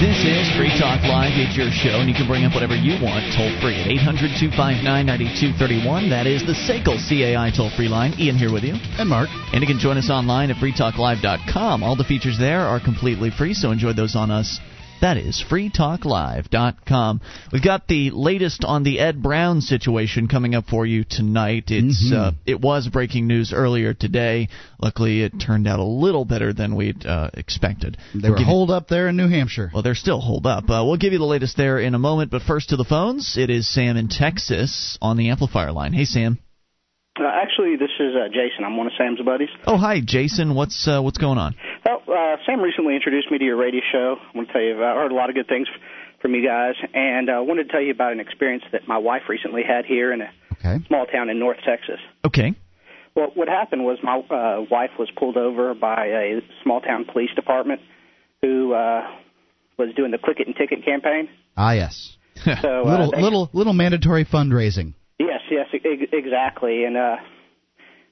This is Free Talk Live. It's your show, and you can bring up whatever you want toll free at 800 259 9231. That is the SACL CAI toll free line. Ian here with you. And Mark. And you can join us online at freetalklive.com. All the features there are completely free, so enjoy those on us that is freetalklive.com. We've got the latest on the Ed Brown situation coming up for you tonight. It's mm-hmm. uh, it was breaking news earlier today. Luckily, it turned out a little better than we'd uh, expected. They we'll were holed up there in New Hampshire. Well, they're still holed up. Uh, we'll give you the latest there in a moment. But first to the phones. It is Sam in Texas on the amplifier line. Hey, Sam. Uh, actually, this is uh, Jason. I'm one of Sam's buddies. Oh, hi, Jason. What's uh, what's going on? Well, uh, Sam recently introduced me to your radio show. I want to tell you, I heard a lot of good things from you guys, and I uh, wanted to tell you about an experience that my wife recently had here in a okay. small town in North Texas. Okay. Well, what happened was my uh, wife was pulled over by a small town police department who uh, was doing the click it and ticket campaign. Ah, yes. so uh, little they, little little mandatory fundraising. Yes, yes, exactly. And uh,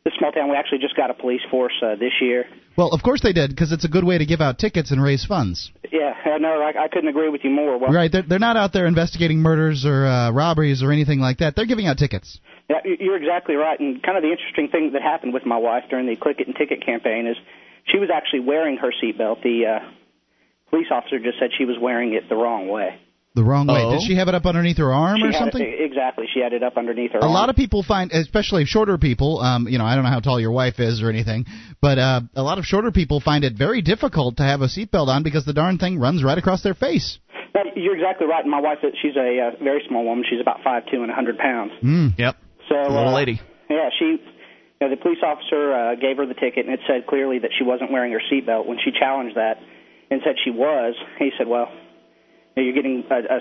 this small town, we actually just got a police force uh, this year. Well, of course they did, because it's a good way to give out tickets and raise funds. Yeah, no, I, I couldn't agree with you more. Well, right, they're, they're not out there investigating murders or uh, robberies or anything like that. They're giving out tickets. Yeah, you're exactly right. And kind of the interesting thing that happened with my wife during the Click It and Ticket campaign is she was actually wearing her seatbelt. The uh, police officer just said she was wearing it the wrong way the wrong way. Oh. Did she have it up underneath her arm she or something? It, exactly. She had it up underneath her a arm. lot of people find, especially shorter people, um, you know, I don't know how tall your wife is or anything, but uh, a lot of shorter people find it very difficult to have a seatbelt on because the darn thing runs right across their face. you're exactly right. My wife, she's a uh, very small woman. She's about five two and a 100 pounds. Mm. Yep. So, a little uh, lady. Yeah, she. You know, the police officer uh, gave her the ticket, and it said clearly that she wasn't wearing her seatbelt. When she challenged that and said she was, he said, "Well, you're getting a, a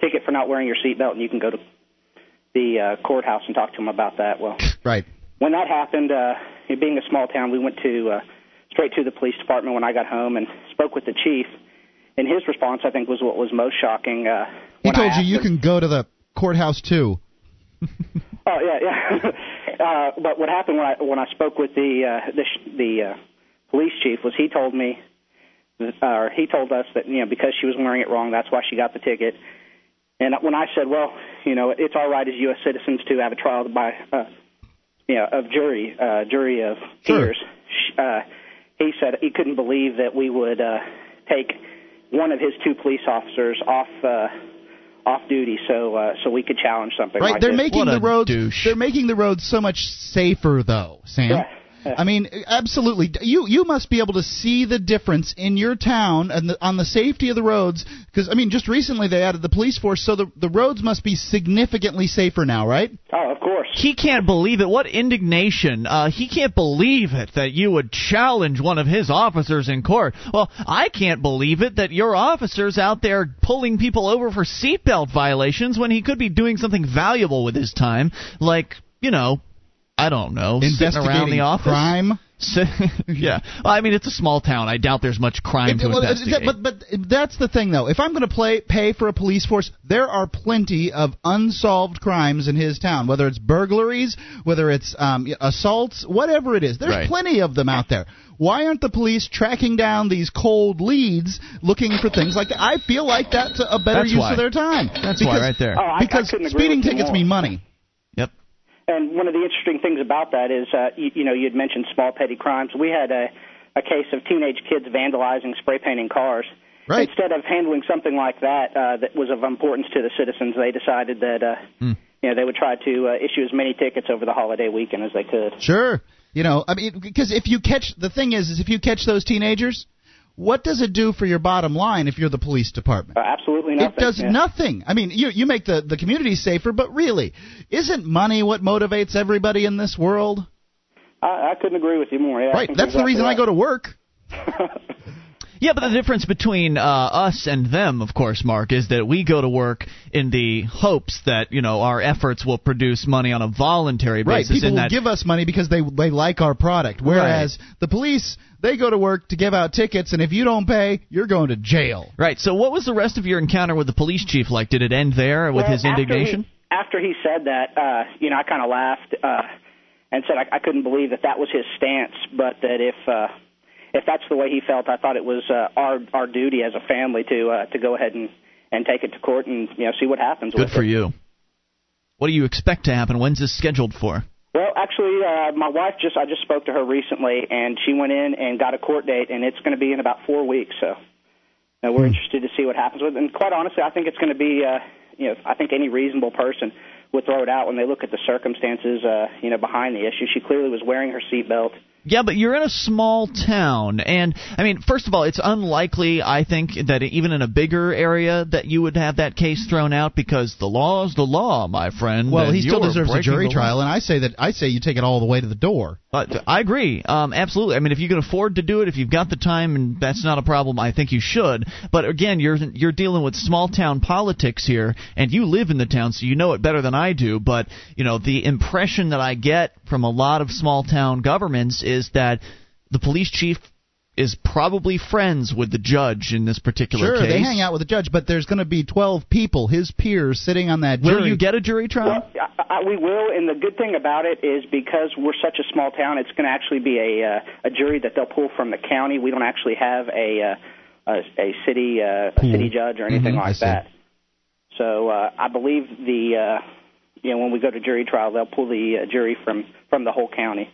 ticket for not wearing your seatbelt, and you can go to the uh, courthouse and talk to them about that. Well, right. When that happened, uh, being a small town, we went to uh, straight to the police department when I got home and spoke with the chief. And his response, I think, was what was most shocking. Uh, he told you you him, can go to the courthouse too. oh yeah, yeah. uh, but what happened when I when I spoke with the uh, the, the uh, police chief was he told me, or he told us that you know because she was wearing it wrong, that's why she got the ticket and when I said, well, you know, it's all right as U.S. citizens to have a trial by, uh, you know, of jury, uh, jury of peers, sure. uh, he said he couldn't believe that we would uh, take one of his two police officers off. Uh, off duty so uh, so we could challenge something right like they're this. making what the roads douche. they're making the roads so much safer though sam yeah. I mean, absolutely. You you must be able to see the difference in your town and the, on the safety of the roads because I mean, just recently they added the police force, so the the roads must be significantly safer now, right? Oh, of course. He can't believe it. What indignation! Uh, he can't believe it that you would challenge one of his officers in court. Well, I can't believe it that your officer's out there pulling people over for seatbelt violations when he could be doing something valuable with his time, like you know I don't know, sitting around the office. Crime. yeah, well, I mean it's a small town. I doubt there's much crime it, to well, investigate. But but that's the thing though. If I'm going to play pay for a police force, there are plenty of unsolved crimes in his town. Whether it's burglaries, whether it's um, assaults, whatever it is, there's right. plenty of them out there. Why aren't the police tracking down these cold leads, looking for things like that? I feel like that's a better that's use why. of their time. That's because, why, right there. Oh, I, because I speeding tickets more. mean money. And one of the interesting things about that is, uh, you, you know, you'd mentioned small petty crimes. We had a, a case of teenage kids vandalizing, spray painting cars. Right. Instead of handling something like that uh, that was of importance to the citizens, they decided that uh, mm. you know they would try to uh, issue as many tickets over the holiday weekend as they could. Sure. You know, I mean, because if you catch the thing is, is if you catch those teenagers, what does it do for your bottom line if you're the police department? Uh, absolutely nothing. It does yeah. nothing. I mean, you you make the the community safer, but really, isn't money what motivates everybody in this world? I, I couldn't agree with you more. Yeah, right. That's the reason right. I go to work. Yeah, but the difference between uh, us and them, of course, Mark, is that we go to work in the hopes that you know our efforts will produce money on a voluntary basis. Right, people will that, give us money because they they like our product. Whereas right. the police, they go to work to give out tickets, and if you don't pay, you're going to jail. Right. So, what was the rest of your encounter with the police chief like? Did it end there with well, his indignation? After he, after he said that, uh, you know, I kind of laughed uh, and said I, I couldn't believe that that was his stance, but that if uh, if that's the way he felt, I thought it was uh, our our duty as a family to uh, to go ahead and and take it to court and you know see what happens. Good for it. you. What do you expect to happen? When's this scheduled for? Well, actually, uh, my wife just I just spoke to her recently, and she went in and got a court date, and it's going to be in about four weeks. So uh, we're hmm. interested to see what happens with. It. And quite honestly, I think it's going to be, uh, you know, I think any reasonable person would throw it out when they look at the circumstances, uh, you know, behind the issue. She clearly was wearing her seatbelt. Yeah, but you're in a small town, and I mean, first of all, it's unlikely, I think, that even in a bigger area that you would have that case thrown out because the law is the law, my friend. Well, he still deserves a jury trial, and I say that I say you take it all the way to the door. Uh, I agree, um, absolutely. I mean, if you can afford to do it, if you've got the time, and that's not a problem, I think you should. But again, you're you're dealing with small town politics here, and you live in the town, so you know it better than I do. But you know, the impression that I get from a lot of small town governments is that the police chief is probably friends with the judge in this particular sure, case. Sure, they hang out with the judge, but there's going to be 12 people, his peers, sitting on that jury. Will you get a jury trial? Well, I, I, we will, and the good thing about it is because we're such a small town, it's going to actually be a uh, a jury that they'll pull from the county. We don't actually have a uh, a, a city uh, a city judge or anything mm-hmm, like that. So uh, I believe the uh, you know when we go to jury trial, they'll pull the uh, jury from from the whole county.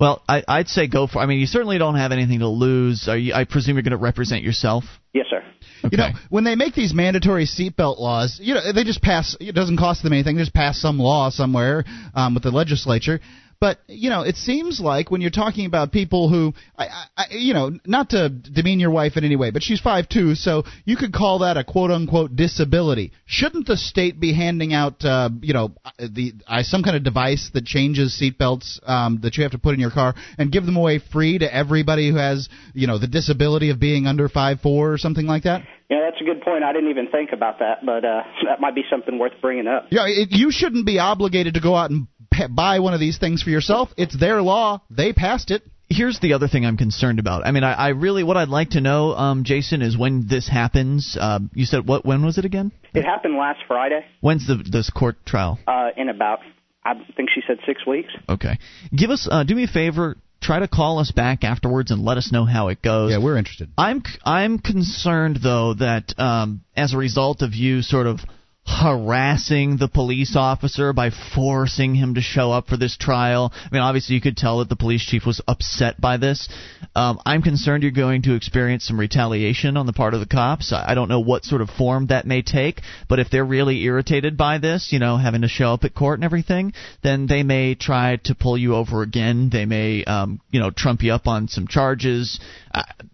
Well, I, I'd say go for. I mean, you certainly don't have anything to lose. You, I presume you're going to represent yourself. Yes, sir. Okay. You know, when they make these mandatory seatbelt laws, you know, they just pass. It doesn't cost them anything. They just pass some law somewhere um, with the legislature. But you know, it seems like when you're talking about people who, I, I, you know, not to demean your wife in any way, but she's five two, so you could call that a quote unquote disability. Shouldn't the state be handing out, uh, you know, the uh, some kind of device that changes seatbelts um, that you have to put in your car and give them away free to everybody who has, you know, the disability of being under five four or something like that? Yeah, that's a good point. I didn't even think about that, but uh, that might be something worth bringing up. Yeah, it, you shouldn't be obligated to go out and buy one of these things for yourself. It's their law. They passed it. Here's the other thing I'm concerned about. I mean, I, I really what I'd like to know, um, Jason, is when this happens. Uh, you said what? When was it again? It happened last Friday. When's the this court trial? Uh, in about, I think she said six weeks. Okay. Give us, uh, do me a favor. Try to call us back afterwards and let us know how it goes. Yeah, we're interested. I'm I'm concerned though that um, as a result of you sort of harassing the police officer by forcing him to show up for this trial. I mean, obviously, you could tell that the police chief was upset by this. Um, I'm concerned you're going to experience some retaliation on the part of the cops. I don't know what sort of form that may take, but if they're really irritated by this, you know, having to show up at court and everything, then they may try to pull you over again. They may, um, you know, trump you up on some charges.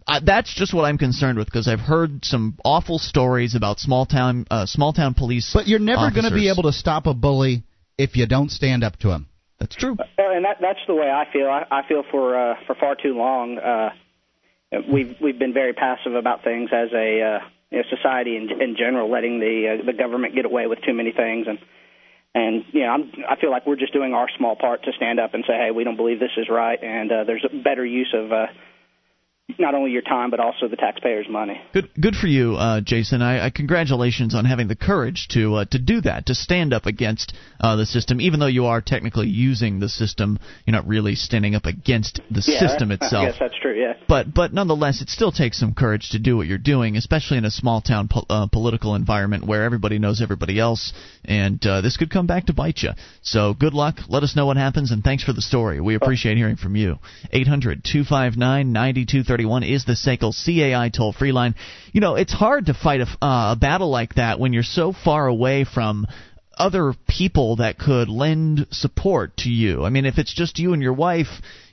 I, that's just what I'm concerned with because I've heard some awful stories about small town, uh, small town police police. But you're never going to be able to stop a bully if you don't stand up to him. That's true. Uh, and that that's the way I feel. I, I feel for uh, for far too long. Uh, we've we've been very passive about things as a uh, you know, society in, in general, letting the uh, the government get away with too many things and. And you know, I'm, I feel like we're just doing our small part to stand up and say, "Hey, we don't believe this is right," and uh, there's a better use of uh, not only your time but also the taxpayers' money. Good, good for you, uh, Jason. I, I, congratulations on having the courage to uh, to do that, to stand up against uh, the system, even though you are technically using the system. You're not really standing up against the yeah, system itself. Yes, that's true. Yeah. But but nonetheless, it still takes some courage to do what you're doing, especially in a small town po- uh, political environment where everybody knows everybody else, and uh, this could come back to bite you. So good luck. Let us know what happens, and thanks for the story. We appreciate hearing from you. 800 259 9230 31 is the SACL CAI toll free line. You know, it's hard to fight a, uh, a battle like that when you're so far away from other people that could lend support to you. I mean, if it's just you and your wife,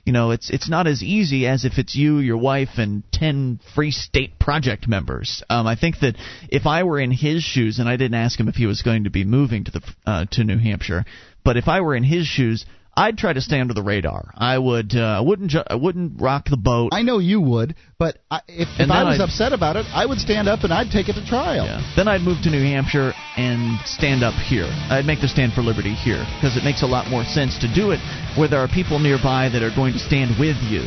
you know, it's it's not as easy as if it's you, your wife, and ten Free State Project members. Um, I think that if I were in his shoes, and I didn't ask him if he was going to be moving to the uh, to New Hampshire, but if I were in his shoes, I'd try to stay under the radar. I would. Uh, wouldn't. Ju- I wouldn't rock the boat. I know you would, but I, if, if I was I'd, upset about it, I would stand up and I'd take it to trial. Yeah. Then I'd move to New Hampshire and stand up here. I'd make the stand for liberty here because it makes a lot more sense to do it where there are people nearby that are going to stand with you,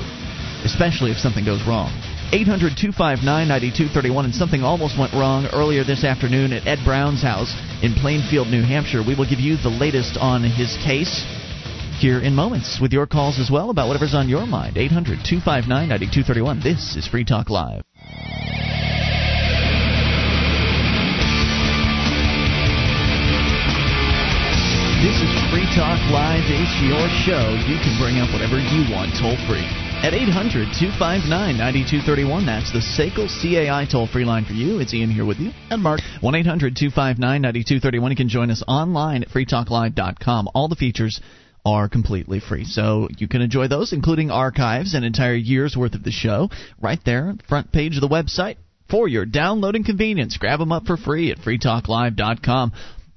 especially if something goes wrong. 800 259 9231, and something almost went wrong earlier this afternoon at Ed Brown's house in Plainfield, New Hampshire. We will give you the latest on his case here in moments with your calls as well about whatever's on your mind. 800 259 9231. This is Free Talk Live. This is Free Talk Live. It's your show. You can bring up whatever you want toll free. At 800 259 9231. That's the SACL CAI toll free line for you. It's Ian here with you. And Mark. 1 800 259 9231. You can join us online at freetalklive.com. All the features are completely free. So you can enjoy those, including archives and entire year's worth of the show, right there, on the front page of the website for your downloading convenience. Grab them up for free at freetalklive.com.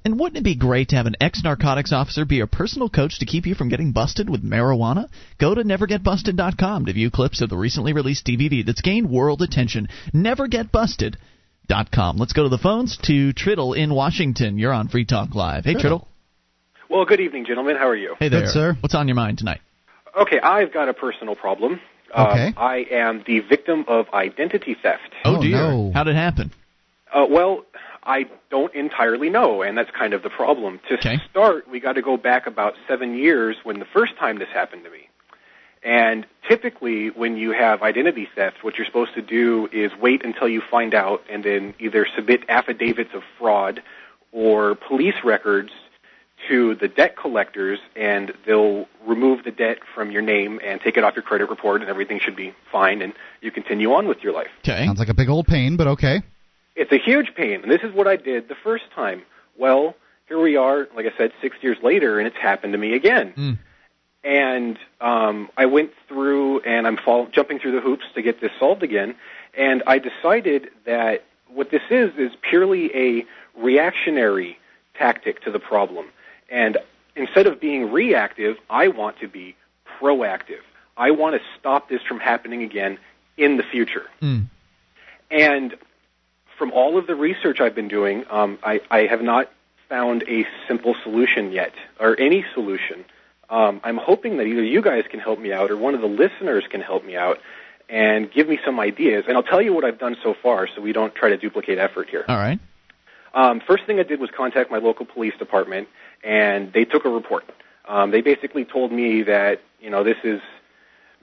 And wouldn't it be great to have an ex narcotics officer be your personal coach to keep you from getting busted with marijuana? Go to nevergetbusted.com to view clips of the recently released DVD that's gained world attention. Nevergetbusted.com. Let's go to the phones to Triddle in Washington. You're on Free Talk Live. Hey, Triddle. Well, good evening, gentlemen. How are you? Hey there. Good, sir. What's on your mind tonight? Okay, I've got a personal problem. Okay. Um, I am the victim of identity theft. Oh, dear. no. How did it happen? Uh, well, I don't entirely know, and that's kind of the problem. To Okay. start, we got to go back about seven years when the first time this happened to me. And typically, when you have identity theft, what you're supposed to do is wait until you find out and then either submit affidavits of fraud or police records to the debt collectors, and they'll remove the debt from your name and take it off your credit report, and everything should be fine, and you continue on with your life. Okay. Sounds like a big old pain, but okay. It's a huge pain, and this is what I did the first time. Well, here we are, like I said, six years later, and it's happened to me again. Mm. And um, I went through, and I'm fall- jumping through the hoops to get this solved again. And I decided that what this is is purely a reactionary tactic to the problem. And instead of being reactive, I want to be proactive. I want to stop this from happening again in the future. Mm. And from all of the research I've been doing, um, I, I have not found a simple solution yet, or any solution. Um, I'm hoping that either you guys can help me out, or one of the listeners can help me out, and give me some ideas. And I'll tell you what I've done so far, so we don't try to duplicate effort here. All right. Um, first thing I did was contact my local police department, and they took a report. Um, they basically told me that you know this is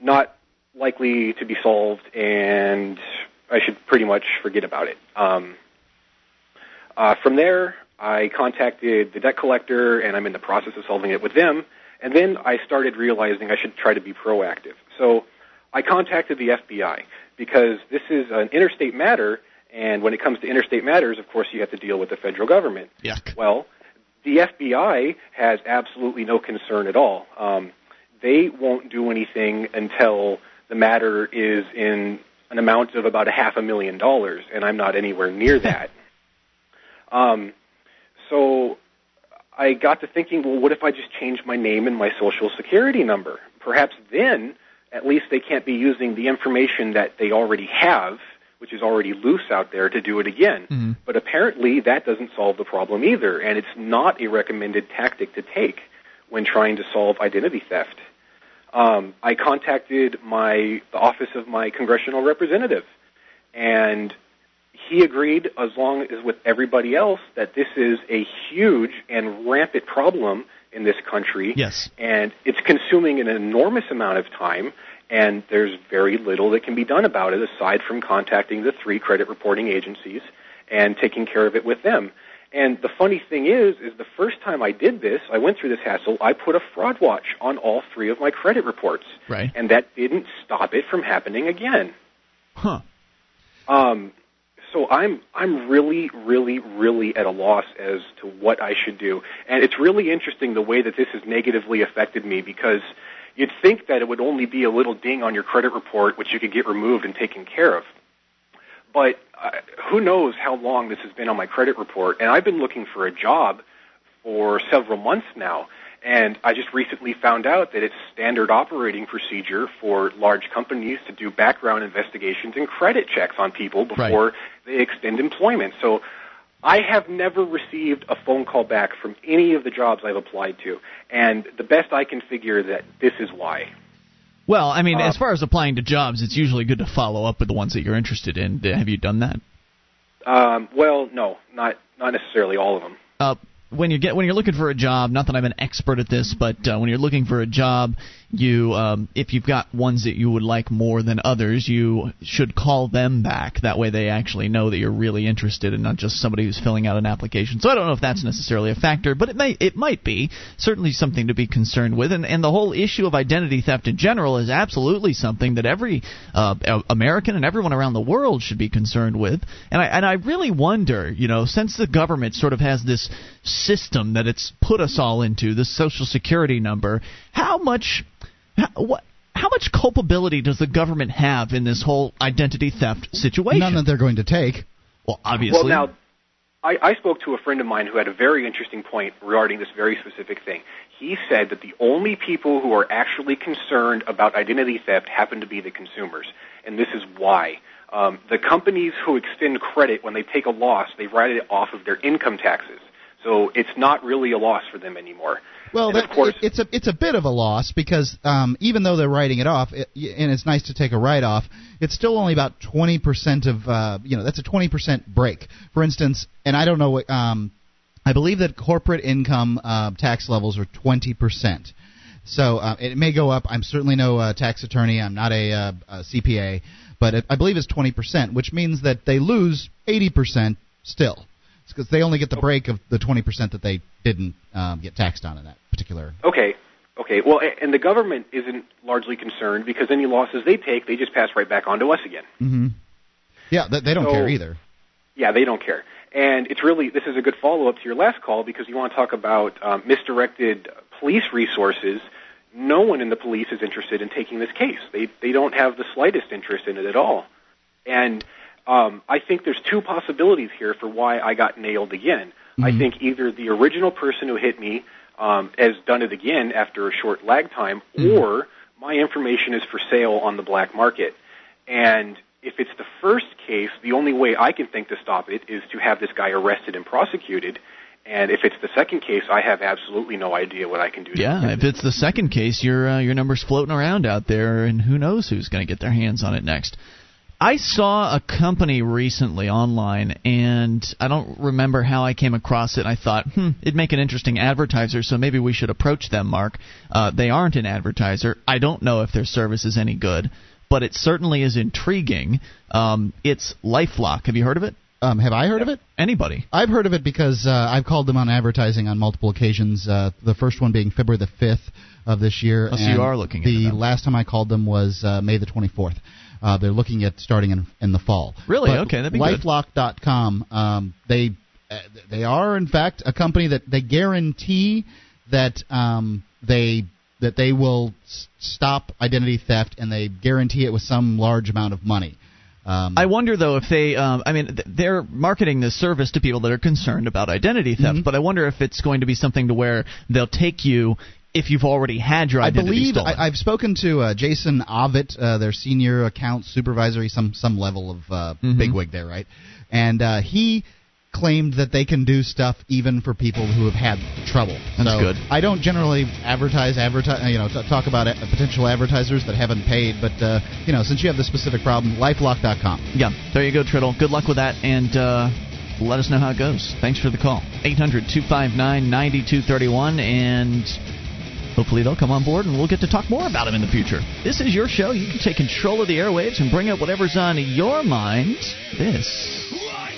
not likely to be solved, and I should pretty much forget about it. Um, uh, from there, I contacted the debt collector, and I'm in the process of solving it with them. And then I started realizing I should try to be proactive. So I contacted the FBI because this is an interstate matter, and when it comes to interstate matters, of course, you have to deal with the federal government. Yuck. Well, the FBI has absolutely no concern at all. Um, they won't do anything until the matter is in an amount of about a half a million dollars, and I'm not anywhere near that. Um, so I got to thinking, well, what if I just change my name and my social security number? Perhaps then, at least they can't be using the information that they already have, which is already loose out there, to do it again. Mhm. But apparently, that doesn't solve the problem either, and it's not a recommended tactic to take when trying to solve identity theft. Um, I contacted my the office of my congressional representative, and he agreed, as long as with everybody else, that this is a huge and rampant problem in this country. Yes. And it's consuming an enormous amount of time, and there's very little that can be done about it aside from contacting the three credit reporting agencies and taking care of it with them. And the funny thing is, is the first time I did this, I went through this hassle, I put a fraud watch on all three of my credit reports. Right. And that didn't stop it from happening again. Huh. Um, so I'm I'm really really really at a loss as to what I should do, and it's really interesting the way that this has negatively affected me because you'd think that it would only be a little ding on your credit report which you could get removed and taken care of, but uh, who knows how long this has been on my credit report, and I've been looking for a job for several months now. And I just recently found out that it's standard operating procedure for large companies to do background investigations and credit checks on people before they extend employment. So I have never received a phone call back from any of the jobs I've applied to. And the best I can figure that this is why. Well, I mean, Uh, as far as applying to jobs, it's usually good to follow up with the ones that you're interested in. Have you done that? Um, well, no, not not necessarily all of them. Uh, when you get when you're looking for a job, not that I'm an expert at this, but uh, when you're looking for a job, you um, if you've got ones that you would like more than others, you should call them back. That way, they actually know that you're really interested and not just somebody who's filling out an application. So I don't know if that's necessarily a factor, but it may it might be certainly something to be concerned with. And and the whole issue of identity theft in general is absolutely something that every uh, American and everyone around the world should be concerned with. And I and I really wonder, you know, since the government sort of has this system that it's put us all into, this social security number, how much how, what how much culpability does the government have in this whole identity theft situation? None that they're going to take. Well, obviously. Well, now, I, I spoke to a friend of mine who had a very interesting point regarding this very specific thing. He said that the only people who are actually concerned about identity theft happen to be the consumers, and this is why. Um, the companies who extend credit when they take a loss, they write it off of their income taxes. So it's not really a loss for them anymore. Well, that, course, it, it's a it's a bit of a loss because um, even though they're writing it off, it, and it's nice to take a write off, it's still only about twenty percent of uh, you know that's a twenty percent break. For instance, and I don't know what um, I believe that corporate income uh, tax levels are twenty percent. So uh, it may go up. I'm certainly no uh, tax attorney. I'm not a, uh, a CPA, but it, I believe it's 20%, which means that they lose 80% still because they only get the break of the 20% that they didn't um, get taxed on in that particular. Okay. Okay. Well, and the government isn't largely concerned because any losses they take, they just pass right back on to us again. Mm-hmm. Yeah, they don't so, care either. Yeah, they don't care. And it's really this is a good follow up to your last call because you want to talk about um, misdirected police resources. No one in the police is interested in taking this case. They they don't have the slightest interest in it at all. And um, I think there's two possibilities here for why I got nailed again. Mm-hmm. I think either the original person who hit me um, has done it again after a short lag time, mm-hmm. or my information is for sale on the black market. And if it's the first case, the only way I can think to stop it is to have this guy arrested and prosecuted. And if it's the second case, I have absolutely no idea what I can do. Yeah, if it's the second case, your uh, your number's floating around out there, and who knows who's going to get their hands on it next. I saw a company recently online, and I don't remember how I came across it. I thought, hmm, it'd make an interesting advertiser, so maybe we should approach them, Mark. Uh, they aren't an advertiser. I don't know if their service is any good, but it certainly is intriguing. Um, it's LifeLock. Have you heard of it? Um, have I heard of it? Anybody? I've heard of it because uh, I've called them on advertising on multiple occasions. Uh, the first one being February the fifth of this year. Oh, so you are looking. The last time I called them was uh, May the twenty fourth. Uh, they're looking at starting in, in the fall. Really? But okay, that'd be LifeLock.com. Um, they uh, they are in fact a company that they guarantee that um, they that they will s- stop identity theft and they guarantee it with some large amount of money. Um, I wonder though if they, um, I mean, they're marketing this service to people that are concerned about identity theft, mm-hmm. but I wonder if it's going to be something to where they'll take you if you've already had your identity I believe stolen. I, have spoken to uh, Jason Ovitt, uh, their senior account supervisor. He's some some level of uh, mm-hmm. bigwig there, right? And uh, he claimed that they can do stuff even for people who have had trouble. That's so good. I don't generally advertise, advertise, you know, t- talk about potential advertisers that haven't paid, but uh, you know, since you have the specific problem, lifelock.com. Yeah, there you go, Triddle. Good luck with that, and. Uh, let us know how it goes. Thanks for the call. 800 259 9231 and Hopefully they'll come on board and we'll get to talk more about them in the future. This is your show. You can take control of the airwaves and bring up whatever's on your mind. This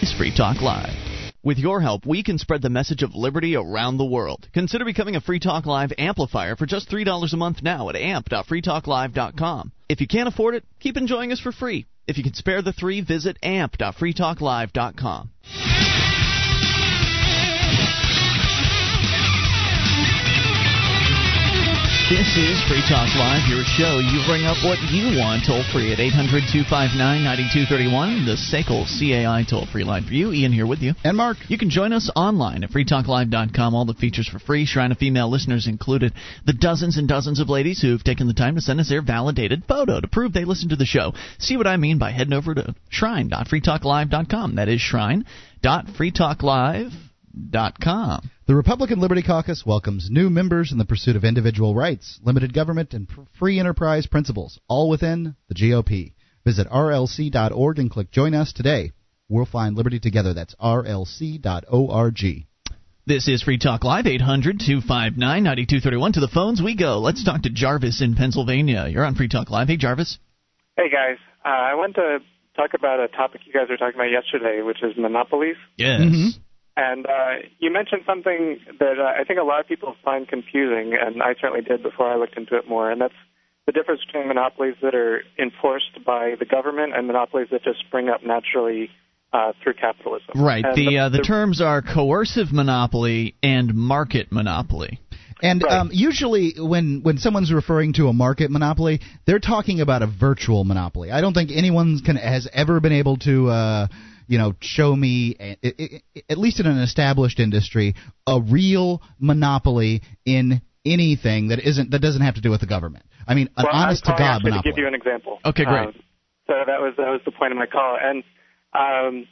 is Free Talk Live. With your help, we can spread the message of liberty around the world. Consider becoming a Free Talk Live amplifier for just $3 a month now at amp.freetalklive.com. If you can't afford it, keep enjoying us for free. If you can spare the three, visit amp.freetalklive.com. This is Free Talk Live, your show. You bring up what you want toll free at 800 259 9231, the SACL CAI toll free line for you. Ian here with you. And Mark. You can join us online at freetalklive.com. All the features for free. Shrine of Female listeners included. The dozens and dozens of ladies who've taken the time to send us their validated photo to prove they listen to the show. See what I mean by heading over to shrine.freetalklive.com. That is shrine.freetalklive.com com. The Republican Liberty Caucus welcomes new members in the pursuit of individual rights, limited government, and free enterprise principles, all within the GOP. Visit rlc.org and click Join Us today. We'll find liberty together. That's rlc.org. This is Free Talk Live, 800 259 9231. To the phones we go. Let's talk to Jarvis in Pennsylvania. You're on Free Talk Live. Hey, Jarvis. Hey, guys. Uh, I want to talk about a topic you guys were talking about yesterday, which is monopolies. Yes. Mm-hmm. And uh, you mentioned something that uh, I think a lot of people find confusing, and I certainly did before I looked into it more, and that's the difference between monopolies that are enforced by the government and monopolies that just spring up naturally uh, through capitalism. Right. And The, uh, the terms are coercive monopoly and market monopoly. And Right. um, usually, when when someone's referring to a market monopoly, they're talking about a virtual monopoly. I don't think anyone can has ever been able to, uh, you know, show me, a- i- i- at least in an established industry, a real monopoly in anything that isn't that doesn't have to do with the government. I mean, an well, honest to god monopoly. to give you an example. Okay, great. Um, so that was that was the point of my call, and um,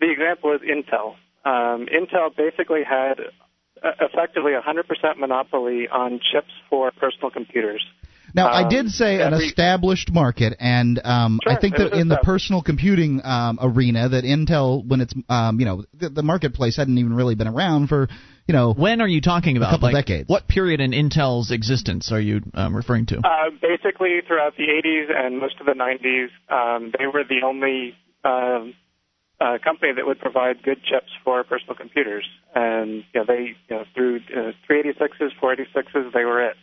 the example is Intel. Um, Intel basically had uh, effectively a 100% monopoly on chips for personal computers. Now, I Um, did say an established market, and um, I think that in the personal computing um, arena, that Intel, when it's um, you know the, the marketplace hadn't even really been around for you know When are you talking about? A couple like, decades. What period in Intel's existence are you um, referring to? Uh, basically, throughout the 80s and most of the 90s, um, they were the only um, uh, company that would provide good chips for personal computers, and you know, they you know, through uh, 386s, 486s, they were it.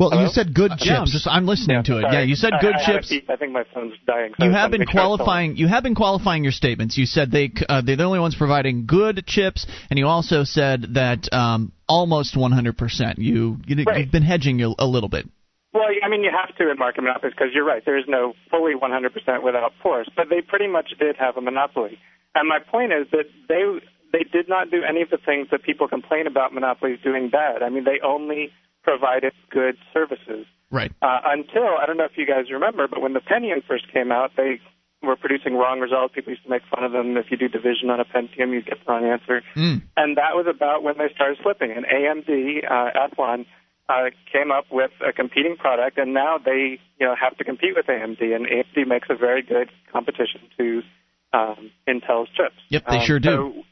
Well, you said good chips. Yeah, I'm just I'm listening to it. Sorry. Yeah, you said good I had a chips. beep. I think my phone's dying. So You have wanted to been make sure I told qualifying. You have been qualifying your statements. You said they uh, they're the only ones providing good chips, and you also said that um, almost 100%. You, you Right. you've been hedging a, a little bit. Well, I mean, you have to in market monopolies because you're right. There is no fully 100% without force, but they pretty much did have a monopoly. And my point is that they they did not do any of the things that people complain about monopolies doing bad. I mean, they only provided good services. Right. Uh, until I don't know if you guys remember, but when the Pentium first came out, they were producing wrong results. People used to make fun of them. If you do division on a Pentium, you get the wrong answer. Mm. And that was about when they started slipping. And AMD, uh, Athlon, uh, came up with a competing product, and now they, you know, have to compete with AMD. And AMD makes a very good competition to um, Intel's chips. Yep, they Um, sure do. so-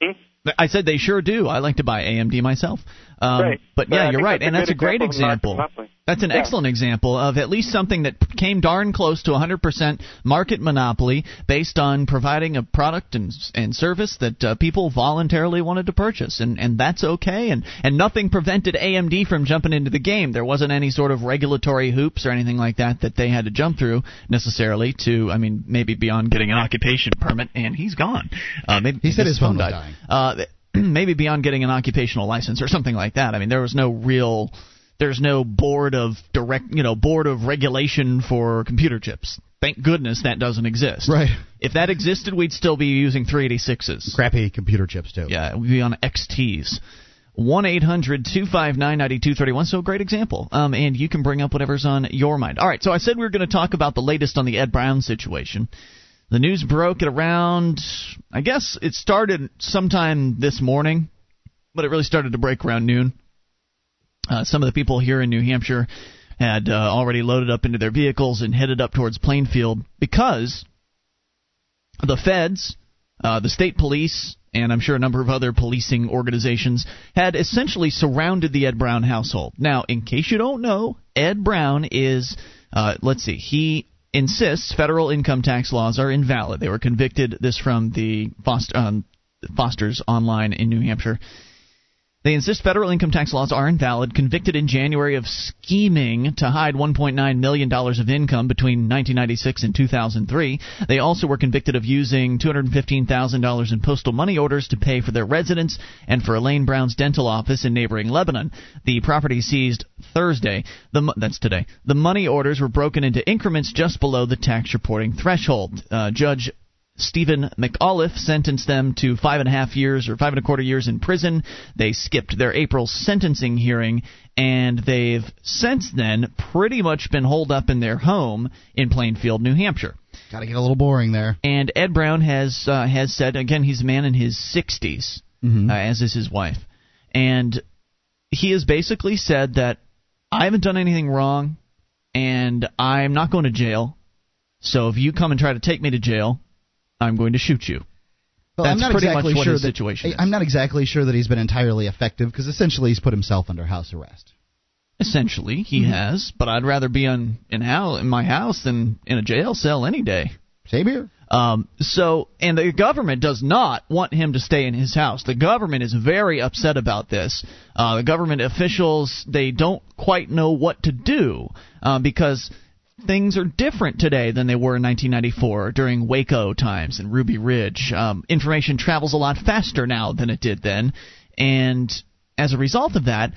Hmm? I said they sure do. I like to buy AMD myself. Um, Right. But But yeah, you're right, that's and that's a good great example example. That's an Yeah. excellent example of at least something that came darn close to 100% market monopoly based on providing a product and and service that uh, people voluntarily wanted to purchase, and and that's okay. And and nothing prevented AMD from jumping into the game. There wasn't any sort of regulatory hoops or anything like that that they had to jump through necessarily to. I mean, maybe beyond getting an occupation permit, and he's gone. Uh, maybe He said his phone died. dying. Uh, maybe beyond getting an occupational license or something like that. I mean, there was no real, there's no board of direct, you know, board of regulation for computer chips. Thank goodness that doesn't exist. Right. If that existed, we'd still be using 386s. Crappy computer chips too. Yeah, we'd be on XTs. 1 800 259 9231. So, great example. Um, and you can bring up whatever's on your mind. All right, so I said we were going to talk about the latest on the Ed Brown situation. The news broke at around, I guess it started sometime this morning, but it really started to break around noon. Uh, some of the people here in New Hampshire had uh, already loaded up into their vehicles and headed up towards Plainfield because the feds, uh, the state police, and I'm sure a number of other policing organizations had essentially surrounded the Ed Brown household. Now, in case you don't know, Ed Brown is, uh, let's see, he insists federal income tax laws are invalid. They were convicted. This from the Foster, um, Foster's online in New Hampshire. They insist federal income tax laws are invalid, convicted in January of scheming to hide $1.9 million of income between 1996 and 2003. They also were convicted of using $215,000 in postal money orders to pay for their residence and for Elaine Brown's dental office in neighboring Lebanon. The property seized Thursday. The, that's today. The money orders were broken into increments just below the tax reporting threshold. Uh, Judge Steven McAuliffe sentenced them to five and a half years or five and a quarter years in prison. They skipped their April sentencing hearing, and they've since then pretty much been holed up in their home in Plainfield, New Hampshire. Got to get a little boring there. And Ed Brown has uh, has said again he's a man in his 60s, Mhm. uh, as is his wife, and he has basically said that I haven't done anything wrong, and I'm not going to jail. So if you come and try to take me to jail, I'm going to shoot you. Well, That's I'm not pretty exactly much what sure his that, situation is. I'm not exactly sure that he's been entirely effective because essentially he's put himself under house arrest. Essentially, he Mm-hmm. has, but I'd rather be on in house in my house than in a jail cell any day. Same here. Um, so, and the government does not want him to stay in his house. The government is very upset about this. Uh, the government officials they don't quite know what to do uh, because things are different today than they were in 1994 during Waco times and Ruby Ridge. Um, information travels a lot faster now than it did then, and as a result of that,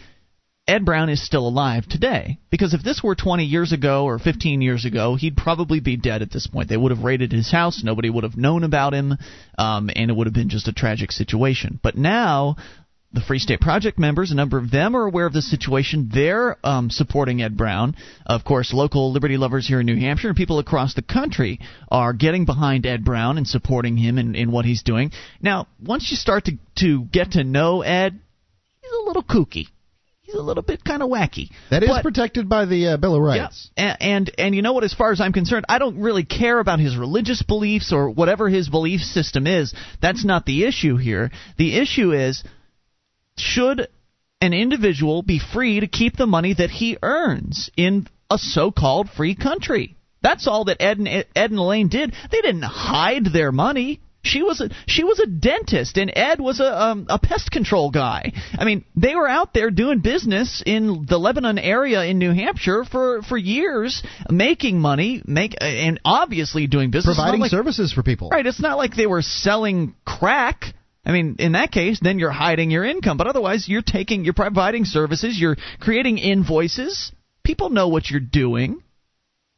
Ed Brown is still alive today. Because if this were 20 years ago or 15 years ago, he'd probably be dead at this point. They would have raided his house, nobody would have known about him, um, and it would have been just a tragic situation. But now, the Free State Project members, a number of them are aware of the situation. They're um, supporting Ed Brown. Of course, local liberty lovers here in New Hampshire and people across the country are getting behind Ed Brown and supporting him in, in what he's doing. Now, once you start to, to get to know Ed, he's a little kooky. He's a little bit kind of wacky. That is But- protected by the uh, Bill of Rights. yeah. And, and and you know what? As far as I'm concerned, I don't really care about his religious beliefs or whatever his belief system is. That's not the issue here. The issue is should an individual be free to keep the money that he earns in a so-called free country? That's all that Ed and Ed and Elaine did. They didn't hide their money. She was a she was a dentist, and Ed was a um, a pest control guy. I mean, they were out there doing business in the Lebanon area in New Hampshire for for years, making money, make and obviously doing business. Providing like- services for people. Right. It's not like they were selling crack. I mean, in that case, then you're hiding your income. But otherwise, you're taking, you're providing services, you're creating invoices. People know what you're doing.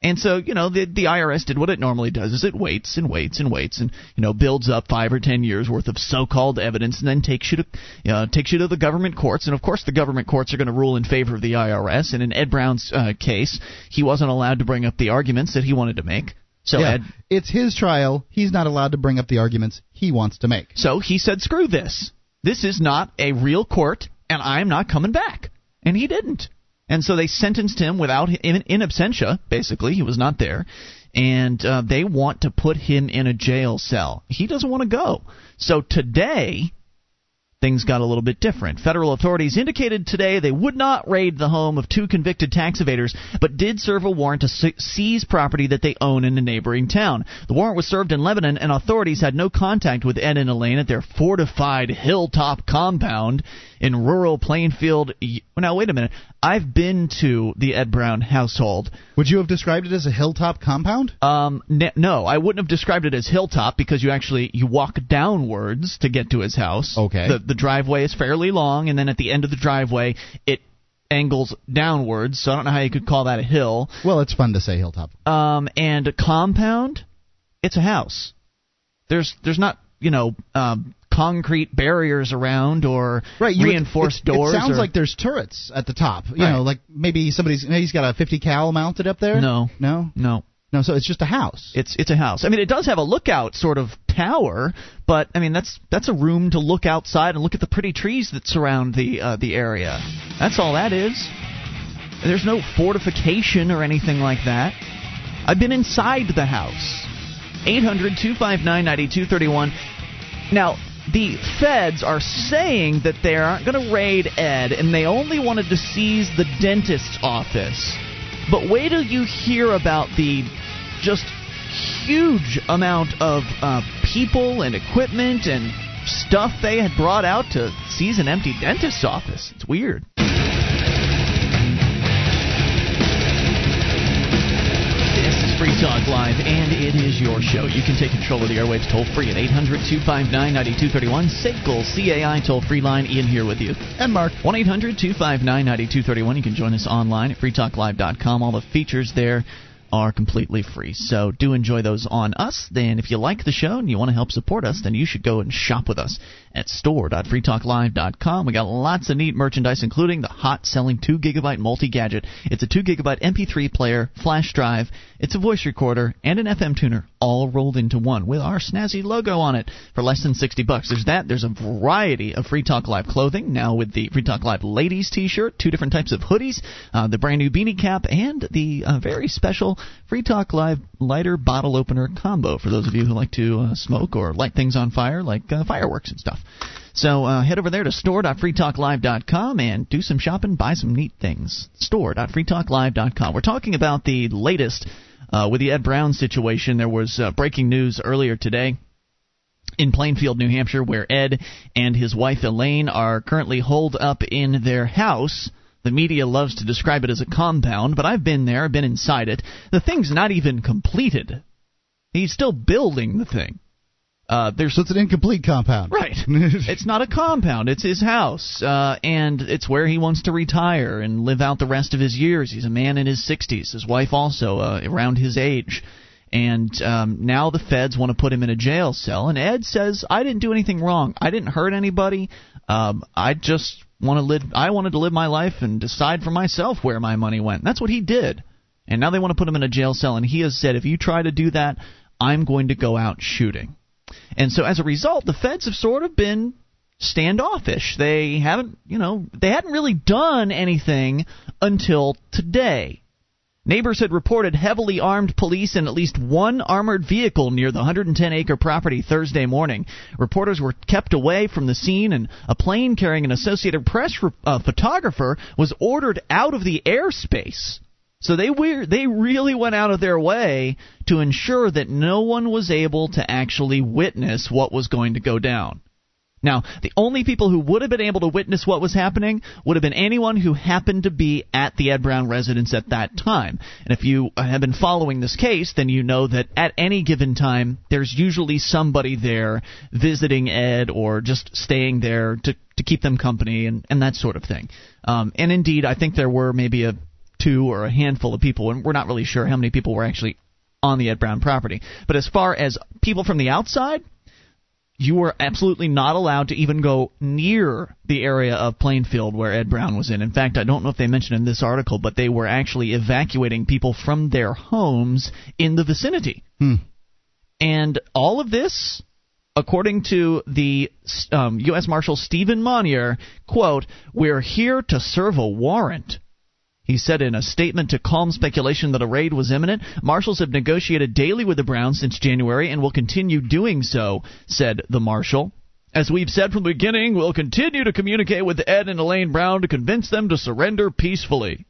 And so, you know, the the IRS did what it normally does: is it waits and waits and waits, and you know, builds up five or ten years worth of so-called evidence, and then takes you to, know, takes you to the government courts. And of course, the government courts are going to rule in favor of the IRS. And in Ed Brown's uh, case, he wasn't allowed to bring up the arguments that he wanted to make. So yeah. Ed It's his trial. He's not allowed to bring up the arguments he wants to make. So he said, screw this. This is not a real court, and I'm not coming back. And he didn't. And so they sentenced him without in, in absentia, basically. He was not there. And uh, they want to put him in a jail cell. He doesn't want to go. So today, things got a little bit different. Federal authorities indicated today they would not raid the home of two convicted tax evaders, but did serve a warrant to seize property that they own in a neighboring town. The warrant was served in Lebanon, and authorities had no contact with Ed and Elaine at their fortified hilltop compound in rural Plainfield. Now, wait a minute. I've been to the Ed Brown household. Would you have described it as a hilltop compound? Um, no, I wouldn't have described it as hilltop because you actually you walk downwards to get to his house. Okay. The the driveway is fairly long, and then at the end of the driveway, it angles downwards. So I don't know how you could call that a hill. Well, it's fun to say hilltop. Um, and a compound, it's a house. There's there's not you know um, concrete barriers around or Right, you would- reinforced it, it doors. sounds or- like there's turrets at the top. You Right. know, like maybe somebody's maybe he's got a 50 cal mounted up there. No. no, no. no. So it's just a house. It's it's a house. I mean, it does have a lookout sort of tower, but I mean that's that's a room to look outside and look at the pretty trees that surround the uh, the area. That's all that is. There's no fortification or anything like that. I've been inside the house. 800-259-9231. Now, the feds are saying that they aren't going to raid Ed and they only wanted to seize the dentist's office. But wait till you hear about the just huge amount of uh, people and equipment and stuff they had brought out to seize an empty dentist's office. It's weird. Free Talk Live, and it is your show. You can take control of the airwaves toll free at 800 259 9231. SACL CAI toll free line. Ian here with you. and Mark. 1 800 259 9231. You can join us online at freetalklive.com. All the features there are completely free. So do enjoy those on us. Then, if you like the show and you want to help support us, then you should go and shop with us at store.freetalklive.com. We got lots of neat merchandise, including the hot selling 2 gigabyte multi gadget. It's a 2 gigabyte MP3 player, flash drive, it's a voice recorder, and an FM tuner, all rolled into one with our snazzy logo on it for less than 60 bucks. There's that. There's a variety of Free Talk Live clothing now with the Free Talk Live ladies t-shirt, two different types of hoodies, uh, the brand new beanie cap, and the uh, very special Free Talk Live lighter bottle opener combo for those of you who like to uh, smoke or light things on fire like uh, fireworks and stuff. So uh, head over there to store.freetalklive.com and do some shopping, buy some neat things. Store.freetalklive.com. We're talking about the latest uh, with the Ed Brown situation. There was uh, breaking news earlier today in Plainfield, New Hampshire, where Ed and his wife Elaine are currently holed up in their house. The media loves to describe it as a compound, but I've been there, I've been inside it. The thing's not even completed. He's still building the thing. Uh, there's so it's an incomplete compound, right? it's not a compound; it's his house, uh, and it's where he wants to retire and live out the rest of his years. He's a man in his 60s. His wife also uh, around his age, and um, now the feds want to put him in a jail cell. And Ed says, "I didn't do anything wrong. I didn't hurt anybody. Um, I just want to live. I wanted to live my life and decide for myself where my money went. That's what he did." And now they want to put him in a jail cell, and he has said, "If you try to do that, I'm going to go out shooting." And so as a result, the feds have sort of been standoffish. They haven't, you know, they hadn't really done anything until today. Neighbors had reported heavily armed police and at least one armored vehicle near the 110 acre property Thursday morning. Reporters were kept away from the scene, and a plane carrying an Associated Press uh, photographer was ordered out of the airspace. So they we- they really went out of their way to ensure that no one was able to actually witness what was going to go down. Now, the only people who would have been able to witness what was happening would have been anyone who happened to be at the Ed Brown residence at that time. And if you have been following this case, then you know that at any given time, there's usually somebody there visiting Ed or just staying there to, to keep them company and, and that sort of thing. Um, and indeed, I think there were maybe a two or a handful of people, and we're not really sure how many people were actually on the Ed Brown property. But as far as people from the outside, you were absolutely not allowed to even go near the area of Plainfield where Ed Brown was in. In fact, I don't know if they mentioned in this article, but they were actually evacuating people from their homes in the vicinity. Hmm. And all of this, according to the um, U.S. Marshal Stephen Monier, quote, "We're here to serve a warrant." He said in a statement to calm speculation that a raid was imminent, marshals have negotiated daily with the Browns since January and will continue doing so, said the marshal. As we've said from the beginning, we'll continue to communicate with Ed and Elaine Brown to convince them to surrender peacefully.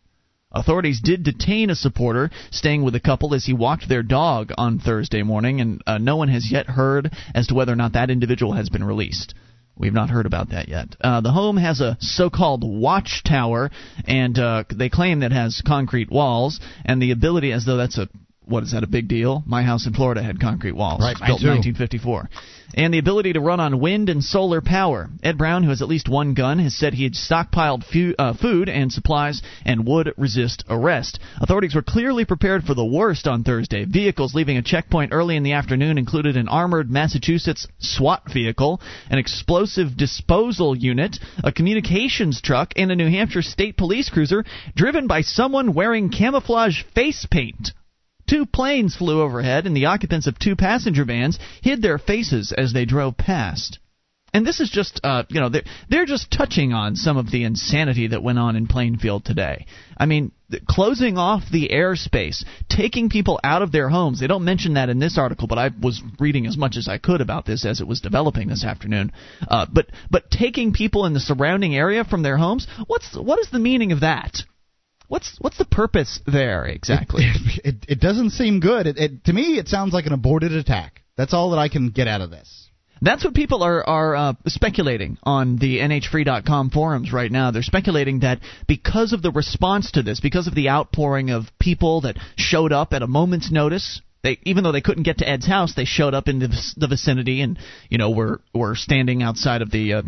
Authorities did detain a supporter staying with the couple as he walked their dog on Thursday morning, and uh, no one has yet heard as to whether or not that individual has been released. We've not heard about that yet. Uh, the home has a so-called watchtower, and uh, they claim that has concrete walls and the ability, as though that's a what is that a big deal? My house in Florida had concrete walls, right, built in 1954, and the ability to run on wind and solar power. Ed Brown, who has at least one gun, has said he had stockpiled fu- uh, food and supplies and would resist arrest. Authorities were clearly prepared for the worst on Thursday. Vehicles leaving a checkpoint early in the afternoon included an armored Massachusetts SWAT vehicle, an explosive disposal unit, a communications truck, and a New Hampshire State Police cruiser driven by someone wearing camouflage face paint. Two planes flew overhead, and the occupants of two passenger vans hid their faces as they drove past. And this is just, uh, you know, they're, they're just touching on some of the insanity that went on in Plainfield today. I mean, closing off the airspace, taking people out of their homes. They don't mention that in this article, but I was reading as much as I could about this as it was developing this afternoon. Uh, but but taking people in the surrounding area from their homes. What's what is the meaning of that? What's what's the purpose there exactly? It, it, it doesn't seem good. It, it, to me, it sounds like an aborted attack. That's all that I can get out of this. That's what people are are uh, speculating on the NHFree.com forums right now. They're speculating that because of the response to this, because of the outpouring of people that showed up at a moment's notice, they even though they couldn't get to Ed's house, they showed up in the, the vicinity and you know were were standing outside of the uh,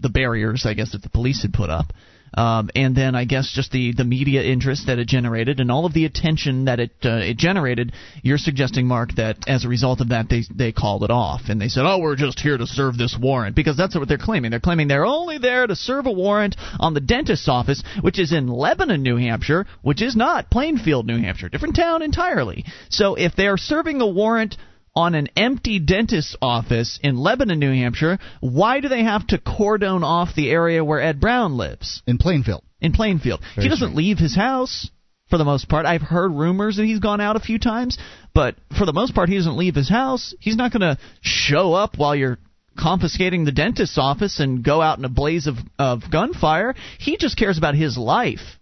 the barriers, I guess, that the police had put up. Um, and then I guess just the, the media interest that it generated and all of the attention that it uh, it generated. You're suggesting, Mark, that as a result of that, they they called it off and they said, "Oh, we're just here to serve this warrant," because that's what they're claiming. They're claiming they're only there to serve a warrant on the dentist's office, which is in Lebanon, New Hampshire, which is not Plainfield, New Hampshire, different town entirely. So if they are serving a warrant on an empty dentist's office in Lebanon, New Hampshire, why do they have to cordon off the area where Ed Brown lives? In Plainfield. In Plainfield. Very he doesn't strange. leave his house for the most part. I've heard rumors that he's gone out a few times, but for the most part, he doesn't leave his house. He's not going to show up while you're confiscating the dentist's office and go out in a blaze of, of gunfire. He just cares about his life.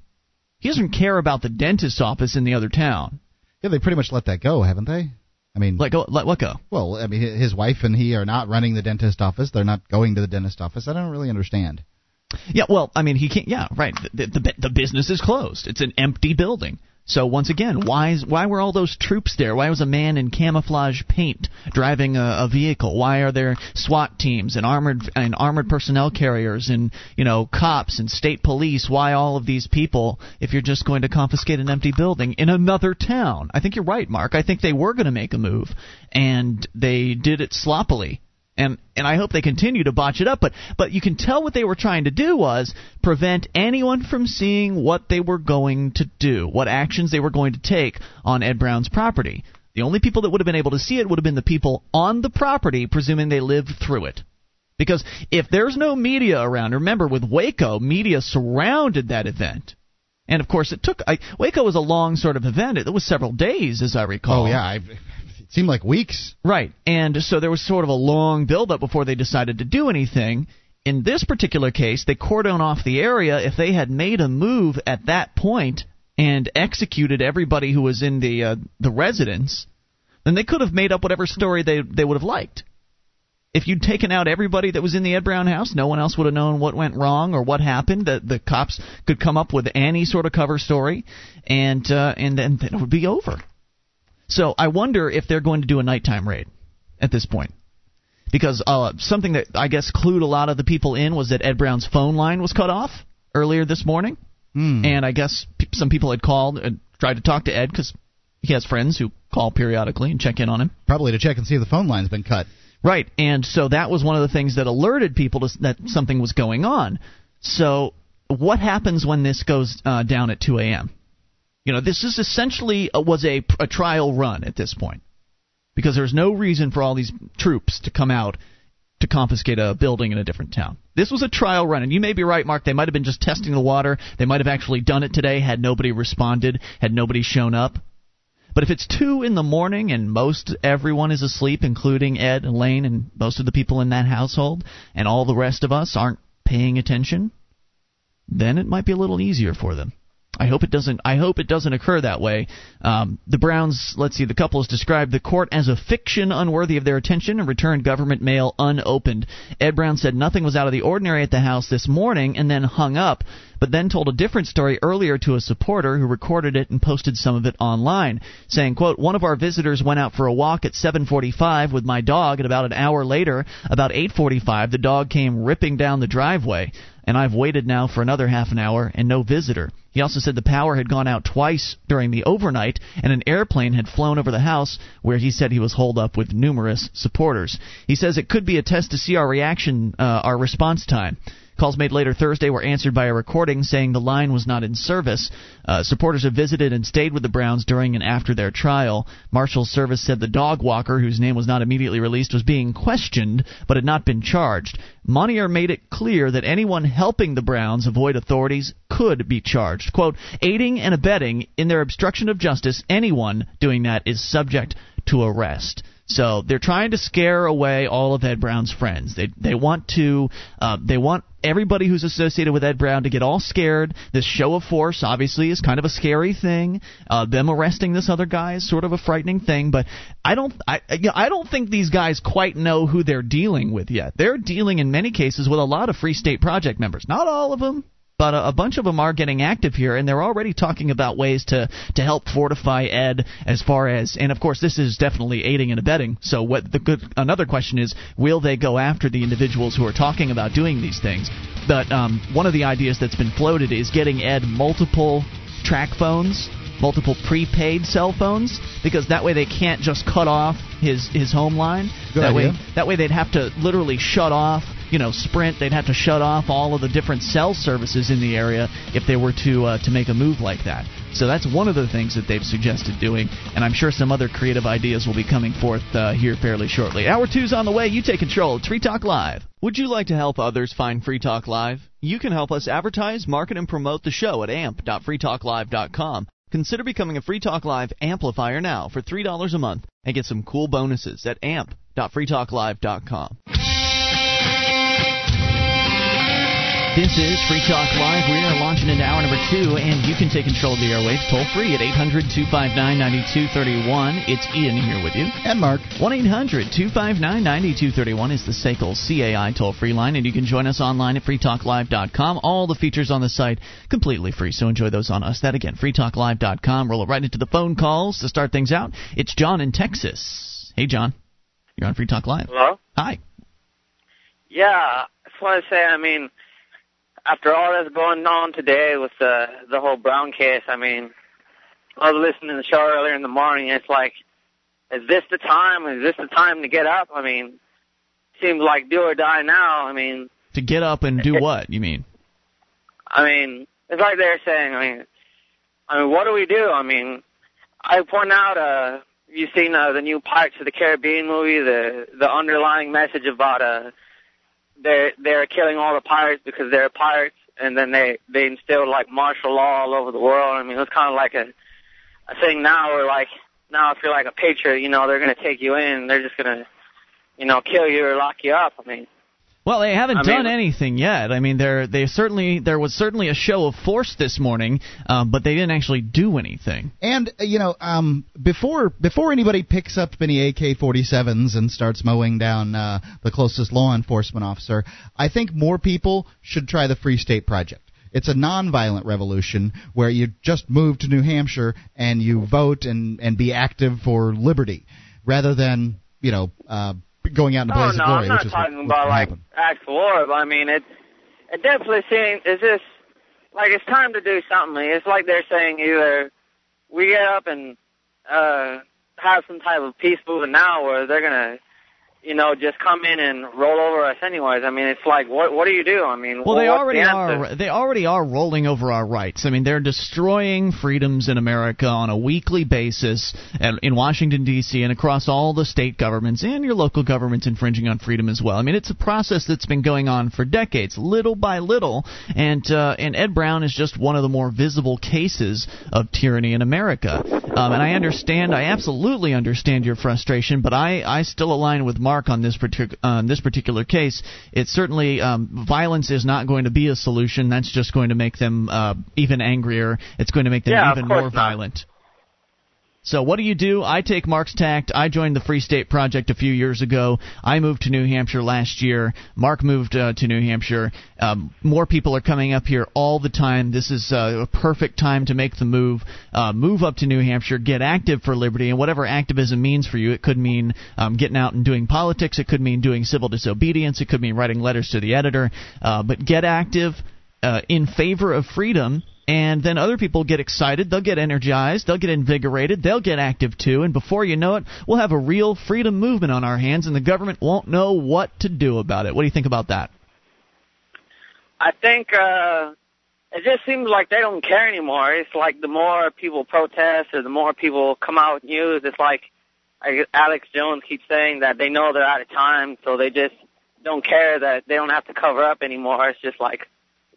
He doesn't care about the dentist's office in the other town. Yeah, they pretty much let that go, haven't they? I mean, Let go. Let what go? well, I mean, his wife and he are not running the dentist office. They're not going to the dentist office. I don't really understand. Yeah, well, I mean, he can't. Yeah, right. The, the, the business is closed. It's an empty building. So once again, why is, why were all those troops there? Why was a man in camouflage paint driving a, a vehicle? Why are there SWAT teams and armored and armored personnel carriers and you know cops and state police? Why all of these people if you're just going to confiscate an empty building in another town? I think you're right, Mark. I think they were going to make a move and they did it sloppily and and I hope they continue to botch it up. But but you can tell what they were trying to do was prevent anyone from seeing what they were going to do, what actions they were going to take on Ed Brown's property. The only people that would have been able to see it would have been the people on the property, presuming they lived through it. Because if there's no media around, remember with Waco, media surrounded that event. And of course, it took. I, Waco was a long sort of event. It was several days, as I recall. Oh yeah, I, it seemed like weeks. Right. And so there was sort of a long buildup before they decided to do anything. In this particular case, they cordon off the area. If they had made a move at that point and executed everybody who was in the uh, the residence, then they could have made up whatever story they they would have liked. If you'd taken out everybody that was in the Ed Brown house, no one else would have known what went wrong or what happened. The the cops could come up with any sort of cover story, and uh, and then it would be over. So I wonder if they're going to do a nighttime raid at this point. Because uh, something that I guess clued a lot of the people in was that Ed Brown's phone line was cut off earlier this morning. Hmm. And I guess pe- some people had called and tried to talk to Ed because he has friends who call periodically and check in on him. Probably to check and see if the phone line's been cut. Right, and so that was one of the things that alerted people to, s- that something was going on. So, what happens when this goes uh, down at 2 a.m.? You know, this is essentially uh, was a, a trial run at this point, because there's no reason for all these troops to come out to confiscate a building in a different town. This was a trial run, and you may be right, Mark. They might have been just testing the water. They might have actually done it today had nobody responded, had nobody shown up. But if it's two in the morning and most everyone is asleep, including Ed and Elaine and most of the people in that household, and all the rest of us aren't paying attention, then it might be a little easier for them. I hope it doesn't. I hope it doesn't occur that way. Um, the Browns, let's see, the couple has described the court as a fiction unworthy of their attention and returned government mail unopened. Ed Brown said nothing was out of the ordinary at the house this morning and then hung up, but then told a different story earlier to a supporter who recorded it and posted some of it online, saying, "quote One of our visitors went out for a walk at 7:45 with my dog, and about an hour later, about 8:45, the dog came ripping down the driveway." And I've waited now for another half an hour and no visitor. He also said the power had gone out twice during the overnight, and an airplane had flown over the house where he said he was holed up with numerous supporters. He says it could be a test to see our reaction, uh, our response time. Calls made later Thursday were answered by a recording saying the line was not in service. Uh, supporters have visited and stayed with the Browns during and after their trial. Marshall's service said the dog walker, whose name was not immediately released, was being questioned but had not been charged. Monier made it clear that anyone helping the Browns avoid authorities could be charged. Quote, aiding and abetting in their obstruction of justice, anyone doing that is subject to arrest. So they're trying to scare away all of Ed Brown's friends. They they want to uh, they want everybody who's associated with Ed Brown to get all scared. This show of force obviously is kind of a scary thing. Uh, them arresting this other guy is sort of a frightening thing. But I don't I you know, I don't think these guys quite know who they're dealing with yet. They're dealing in many cases with a lot of Free State Project members. Not all of them, but a, a bunch of them are getting active here, and they're already talking about ways to to help fortify Ed as far as, and of course, this is definitely aiding and abetting. So, what the good another question is, will they go after the individuals who are talking about doing these things? But um, one of the ideas that's been floated is getting Ed multiple track phones multiple prepaid cell phones because that way they can't just cut off his his home line. Good that idea. way that way they'd have to literally shut off, you know, Sprint. They'd have to shut off all of the different cell services in the area if they were to uh, to make a move like that. So that's one of the things that they've suggested doing, and I'm sure some other creative ideas will be coming forth uh, here fairly shortly. Hour two's on the way. You take control. Free Talk Live. Would you like to help others find Free Talk Live? You can help us advertise, market, and promote the show at amp.freetalklive.com. Consider becoming a Free Talk Live amplifier now for $3 a month and get some cool bonuses at amp.freetalklive.com. This is Free Talk Live. We are launching into hour number two, and you can take control of the airwaves toll free at 800 259 9231. It's Ian here with you. And Mark. 1 800 259 9231 is the SACL CAI toll free line, and you can join us online at freetalklive.com. All the features on the site completely free, so enjoy those on us. That again, freetalklive.com. Roll it right into the phone calls to start things out. It's John in Texas. Hey, John. You're on Free Talk Live. Hello? Hi. Yeah, I just want to say, I mean, after all that's going on today with the the whole Brown case, I mean, I was listening to the show earlier in the morning. And it's like, is this the time? Is this the time to get up? I mean, seems like do or die now. I mean, To get up and do what, you mean? I mean, it's like they're saying. I mean, I mean, what do we do? I mean, I point out. uh You've seen uh, the new Pirates of the Caribbean movie, the the underlying message about uh they're they're killing all the pirates because they're pirates, and then they they instilled like martial law all over the world. I mean, it's kind of like a a thing now where like now if you're like a patriot, you know, they're gonna take you in, they're just gonna you know kill you or lock you up. I mean, Well, they haven't I done mean- anything yet. I mean, there they certainly there was certainly a show of force this morning, um, but they didn't actually do anything. And uh, you know, um, before before anybody picks up any AK-47s and starts mowing down uh, the closest law enforcement officer, I think more people should try the Free State Project. It's a nonviolent revolution where you just move to New Hampshire and you vote and and be active for liberty, rather than you know uh, going out in a oh blaze no, of glory, I'm not is talking what about like happen. acts of war, but I mean it. It definitely seems it's just like it's time to do something. It's like they're saying either we get up and uh have some type of peace movement now, or they're gonna, you know, just come in and roll over us anyways. I mean, it's like what what do you do? I mean, Well, they already the are. They already are rolling over our rights. I mean, they're destroying freedoms in America on a weekly basis, and in Washington D.C. and across all the state governments and your local governments infringing on freedom as well. I mean, it's a process that's been going on for decades, little by little, and uh, and Ed Brown is just one of the more visible cases of tyranny in America. Um, and I understand, I absolutely understand your frustration, but I I still align with Mark on this on this particular case. It's certainly um, violence is not going to be a solution. That's just going to make them uh, even angrier. It's going to make them Yeah, even more not. violent. So what do you do? I take Mark's tact. I joined the Free State Project a few years ago. I moved to New Hampshire last year. Mark moved uh, to New Hampshire. Um, more people are coming up here all the time. This is uh, a perfect time to make the move. Uh, move up to New Hampshire. Get active for liberty, and whatever activism means for you. It could mean um, getting out and doing politics. It could mean doing civil disobedience. It could mean writing letters to the editor. Uh, but get active uh, in favor of freedom and then other people get excited they'll get energized they'll get invigorated they'll get active too and before you know it we'll have a real freedom movement on our hands and the government won't know what to do about it what do you think about that I think uh it just seems like they don't care anymore. It's like the more people protest or the more people come out with news, it's like Alex Jones keeps saying that they know they're out of time, so they just don't care that they don't have to cover up anymore. It's just like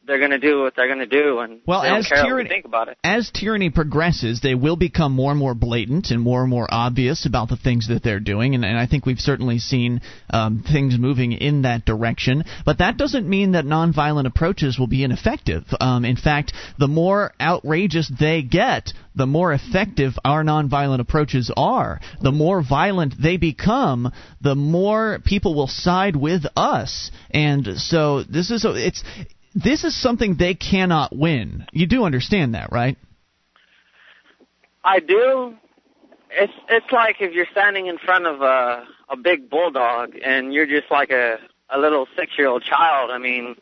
they're going to do what they're going to do, and Well, they don't as care what tyranny- we think about it. as tyranny progresses, they will become more and more blatant and more and more obvious about the things that they're doing, and, and I think we've certainly seen um, things moving in that direction. But that doesn't mean that nonviolent approaches will be ineffective. Um, in fact, the more outrageous they get, the more effective our nonviolent approaches are. The more violent they become, the more people will side with us. And so this is a, it's this is something they cannot win. You do understand that, right? I do. It's it's like if you're standing in front of a a big bulldog and you're just like a a little six year old child. I mean,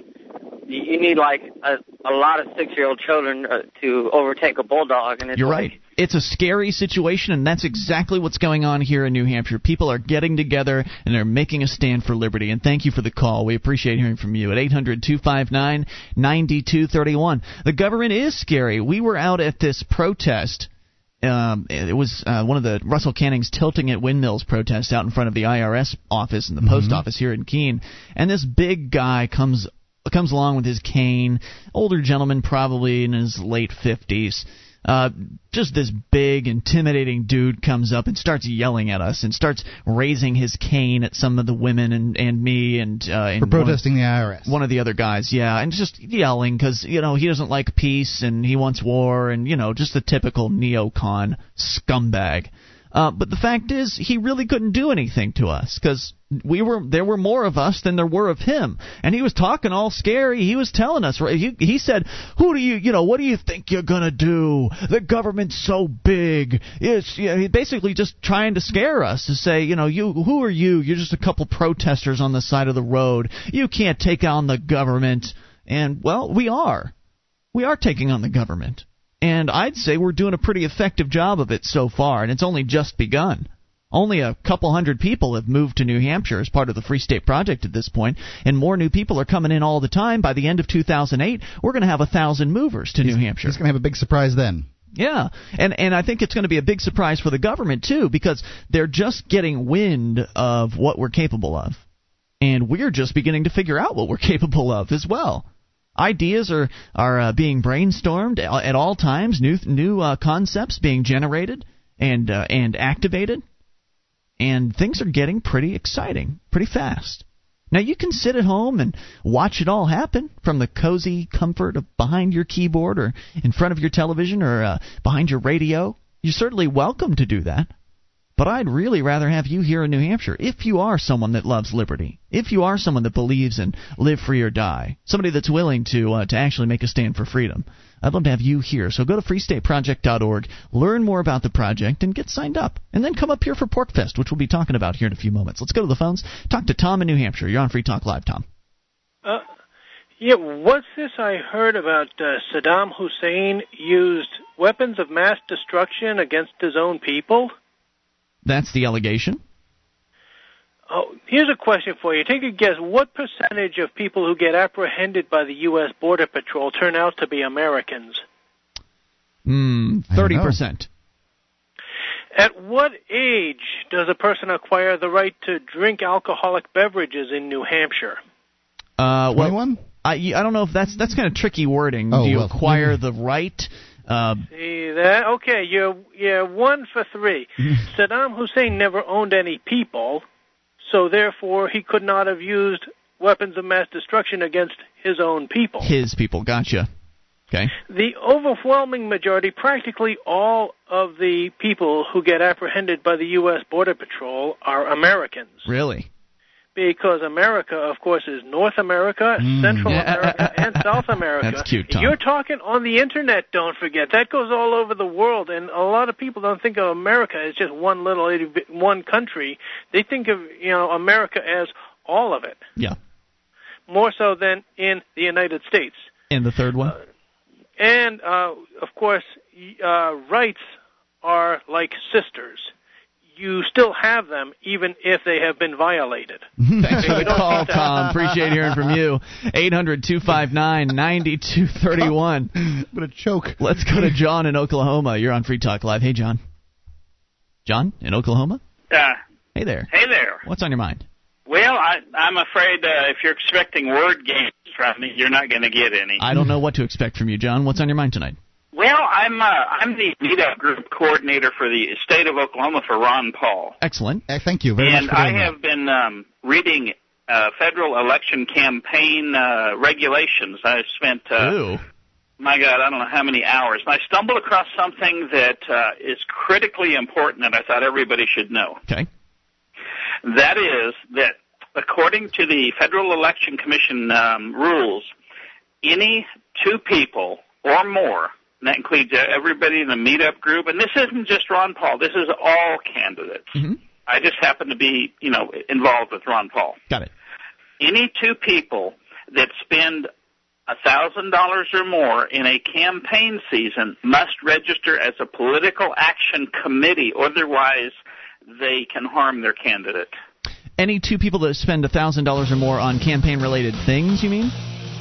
you, you need like a a lot of six-year-old children uh, to overtake a bulldog. And it's You're like, right. It's a scary situation, and that's exactly what's going on here in New Hampshire. People are getting together and they're making a stand for liberty. And thank you for the call. We appreciate hearing from you at 800 259 9231. The government is scary. We were out at this protest. Um, it was uh, one of the Russell Kanning's tilting at windmills protests out in front of the IRS office and the post office here in Keene. And this big guy comes comes along with his cane, older gentleman, probably in his late fifties. Uh, just this big, intimidating dude comes up and starts yelling at us and starts raising his cane at some of the women and and me and uh, and For one protesting the IRS. one of the other guys, yeah, and just yelling because you know he doesn't like peace and he wants war and you know just the typical neocon scumbag. Uh, but the fact is, he really couldn't do anything to us because we were there were more of us than there were of him, and he was talking all scary. He was telling us, right? He, he said, "Who do you, you know, what do you think you're gonna do? The government's so big. It's you know, basically just trying to scare us to say, you know, you who are you? You're just a couple protesters on the side of the road. You can't take on the government." And well, we are. We are taking on the government. And I'd say we're doing a pretty effective job of it so far, and it's only just begun. Only a couple hundred people have moved to New Hampshire as part of the Free State Project at this point, and more new people are coming in all the time. By the end of 2008, we're going to have a thousand movers to New Hampshire. He's going to have a big surprise then. Yeah, and and I think it's going to be a big surprise for the government too, because they're just getting wind of what we're capable of, and we're just beginning to figure out what we're capable of as well. Ideas are are uh, being brainstormed at all times, new new uh, concepts being generated and uh, and activated, and things are getting pretty exciting, pretty fast. Now you can sit at home and watch it all happen from the cozy comfort of behind your keyboard or in front of your television or uh, behind your radio. You're certainly welcome to do that. But I'd really rather have you here in New Hampshire if you are someone that loves liberty, if you are someone that believes in live free or die, somebody that's willing to uh, to actually make a stand for freedom. I'd love to have you here. So go to freestateproject.org, learn more about the project, and get signed up. And then come up here for PorcFest, which we'll be talking about here in a few moments. Let's go to the phones. Talk to Tom in New Hampshire. You're on Free Talk Live, Tom. Uh, yeah, what's this I heard about uh, Saddam Hussein used weapons of mass destruction against his own people? That's the allegation. Oh, here's a question for you. Take a guess. What percentage of people who get apprehended by the U.S. Border Patrol turn out to be Americans? Hmm, I don't know. 30%. At what age does a person acquire the right to drink alcoholic beverages in New Hampshire? Uh, well, 21? I, I don't know if that's that's kind of tricky wording. Oh, Do you well, acquire maybe. the right? Uh, See that? Okay, you're you're one for three. Saddam Hussein never owned any people, so therefore he could not have used weapons of mass destruction against his own people. his people. Gotcha. Okay. The overwhelming majority, practically all of the people who get apprehended by the U.S. Border Patrol are Americans. Really? Because America, of course, is North America, Central America, and South America. That's cute, Tom. You're talking on the internet, don't forget. That goes all over the world, and a lot of people don't think of America as just one little one country. They think of you know America as all of it, Yeah. more so than in the United States. And the third one? And uh, of course, uh, rights are like sisters. You still have them even if they have been violated. Thanks for the call, Tom. Appreciate hearing from you. 800 259 9231. I'm going to choke. Let's go to John in Oklahoma. You're on Free Talk Live. Hey, John. John in Oklahoma? Uh, Hey there. hey there. What's on your mind? Well, I, I'm afraid uh, if you're expecting word games from me, you're not going to get any. I don't know what to expect from you, John. What's on your mind tonight? Well, I'm uh, I'm the meetup group coordinator for the state of Oklahoma for Ron Paul, Excellent. Uh, thank you very and much for I doing have been um, reading uh, federal election campaign uh, regulations. I've spent uh, Ooh. my God, I don't know how many hours. And I stumbled across something that uh, is critically important and I thought everybody should know. Okay. That is that according to the Federal Election Commission um, rules, any two people or more, and that includes uh, everybody in the meetup group, and this isn't just Ron Paul, this is all candidates. Mhm. I just happen to be, you know, involved with Ron Paul. Got it. Any two people that spend $1,000 or more in a campaign season must register as a political action committee, otherwise they can harm their candidate. Any two people that spend $1,000 or more on campaign related things, you mean?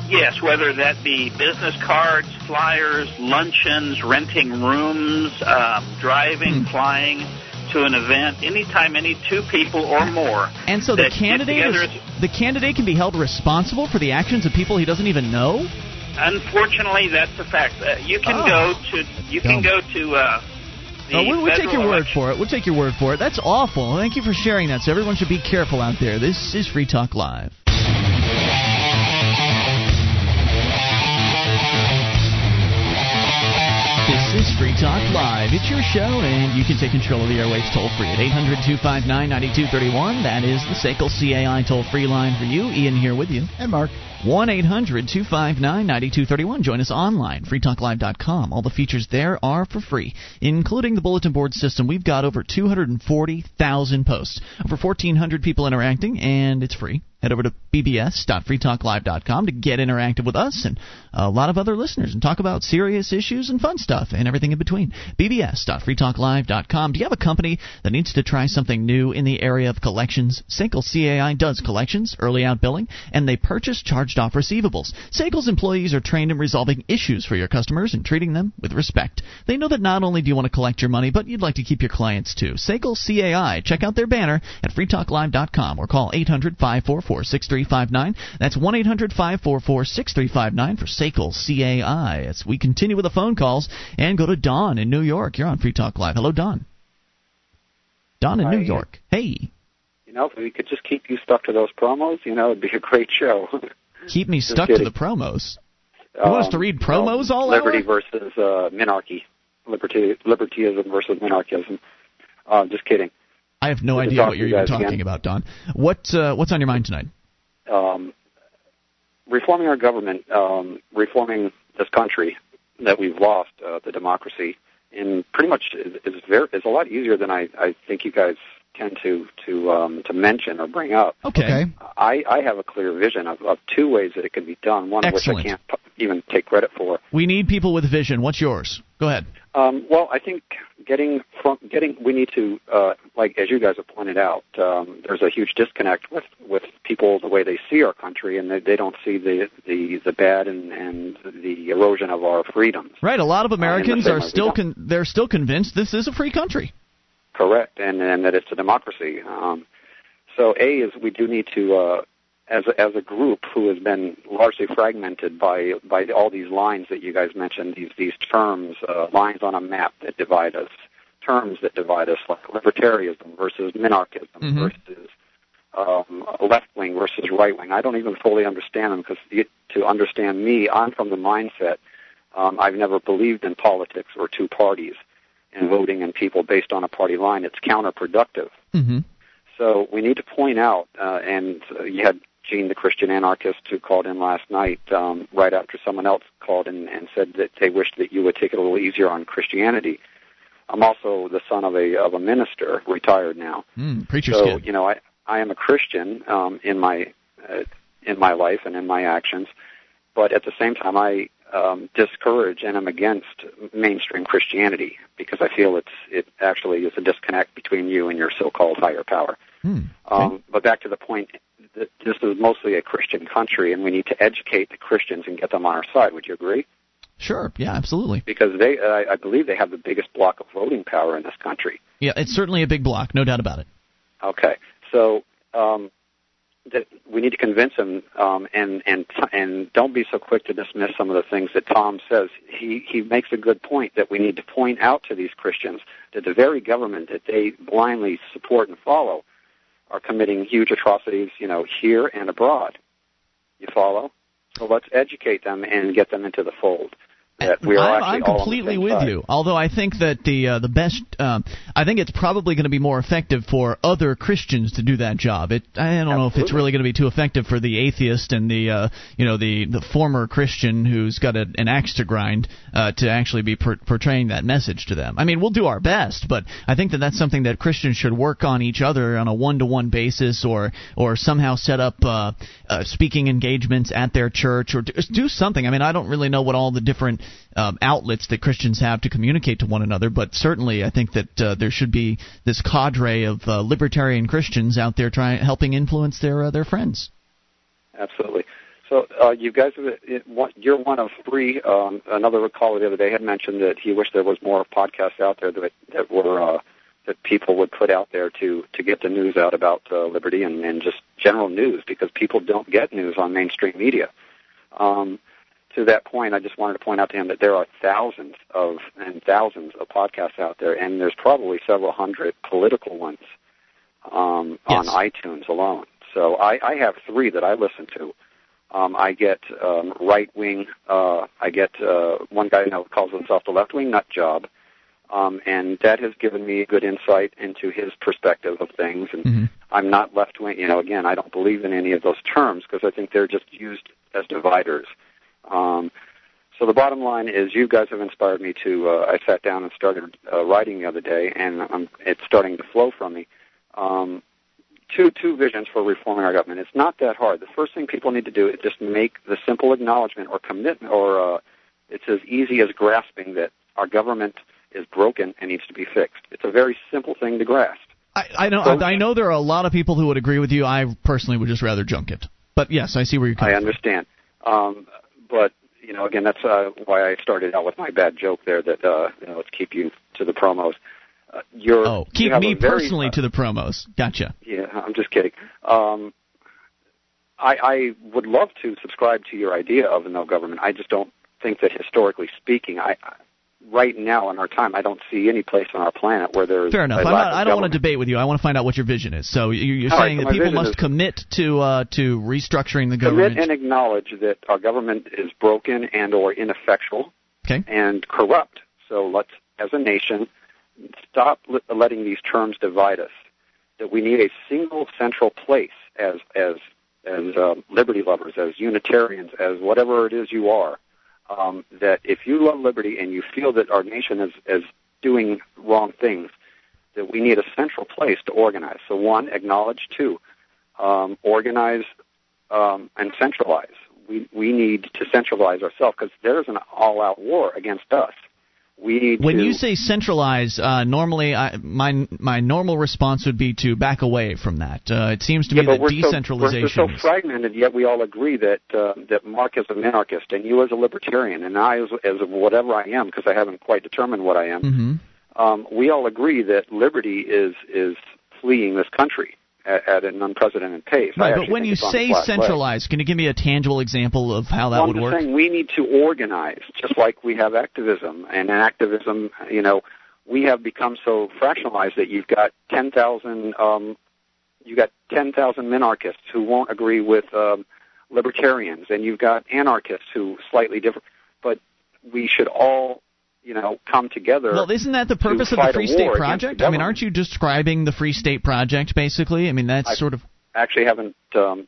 Yes, whether that be business cards, flyers, luncheons, renting rooms, uh, driving, hmm. flying to an event, anytime any two people or more. And so the candidate is, the candidate can be held responsible for the actions of people he doesn't even know. Unfortunately, that's a fact. Uh, you can oh. go to you can go to. Uh, oh, we'll, we'll take your word election. for it. We'll take your word for it. That's awful. Thank you for sharing that. So everyone should be careful out there. This is Free Talk Live. Free Talk Live. It's your show, and you can take control of the airwaves toll free at 800 259 9231. That is the SACL CAI toll free line for you. Ian here with you. And Mark. 1 800 259 9231. Join us online, freetalklive.com. All the features there are for free, including the bulletin board system. We've got over 240,000 posts, over 1,400 people interacting, and it's free. Head over to bbs.freetalklive.com to get interactive with us and a lot of other listeners and talk about serious issues and fun stuff and everything in between. bbs.freetalklive.com. Do you have a company that needs to try something new in the area of collections? SACL CAI does collections, early out billing, and they purchase charged off receivables. SACL's employees are trained in resolving issues for your customers and treating them with respect. They know that not only do you want to collect your money, but you'd like to keep your clients too. SACL CAI. Check out their banner at freetalklive.com or call 800 544 6359. That's 1 800 544 6359 for SACL CAI. As we continue with the phone calls and go to Don in New York. You're on Free Talk Live. Hello, Don. Don in Hi. New York. Hey. You know, if we could just keep you stuck to those promos, you know, it'd be a great show. Keep me stuck to the promos. You um, want us to read promos well, all Liberty hour? versus uh, minarchy. Liberty, libertyism versus minarchism. Uh, just kidding. I have no idea what you're even talking again. about, Don. What uh, what's on your mind tonight? Um, reforming our government, um, reforming this country that we've lost, uh, the democracy, and pretty much is, is very is a lot easier than I, I think you guys tend to to um, to mention or bring up. Okay. I, I have a clear vision of, of two ways that it can be done. One Excellent. which I can't even take credit for. We need people with vision. What's yours? Go ahead. Um, well, I think getting from getting we need to uh, like as you guys have pointed out, um, there's a huge disconnect with with people the way they see our country, and they, they don't see the the the bad and and the erosion of our freedoms. Right. A lot of Americans uh, are still con- they're still convinced this is a free country. Correct, and and that it's a democracy. Um, so a is we do need to. Uh, as a, as a group who has been largely fragmented by by all these lines that you guys mentioned, these these terms, uh, lines on a map that divide us, terms that divide us, like libertarianism versus minarchism mm-hmm. versus um, left wing versus right wing. I don't even fully understand them because to understand me, I'm from the mindset. Um, I've never believed in politics or two parties and voting in people based on a party line. It's counterproductive. Mm-hmm. So we need to point out, uh, and uh, you had Gene, the Christian anarchist, who called in last night um, right after someone else called in and said that they wished that you would take it a little easier on Christianity. I'm also the son of a of a minister, retired now. Mm, preacher's so kid. you know, I I am a Christian um, in my uh, in my life and in my actions, but at the same time, I um, discourage and am against mainstream Christianity because I feel it's it actually is a disconnect between you and your so-called higher power. Mm, okay. um, but back to the point that this is mostly a Christian country, and we need to educate the Christians and get them on our side. Would you agree? Sure. Yeah, absolutely. Because they, uh, I believe, they have the biggest block of voting power in this country. Yeah, it's certainly a big block, no doubt about it. Okay, so um, that we need to convince them, um, and and and don't be so quick to dismiss some of the things that Tom says. He he makes a good point that we need to point out to these Christians that the very government that they blindly support and follow are committing huge atrocities, you know, here and abroad. You follow? So let's educate them and get them into the fold. We are I'm, I'm all on the completely with side. you. Although I think that the uh, the best, um, I think it's probably going to be more effective for other Christians to do that job. It I don't know if it's really going to be too effective for the atheist and the uh, you know the the former Christian who's got a, an axe to grind uh, to actually be per- portraying that message to them. I mean, we'll do our best, but I think that that's something that Christians should work on each other on a one to one basis, or or somehow set up uh, uh, speaking engagements at their church, or do, do something. I mean, I don't really know what all the different um, outlets that Christians have to communicate to one another, but certainly I think that uh, there should be this cadre of uh, libertarian Christians out there trying helping influence their uh, their friends. Absolutely. So uh, you guys, are- you're one of three. Um, another caller the other day had mentioned that he wished there was more podcasts out there that that were uh, that people would put out there to to get the news out about uh, liberty and, and just general news because people don't get news on mainstream media. Um, to that point, I just wanted to point out to him that there are thousands of and thousands of podcasts out there, and there's probably several hundred political ones um, on iTunes alone. So I, I have three that I listen to. Um, I get um, right wing. Uh, I get uh, one guy now calls himself the left wing nut job, um, and that has given me good insight into his perspective of things. And Mm-hmm. I'm not left wing. You know, again, I don't believe in any of those terms because I think they're just used as dividers. Um, so the bottom line is, you guys have inspired me to. Uh, I sat down and started uh, writing the other day, and um, it's starting to flow from me. Um, two two visions for reforming our government. It's not that hard. The first thing people need to do is just make the simple acknowledgement or commitment, or uh, it's as easy as grasping that our government is broken and needs to be fixed. It's a very simple thing to grasp. I, I know So- I know there are a lot of people who would agree with you. I personally would just rather junk it. But yes, I see where you're coming I understand. Um, but you know, again, that's uh, why I started out with my bad joke there. That uh, you know, let's keep you to the promos. Uh, you're, Oh, keep have me very- personally to the promos. Gotcha. Yeah, I'm just kidding. Um, I, I would love to subscribe to your idea of a no government. I just don't think that historically speaking, I right now in our time, I don't see any place on our planet where there's Fair enough. A I'm not, I don't want to debate with you. I want to find out what your vision is. So you- you're All right, saying so that people must commit to uh, to restructuring the government, Commit and acknowledge that our government is broken and or ineffectual Okay. and corrupt. So let's, as a nation, stop letting these terms divide us. That we need a single central place as as as um, liberty lovers, as Unitarians, as whatever it is you are. Um, that if you love liberty and you feel that our nation is is doing wrong things, that we need a central place to organize. So one, acknowledge. Two, um, organize um, and centralize. We we need to centralize ourselves because there's an all-out war against us. We need When to, you say centralize, uh, normally I, my my normal response would be to back away from that. Uh, it seems to yeah, me but that we're so, we're decentralization. so fragmented, yet we all agree that uh, that Mark is a minarchist, and you as a libertarian, and I as, as whatever I am, because I haven't quite determined what I am. hmm Um, we all agree that liberty is is fleeing this country at, at an unprecedented pace. Right, but when you it's on the say centralized, can you give me a tangible example of how that well, would work? saying we need to organize, just like we have activism. And in activism, you know, we have become so fractionalized that you've got 10,000, um, you got 10,000 minarchists who won't agree with um, libertarians, and you've got anarchists who slightly different. But we should all, you know, come together. Well, isn't that the purpose of the Free State Project? I mean, aren't you describing the Free State Project basically? I mean, that's I- sort of actually haven't um,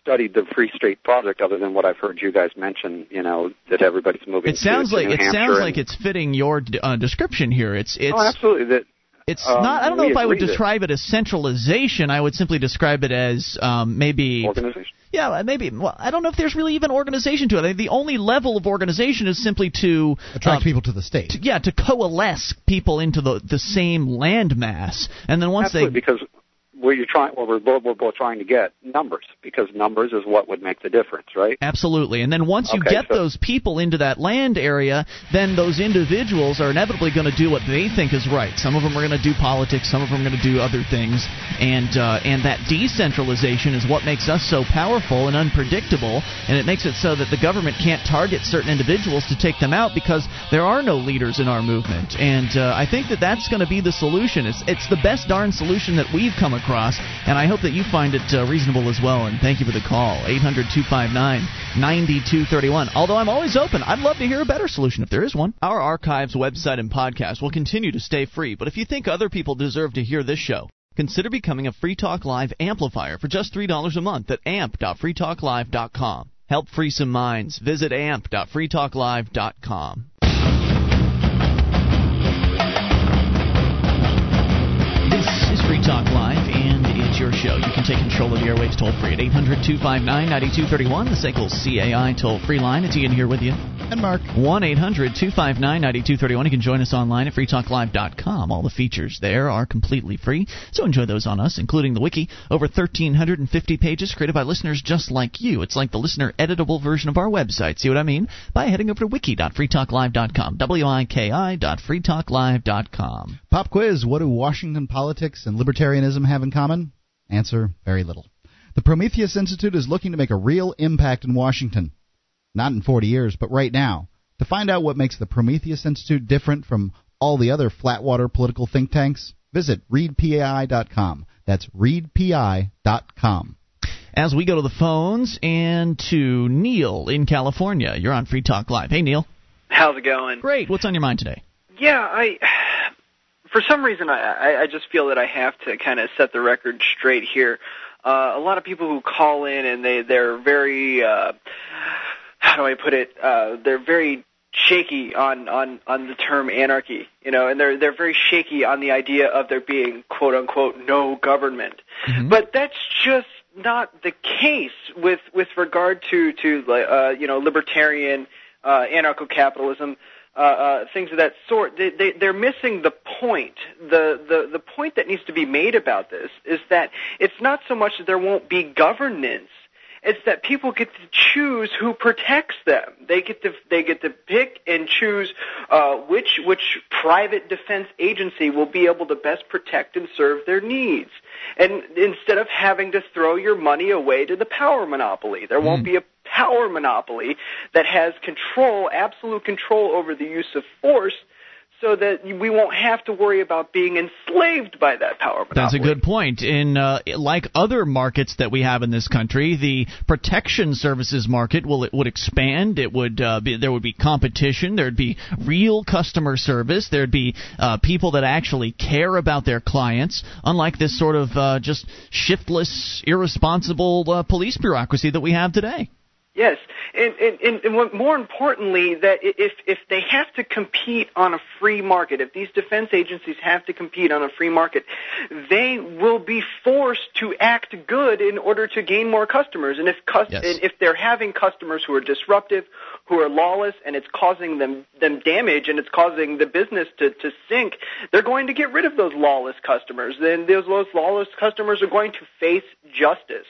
studied the Free State Project other than what I've heard you guys mention. You know that everybody's moving. It sounds like it Hampshire sounds like it's fitting your uh, description here. It's it's oh, absolutely. That it's um, not. I don't know if I would describe it as centralization. I would simply describe it as um, maybe organization. yeah, maybe. Well, I don't know if there's really even organization to it. I think the only level of organization is simply to Attract um, people to the state. to- yeah, to coalesce people into the the same land mass, and then once Absolutely, they because what you're trying, what we're both, we're both trying to get numbers, because numbers is what would make the difference, right? Absolutely. And then once you Okay, get so- those people into that land area, then those individuals are inevitably going to do what they think is right. Some of them are going to do politics, some of them are going to do other things. And uh, and that decentralization is what makes us so powerful and unpredictable, and it makes it so that the government can't target certain individuals to take them out because there are no leaders in our movement. And uh, I think that that's going to be the solution. It's it's the best darn solution that we've come across across, and I hope that you find it uh, reasonable as well. And thank you for the call, 800-259-9231. Although I'm always open, I'd love to hear a better solution if there is one. Our archives, website, and podcast will continue to stay free, but if you think other people deserve to hear this show, consider becoming a Free Talk Live amplifier for just $3 a month at amp.freetalklive.com. Help free some minds. Visit amp.freetalklive.com. This is Free Talk Live, show. You can take control of the airwaves toll free at 800 259 9231, the SACL CAI toll free line. It's Ian here with you. And Mark. 1 800 259 9231. You can join us online at freetalklive.com. All the features there are completely free, so enjoy those on us, including the wiki. Over 1,350 pages created by listeners just like you. It's like the listener editable version of our website. See what I mean? By heading over to wiki.freetalklive.com. W I K I dot freetalklive.com. Pop quiz What do Washington politics and libertarianism have in common? Answer Very little. The Prometheus Institute is looking to make a real impact in Washington. Not in 40 years, but right now. To find out what makes the Prometheus Institute different from all the other flatwater political think tanks, visit readpai.com. That's readpai.com. As we go to the phones and to Neil in California. You're on Free Talk Live. Hey, Neil. How's it going? Great. What's on your mind today? Yeah, I. For some reason, I, I, just feel that I have to kind of set the record straight here. Uh, a lot of people who call in and they they're very. Uh, how do I put it? Uh, they're very shaky on on on the term anarchy, you know, and they're they're very shaky on the idea of there being quote unquote no government. Mm-hmm. But that's just not the case with with regard to to uh, you know libertarian uh, anarcho-capitalism. Uh, uh, things of that sort. They, they, they're missing the point. The, the the point that needs to be made about this is that it's not so much that there won't be governance it's that people get to choose who protects them. They get to they get to pick and choose uh, which which private defense agency will be able to best protect and serve their needs. And instead of having to throw your money away to the power monopoly, there won't be a power monopoly that has control, absolute control over the use of force so that we won't have to worry about being enslaved by that power monopoly. That's a good point. In uh, like other markets that we have in this country, the protection services market will it would expand. It would uh, be, there would be competition. There'd be real customer service. There'd be uh, people that actually care about their clients. Unlike this sort of uh, just shiftless, irresponsible uh, police bureaucracy that we have today. Yes, and, and, and what, more importantly, that if if they have to compete on a free market, if these defense agencies have to compete on a free market, they will be forced to act good in order to gain more customers. And if cus- Yes. and if they're having customers who are disruptive, who are lawless, and it's causing them them damage, and it's causing the business to to sink, they're going to get rid of those lawless customers. Then those those lawless customers are going to face justice.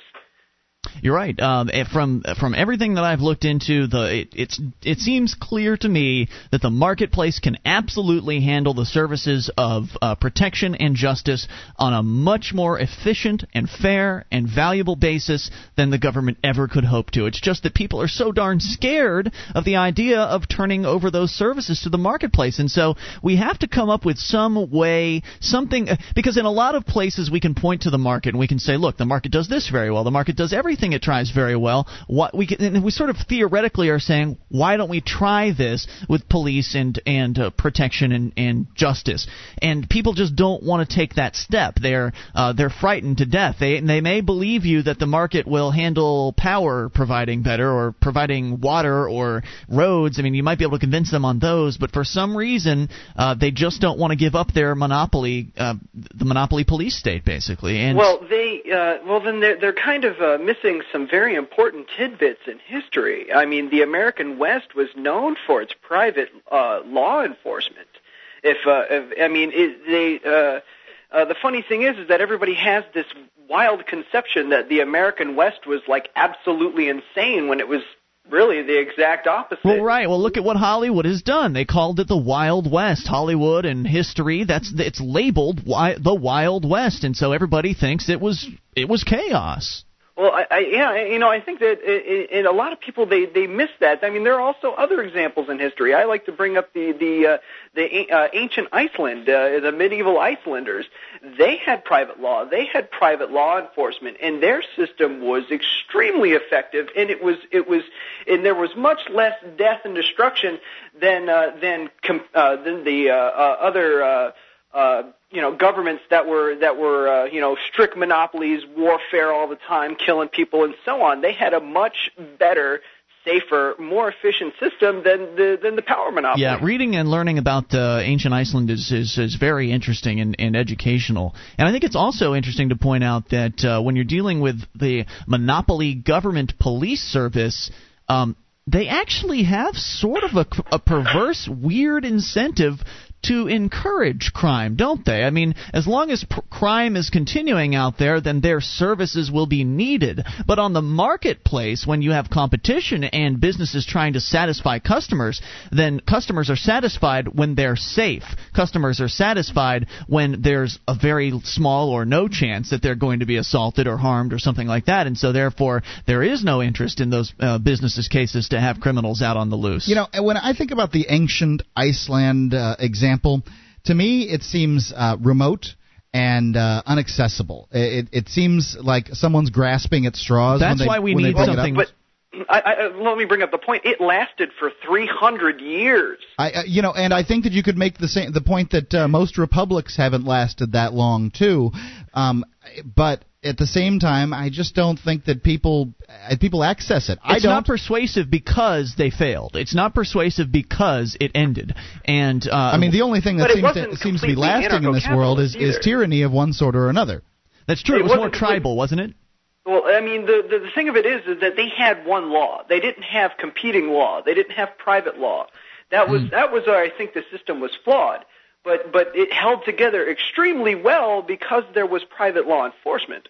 You're right. Um, from from everything that I've looked into, the it, it's it seems clear to me that the marketplace can absolutely handle the services of uh, protection and justice on a much more efficient and fair and valuable basis than the government ever could hope to. It's just that people are so darn scared of the idea of turning over those services to the marketplace, and so we have to come up with some way, something because in a lot of places we can point to the market and we can say, look, the market does this very well, the market does everything it tries very well. What we can, we sort of theoretically are saying, why don't we try this with police and and uh, protection and, and justice? And people just don't want to take that step. They're uh, they're frightened to death. They they may believe you that the market will handle power providing better or providing water or roads. I mean, you might be able to convince them on those, but for some reason uh, they just don't want to give up their monopoly, uh, the monopoly police state, basically. And well, they uh, well then they're they're kind of uh, missing some very important tidbits in history. I mean, the American West was known for its private uh, law enforcement. If, uh, if I mean, it, they. Uh, uh, the funny thing is, is that everybody has this wild conception that the American West was like absolutely insane when it was really the exact opposite. Well, right. Well, look at what Hollywood has done. They called it the Wild West. Hollywood and history. That's it's labeled wi- the Wild West, and so everybody thinks it was it was chaos. Well, I, I yeah, you know, I think that it, it, a lot of people they they miss that. I mean, there are also other examples in history. I like to bring up the the uh, the uh, ancient Iceland, uh, the medieval Icelanders. They had private law. They had private law enforcement, and their system was extremely effective. And it was it was and there was much less death and destruction than uh, than uh, than the uh, uh, other. Uh, uh, you know governments that were that were uh, you know strict monopolies, warfare all the time, killing people and so on. They had a much better safer, more efficient system than the than the power monopoly. Yeah, reading and learning about uh, ancient Iceland is, is is very interesting and, and educational. And I think it's also interesting to point out that uh, when you're dealing with the monopoly government police service. Um, they actually have sort of a, a perverse, weird incentive to encourage crime, don't they? I mean, as long as pr- crime is continuing out there, then their services will be needed. But on the marketplace, when you have competition and businesses trying to satisfy customers, then customers are satisfied when they're safe. Customers are satisfied when there's a very small or no chance that they're going to be assaulted or harmed or something like that. And so, therefore, there is no interest in those uh, businesses' cases to have criminals out on the loose. You know, when I think about the ancient Iceland uh, example, example, to me it seems uh, remote and uh, unaccessible. It, it seems like someone's grasping at straws. That's they, why we need something. But I, I, let me bring up the point. It lasted for 300 years. I, uh, you know, and I think that you could make the same the point that uh, most republics haven't lasted that long too. Um, but at the same time, I just don't think that people uh, people access it. It's I don't. not persuasive because they failed. It's not persuasive because it ended. And uh, I mean, the only thing that seems to, seems to be lasting in this world is, is tyranny of one sort or another. That's true. It it was more tribal, wasn't it? Well, I mean, the, the the thing of it is, is that they had one law. They didn't have competing law. They didn't have private law. That was hmm. that was where I think the system was flawed. But but it held together extremely well because there was private law enforcement.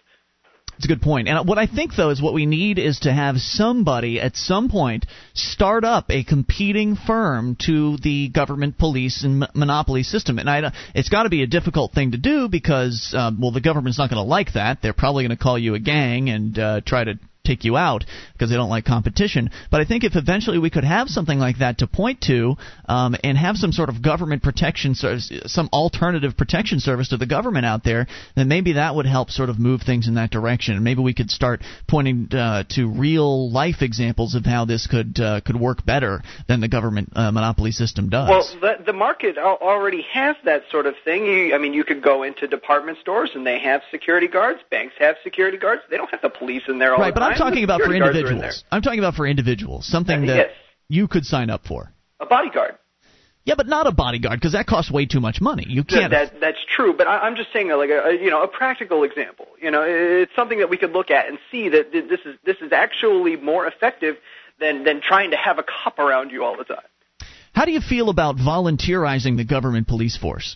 It's a good point. And what I think, though, is what we need is to have somebody at some point start up a competing firm to the government police and monopoly system. And I, it's got to be a difficult thing to do because, um, well, the government's not going to like that. They're probably going to call you a gang and uh, try to take you out because they don't like competition. But I think if eventually we could have something like that to point to um, and have some sort of government protection service, some alternative protection service to the government out there, then maybe that would help sort of move things in that direction. And maybe we could start pointing uh, to real life examples of how this could uh, could work better than the government uh, monopoly system does. Well, the, the market already has that sort of thing. You, I mean, you could go into department stores and they have security guards. Banks have security guards. They don't have the police in there all right, the time. I'm talking about for security guards are in individuals. I'm talking about for individuals, something Uh, that yes. you could sign up for. A bodyguard. Yeah, but not a bodyguard because that costs way too much money. You can't. that that's true, but I, I'm just saying, like a, a you know a practical example. You know, it's something that we could look at and see that this is this is actually more effective than than trying to have a cop around you all the time. How do you feel about volunteerizing the government police force?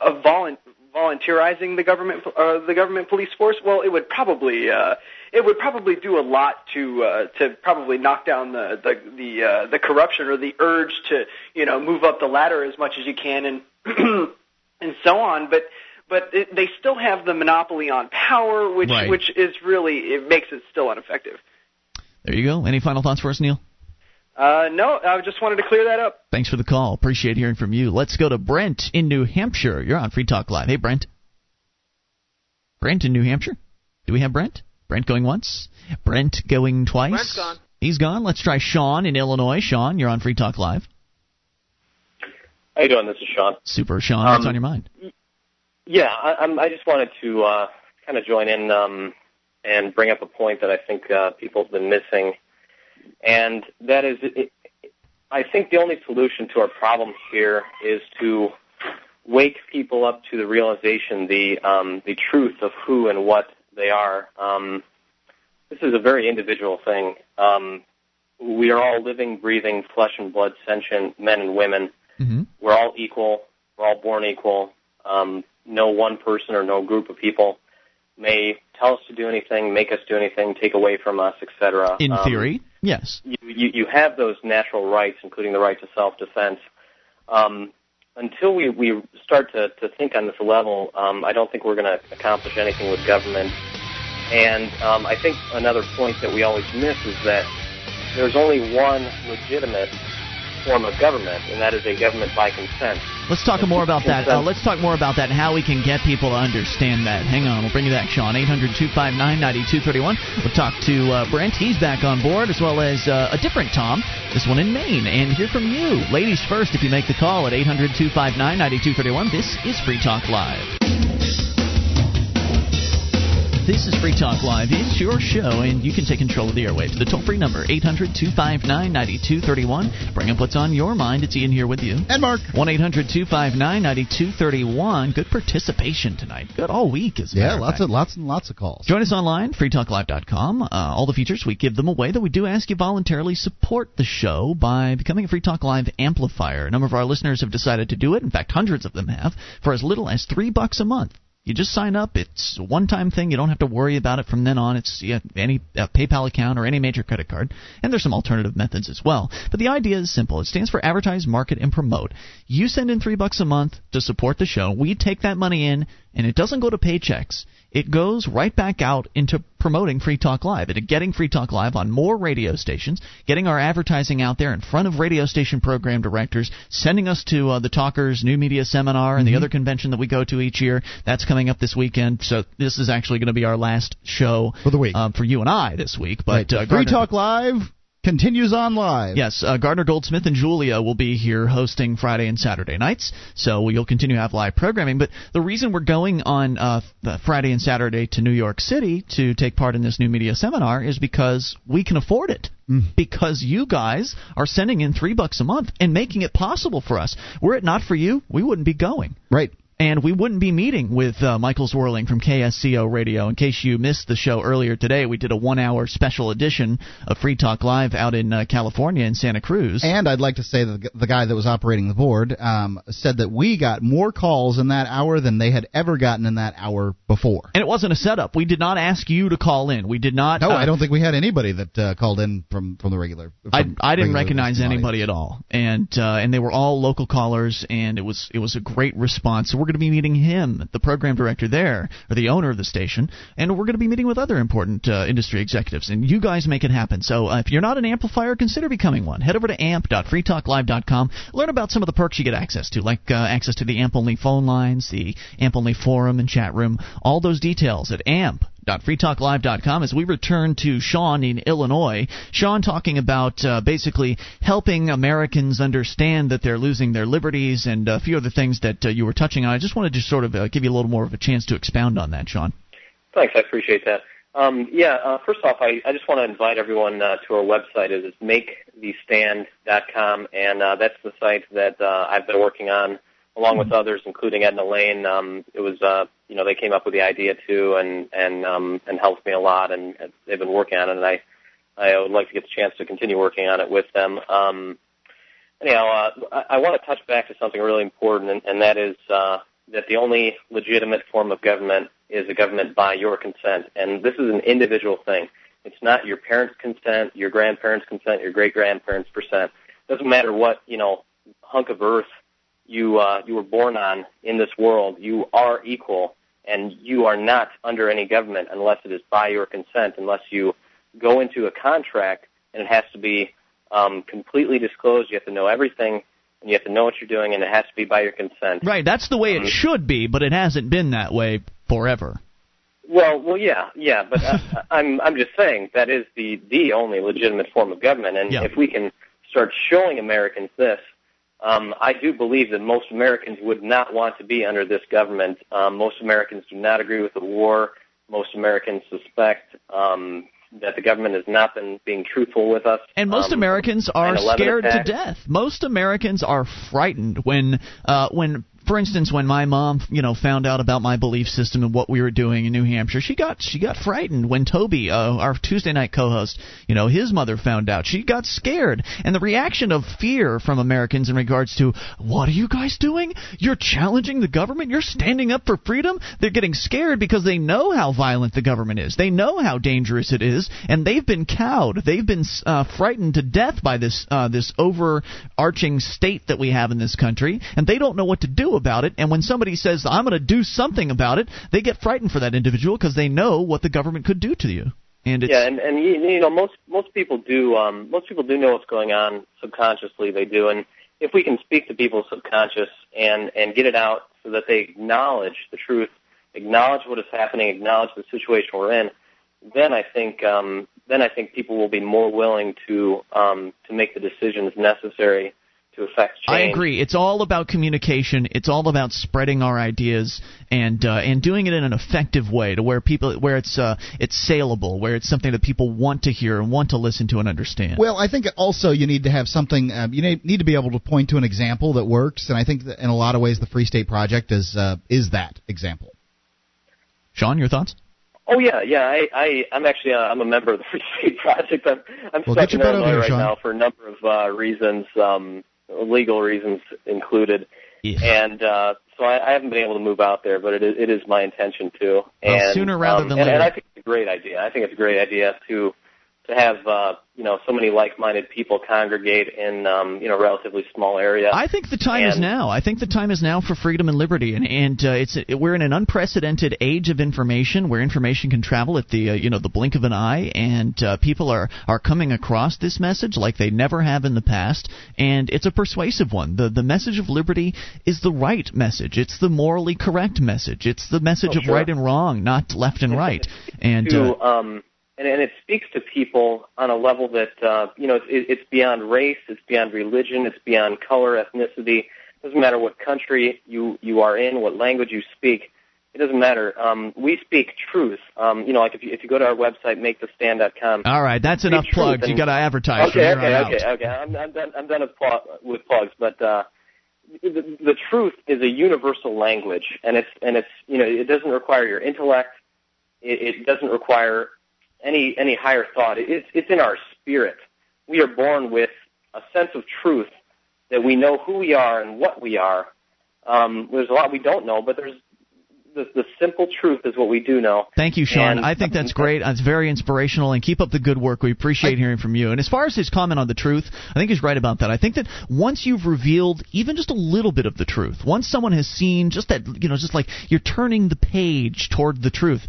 Of volun- volunteerizing the government uh, the government police force, well, it would probably uh, it would probably do a lot to uh, to probably knock down the the the, uh, the corruption or the urge to you know move up the ladder as much as you can and and so on. But but it, they still have the monopoly on power, which Right. which is really it makes it still ineffective. There you go. Any final thoughts for us, Neil? Uh, no, I just wanted to clear that up. Thanks for the call. Appreciate hearing from you. Let's go to Brent in New Hampshire. You're on Free Talk Live. Hey, Brent. Brent in New Hampshire. Do we have Brent? Brent going once. Brent going twice. Brent's gone. He's gone. Let's try Sean in Illinois. Sean, you're on Free Talk Live. How you doing? This is Sean. Super, Sean. What's Um, on your mind? Yeah, I, I'm, I just wanted to uh, kind of join in um, and bring up a point that I think uh, people have been missing, and that is, it, I think the only solution to our problem here is to wake people up to the realization, the um, the truth of who and what they are. Um, this is a very individual thing. Um, we are all living, breathing, flesh and blood, sentient men and women. Mm-hmm. We're all equal. We're all born equal. Um, no one person or no group of people may tell us to do anything, make us do anything, take away from us, etc. In Um, theory, yes. you, you, you have those natural rights, including the right to self-defense. Um, until we, we start to, to think on this level, um, I don't think we're going to accomplish anything with government. And um, I think another point that we always miss is that there's only one legitimate form of government, and that is a government by consent. Let's talk more about that. Uh, let's talk more about that and how we can get people to understand that. Hang on, we'll bring you back, Sean. 800 259 9231. We'll talk to uh, Brent. He's back on board, as well as uh, a different Tom, this one in Maine, and hear from you. Ladies first, if you make the call at 800 259 9231. This is Free Talk Live. This is Free Talk Live. It's your show, and you can take control of the airwaves. The toll free number, 800 259 9231. Bring up what's on your mind. It's Ian here with you. And Mark. 1 800 259 9231. Good participation tonight. Good all week, as well. Yeah, lots of lots and lots of calls. Join us online, freetalklive.com. Uh, all the features, we give them away, though we do ask you voluntarily support the show by becoming a Free Talk Live amplifier. A number of our listeners have decided to do it. In fact, hundreds of them have, for as little as three bucks a month. You just sign up. It's a one-time thing. You don't have to worry about it from then on. It's any uh, PayPal account or any major credit card. And there's some alternative methods as well. But the idea is simple. It stands for advertise, market, and promote. You send in three bucks a month to support the show. We take that money in, and it doesn't go to paychecks. It goes right back out into promoting Free Talk Live into getting Free Talk Live on more radio stations, getting our advertising out there in front of radio station program directors, sending us to uh, the Talkers New Media Seminar and Mm-hmm. the other convention that we go to each year. That's coming up this weekend. So this is actually going to be our last show For the week. um, for you and I this week. But Right. uh, Free Talk Live continues on live. Yes, uh, Gardner Goldsmith and Julia will be here hosting Friday and Saturday nights, so you'll continue to have live programming. But the reason we're going on uh, the Friday and Saturday to New York City to take part in this new media seminar is because we can afford it. Because you guys are sending in three bucks a month and making it possible for us. Were it not for you, we wouldn't be going. Right. And we wouldn't be meeting with uh, Michael Zwerling from KSCO Radio. In case you missed the show earlier today, we did a one hour special edition of Free Talk Live out in uh, California in Santa Cruz. And I'd like to say that the- guy that was operating the board um, said that we got more calls in that hour than they had ever gotten in that hour before. And it wasn't a setup. We did not ask you to call in. We did not. No, uh, I don't think we had anybody that uh, called in from from the regular. I, from I didn't regular recognize anybody at all, and uh, and they were all local callers, and it was it was a great response. So we're going to be meeting him, the program director there, or the owner of the station, and we're going to be meeting with other important uh, industry executives, and you guys make it happen. So uh, if you're not an amplifier, consider becoming one. Head over to amp.freetalklive.com, learn about some of the perks you get access to, like uh, access to the AMP only phone lines, the AMP only forum and chat room, all those details at amp freetalklive.com as we return to Sean in Illinois. Sean talking about uh, basically helping Americans understand that they're losing their liberties and a few other things that uh, you were touching on. I just wanted to sort of uh, give you a little more of a chance to expound on that, Sean. Thanks, I appreciate that. Um, yeah, uh, first off, I, I just want to invite everyone uh, to our website. It is makethestand.com, and uh, that's the site that I've been working on along with others, including Edna Lane. Um, it was, uh, you know, they came up with the idea too, and and um, and helped me a lot, and and they've been working on it, and I I would like to get the chance to continue working on it with them. Um, anyhow, uh, I, I want to touch back to something really important, and, and that is uh, that the only legitimate form of government is a government by your consent, and this is an individual thing. It's not your parents' consent, your grandparents' consent, your great grandparents' consent. Doesn't matter what you know hunk of earth you uh, you were born on in this world. You are equal, and you are not under any government unless it is by your consent. Unless you go into a contract and it has to be um, completely disclosed. You have to know everything, and you have to know what you're doing, and it has to be by your consent. Right, that's the way it should be, but it hasn't been that way forever. Well, well, yeah, yeah, but uh, I'm I'm just saying that is the the only legitimate form of government, and Yeah. if we can start showing Americans this, um, I do believe that most Americans would not want to be under this government. Um, most Americans do not agree with the war. Most Americans suspect um, that the government has not been being truthful with us. And most Um, Americans are 9/11 scared to death. Most Americans are frightened when, uh, when, for instance, when my mom, you know, found out about my belief system and what we were doing in New Hampshire, she got she got frightened. When Toby, uh, our Tuesday night co-host, you know, his mother found out, she got scared. And the reaction of fear from Americans in regards to what are you guys doing? You're challenging the government. You're standing up for freedom. They're getting scared because they know how violent the government is. They know how dangerous it is, and they've been cowed. They've been uh, frightened to death by this uh, this overarching state that we have in this country, and they don't know what to do about it. And when somebody says, I'm going to do something about it, they get frightened for that individual because they know what the government could do to you. And yeah, and and you, you know most most people do um, most people do know what's going on subconsciously. They do, and if we can speak to people's subconscious and and get it out so that they acknowledge the truth, acknowledge what is happening, acknowledge the situation we're in, then I think um, then I think people will be more willing to um, to make the decisions necessary to affect change. I agree. It's all about communication. It's all about spreading our ideas and uh, and doing it in an effective way to where people where it's uh, it's saleable, where it's something that people want to hear and want to listen to and understand. Well, I think also you need to have something. Um, you need to be able to point to an example that works, and I think that in a lot of ways the Free State Project is uh, is that example. Sean, your thoughts? Oh yeah, yeah. I, I I'm actually uh, I'm a member of the Free State Project. I'm I'm well, stuck in Illinois here, right Sean. now for a number of uh, reasons, um, legal reasons included, yeah. and uh, so I, I haven't been able to move out there. But it is it is my intention to. Well, and sooner rather um, than and, later. And I think it's a great idea. I think it's a great idea to to have uh, you know so many like-minded people congregate in um, you know relatively small area. I think the time is now. I think the time is now for freedom and liberty, and and uh, it's we're in an unprecedented age of information, where information can travel at the uh, you know the blink of an eye, and uh, people are are coming across this message like they never have in the past, and it's a persuasive one. the The message of liberty is the right message. It's the morally correct message. It's the message Oh, of sure. right and wrong, not left and right. And to uh, um and, and it speaks to people on a level that uh you know it's it, it's beyond race it's beyond religion it's beyond color ethnicity. It doesn't matter what country you you are in what language you speak. It doesn't matter. Um we speak truth. Um you know like if you if you go to our website makethestand.com all right, that's enough plugs. You and- got to advertise okay okay okay okay. I'm i'm done i'm done with, pl- with plugs but uh the, the truth is a universal language and it's and it's you know it doesn't require your intellect. It, it doesn't require any any higher thought. It's it's in our spirit. We are born with a sense of truth that we know who we are and what we are. Um, there's a lot we don't know, but there's the, the simple truth is what we do know. Thank you, Sean. And- I think that's great. It's very inspirational, and keep up the good work. We appreciate hearing from you. And as far as his comment on the truth, I think he's right about that. I think that once you've revealed even just a little bit of the truth, once someone has seen just that, you know, just like you're turning the page toward the truth,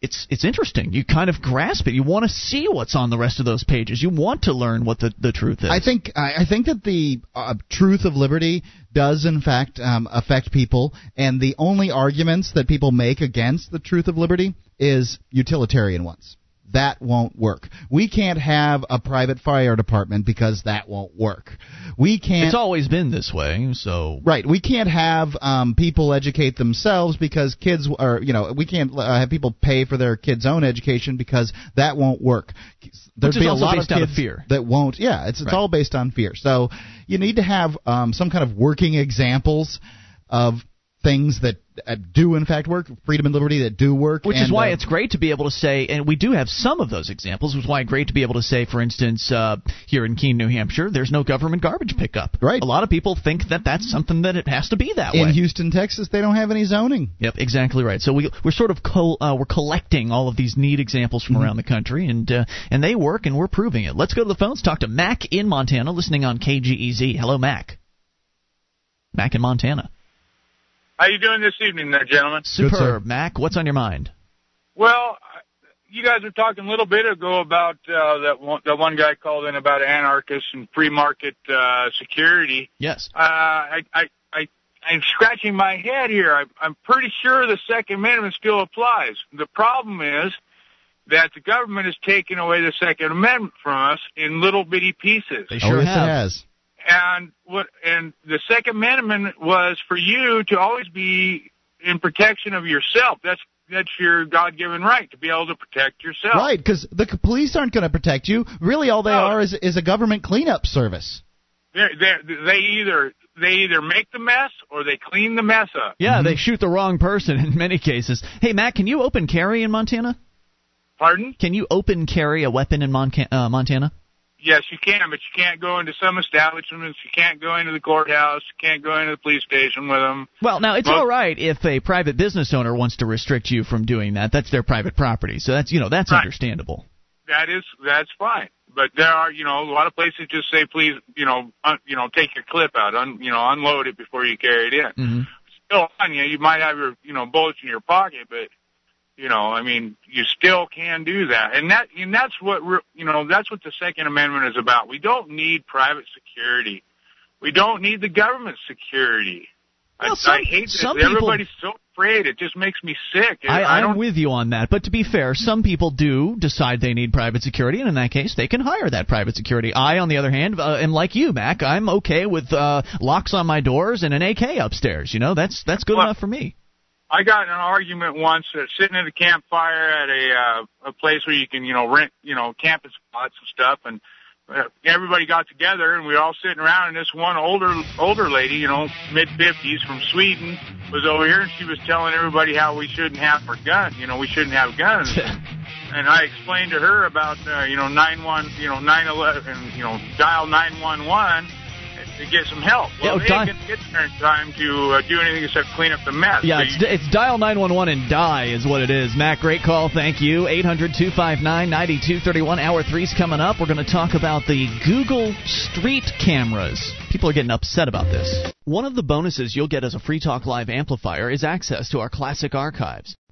it's it's interesting. You kind of grasp it. You want to see what's on the rest of those pages. You want to learn what the the truth is. I think I, I think that the uh, truth of liberty does in fact um, affect people, and the only arguments that people make against the truth of liberty is utilitarian ones. That won't work. We can't have a private fire department because that won't work. We can't. It's always been this way. So Right. We can't have um, people educate themselves because kids are, you know, we can't uh, have people pay for their kids' own education because that won't work. There'd be a also lot based of out of fear. that won't. Yeah, it's it's Right. all based on fear. So you need to have um, some kind of working examples of things that uh, do in fact work, freedom and liberty that do work. Which is why uh, it's great to be able to say, and we do have some of those examples, which is why it's great to be able to say, for instance, uh, here in Keene, New Hampshire, there's no government garbage pickup. Right. A lot of people think that that's something that it has to be that in way. In Houston, Texas, they don't have any zoning. Yep, exactly right. So we we're sort of co- uh, we're collecting all of these neat examples from Mm-hmm. around the country, and uh, and they work, and we're proving it. Let's go to the phones. Talk to Mac in Montana, listening on KGEZ. Hello, Mac. Mac in Montana. How you doing this evening, there, gentlemen? Superb, Mac. What's on your mind? Well, you guys were talking a little bit ago about uh, that one, that one guy called in about anarchists and free market uh, security. Yes. Uh, I, I, I, I'm scratching my head here. I, I'm pretty sure the Second Amendment still applies. The problem is that the government is taking away the Second Amendment from us in little bitty pieces. They oh, sure yes, have. it has. And what and the Second Amendment was for you to always be in protection of yourself. That's that's your God-given right to be able to protect yourself. Right, because the police aren't going to protect you. Really, all they No. are is is a government cleanup service. They're, they're, they either they either make the mess or they clean the mess up. Yeah, they shoot the wrong person in many cases. Hey, Matt, can you open carry in Montana? Pardon? Can you open carry a weapon in Monca- uh, Montana? Yes, you can, but you can't go into some establishments. You can't go into the courthouse. You can't go into the police station with them. Well, now it's all right if a private business owner wants to restrict you from doing that. That's their private property, so that's you know that's Right. understandable. That is that's fine. But there are, you know, a lot of places just say, please, you know, un, you know, take your clip out, un, you know, unload it before you carry it in. hmm still on you. You might have your, you know, bullets in your pocket, but you know, I mean, you still can do that, and that, and that's what you know, that's what the Second Amendment is about. We don't need private security. We don't need the government security. Well, I, some- I hate this. people- Everybody's so afraid. It just makes me sick. I, I I'm with you on that. But to be fair, some people do decide they need private security, and in that case, they can hire that private security. I, on the other hand, uh, am like you, Mac. I'm okay with uh, locks on my doors and an AK upstairs. You know, that's that's good Well- enough for me. I got in an argument once uh, sitting at a campfire at a uh, a place where you can you know rent you know camping spots and stuff and uh, everybody got together and we were all sitting around and this one older older lady you know mid fifties from Sweden was over here and she was telling everybody how we shouldn't have our gun you know we shouldn't have guns. And I explained to her about uh, you know nine one you know nine eleven you know dial nine one one to get some help. Well, Yeah, they di- didn't get there in time to uh, do anything except clean up the mess. Yeah, So it's, you- it's dial 911 and die is what it is. Mac, great call. Thank you. 800 259 9231. Hour three's coming up. We're going to talk about the Google Street cameras. People are getting upset about this. One of the bonuses you'll get as a Free Talk Live amplifier is access to our classic archives.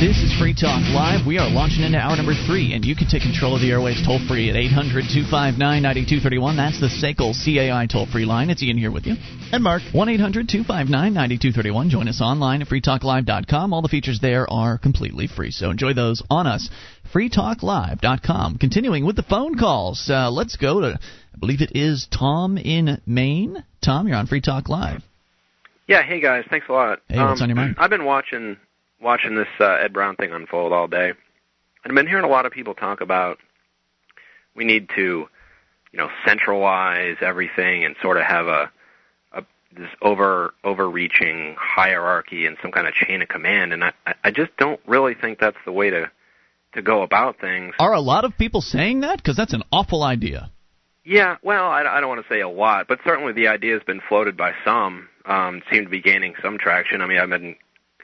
This is Free Talk Live. We are launching into hour number three, and you can take control of the airwaves toll free at 800 259 9231. That's the SACL CAI toll free line. It's Ian here with you. And Mark. 1 800 259 9231. Join us online at freetalklive.com. All the features there are completely free, so enjoy those on us. freetalklive.com. Continuing with the phone calls. Uh, let's go to, I believe it is Tom in Maine. Tom, you're on Free Talk Live. Yeah, hey guys, thanks a lot. Hey, what's on your mind? I've been watching watching this uh, Ed Brown thing unfold all day. And I've been hearing a lot of people talk about we need to, you know, centralize everything and sort of have a, a this over overreaching hierarchy and some kind of chain of command. And I I just don't really think that's the way to to go about things. Are a lot of people saying that? Because that's an awful idea. Yeah, well, I, I don't want to say a lot, but certainly the idea has been floated by some. Um, seem to be gaining some traction. I mean, I've been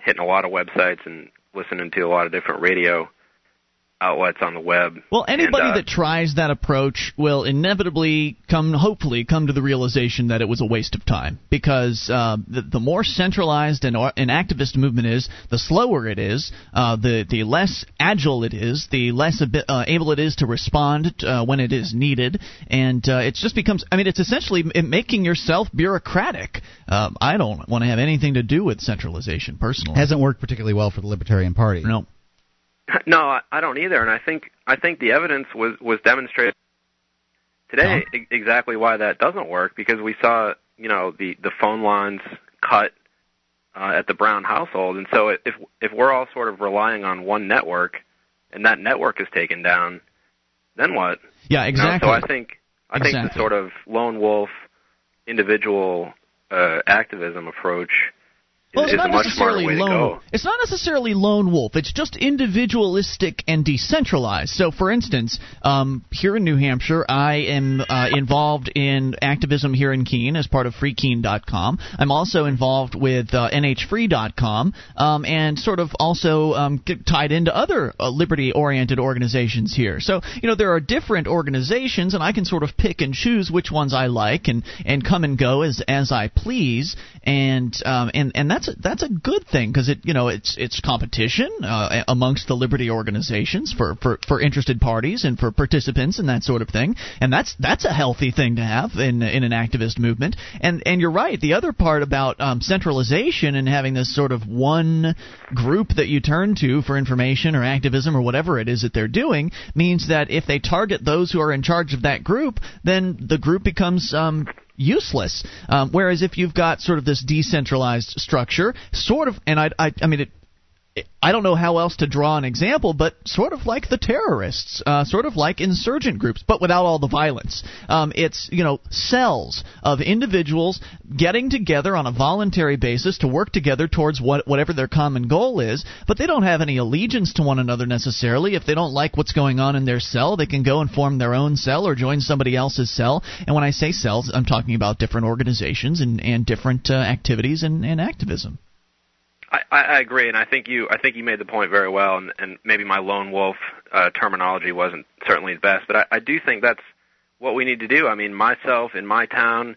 hitting a lot of websites and listening to a lot of different radio outlets on the web. Well, anybody And, uh, that tries that approach will inevitably come, hopefully, come to the realization that it was a waste of time. Because uh, the, the more centralized an, an activist movement is, the slower it is, uh, the the less agile it is, the less abi- uh, able it is to respond uh, when it is needed, and uh, it just becomes. I mean, it's essentially making yourself bureaucratic. Um, I don't want to have anything to do with centralization personally. Hasn't worked particularly well for the Libertarian Party. No. No, I, I don't either, and I think I think the evidence was was demonstrated today e- exactly why that doesn't work because we saw you know the the phone lines cut uh, at the Brown household, and so if if we're all sort of relying on one network and that network is taken down, then what? Yeah, You know, exactly. so I think I think the sort of lone wolf individual uh, activism approach Well, it's not a much smarter necessarily lone. It's not necessarily lone wolf. It's just individualistic and decentralized. So, for instance, um, here in New Hampshire, I am uh, involved in activism here in Keene as part of FreeKeene.com. I'm also involved with uh, NHFree.com um, and sort of also um, tied into other uh, liberty-oriented organizations here. So, you know, there are different organizations, and I can sort of pick and choose which ones I like and and come and go as as I please. And um, and and that's a, that's a good thing because it you know it's it's competition uh, amongst the liberty organizations for, for for interested parties and for participants and that sort of thing. And that's that's a healthy thing to have in in an activist movement. And and you're right. The other part about um, centralization and having this sort of one group that you turn to for information or activism or whatever it is that they're doing means that if they target those who are in charge of that group, then the group becomes um, useless. Um, whereas if you've got sort of this decentralized structure, sort of, and I, I, I mean, it, I don't know how else to draw an example, but sort of like the terrorists, uh, sort of like insurgent groups, but without all the violence. Um, it's you know cells of individuals getting together on a voluntary basis to work together towards what whatever their common goal is, but they don't have any allegiance to one another necessarily. If they don't like what's going on in their cell, they can go and form their own cell or join somebody else's cell. And when I say cells, I'm talking about different organizations and and different uh, activities and, and activism. I, I agree, and I think you I think you made the point very well, and, and maybe my lone wolf uh, terminology wasn't certainly the best, but I, I do think that's what we need to do. I mean, myself in my town,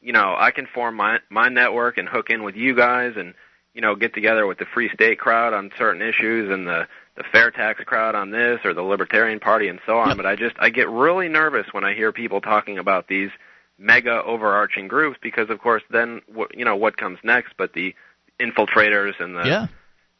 you know, I can form my my network and hook in with you guys, and you know, get together with the Free State crowd on certain issues, and the the fair tax crowd on this, or the Libertarian Party, and so on. But I just I get really nervous when I hear people talking about these mega overarching groups because, of course, then you know what comes next, but the infiltrators and the yeah.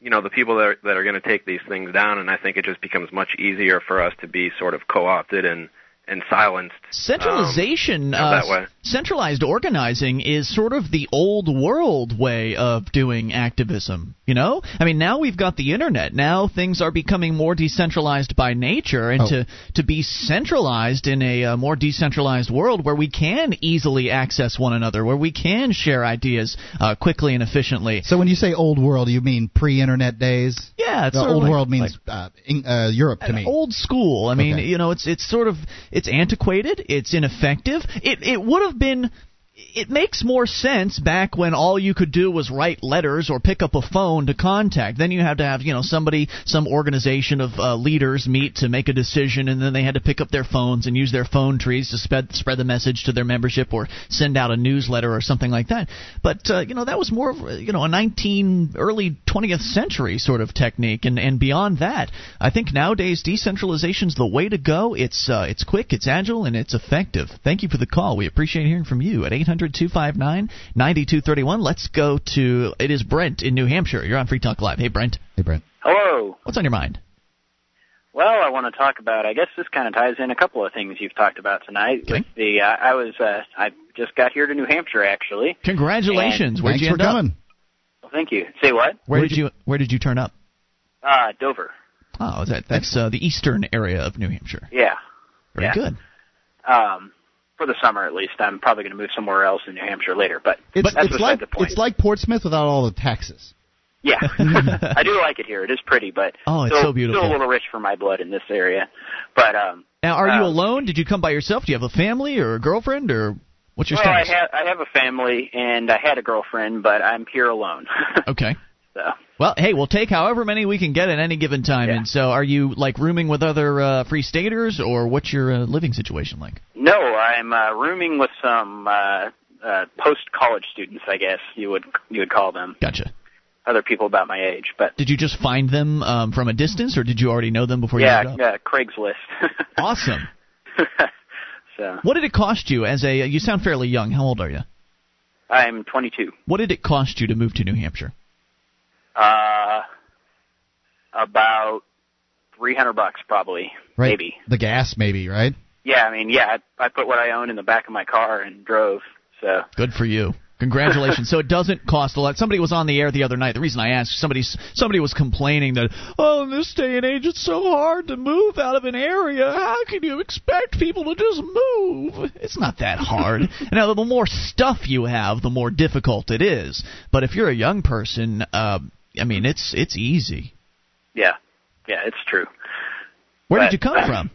you know the people that are, that are going to take these things down and I think it just becomes much easier for us to be sort of co-opted and and silenced. Centralization, um, uh, that way. centralized organizing is sort of the old world way of doing activism. You know, I mean, now we've got the internet. Now things are becoming more decentralized by nature, and Oh. to to be centralized in a uh, more decentralized world where we can easily access one another, where we can share ideas uh, quickly and efficiently. So when you say old world, you mean pre-internet days? Yeah, it's the old like- world means uh, Eng- uh, Europe to me. old school. I mean, Okay. you know, it's it's sort of it's antiquated, it's ineffective. It it would have been it makes more sense back when all you could do was write letters or pick up a phone to contact. Then you had to have, you know, somebody, some organization of uh, leaders meet to make a decision, and then they had to pick up their phones and use their phone trees to spread spread the message to their membership or send out a newsletter or something like that. But uh, you know, that was more of you know a 19 early 20th century sort of technique, and and beyond that, I think nowadays decentralization's the way to go. It's uh, it's quick, it's agile, and it's effective. Thank you for the call. We appreciate hearing from you at 800-259-9231. Let's go to it is Brent in New Hampshire. You're on Free Talk Live. Hey Brent, Hey, Brent. Hello. what's on your mind? Well, I want to talk about. I guess this kind of ties in a couple of things you've talked about tonight. Okay. With the, uh, I was, uh, I just got here to New Hampshire actually. Congratulations. Where'd Thanks you for end up? coming. Well, thank you. Say what? Where did you Where did you turn up? Uh, Dover. Oh, that that's uh, the eastern area of New Hampshire. Yeah. Very Yeah. good. Um, for the summer at least. I'm probably going to move somewhere else in New Hampshire later, but It's that's it's like the point. it's like Portsmouth without all the taxes. Yeah, I do like it here. It is pretty, but Oh, it's still, so beautiful. Still a little rich for my blood in this area. But um, Now, are you Um, alone? Did you come by yourself? Do you have a family or a girlfriend or what's your well, I status? have I have a family and I had a girlfriend, but I'm here alone. okay. so Well, hey, we'll take however many we can get at any given time. Yeah. And so, are you like rooming with other uh, free staters, or what's your uh, living situation like? no, I'm uh, rooming with some uh, uh, post college students, I guess you would you would call them. Gotcha. Other people about my age, but Did you just find them um, from a distance, or did you already know them before you yeah, up? yeah, Craigslist. Awesome. so What did it cost you as a? You sound fairly young. How old are you? I'm 22. What did it cost you to move to New Hampshire? Uh, about 300 bucks probably, Right. maybe. The gas, maybe, right? Yeah, I mean, yeah, I, I put what I own in the back of my car and drove. So Good for you. Congratulations. so it doesn't cost a lot. Somebody was on the air the other night. The reason I asked, somebody somebody was complaining that oh, in this day and age, it's so hard to move out of an area. How can you expect people to just move? It's not that hard. now, the more stuff you have, the more difficult it is. But if you're a young person, uh, I mean, it's it's easy. yeah, yeah, it's true. Where did you come from?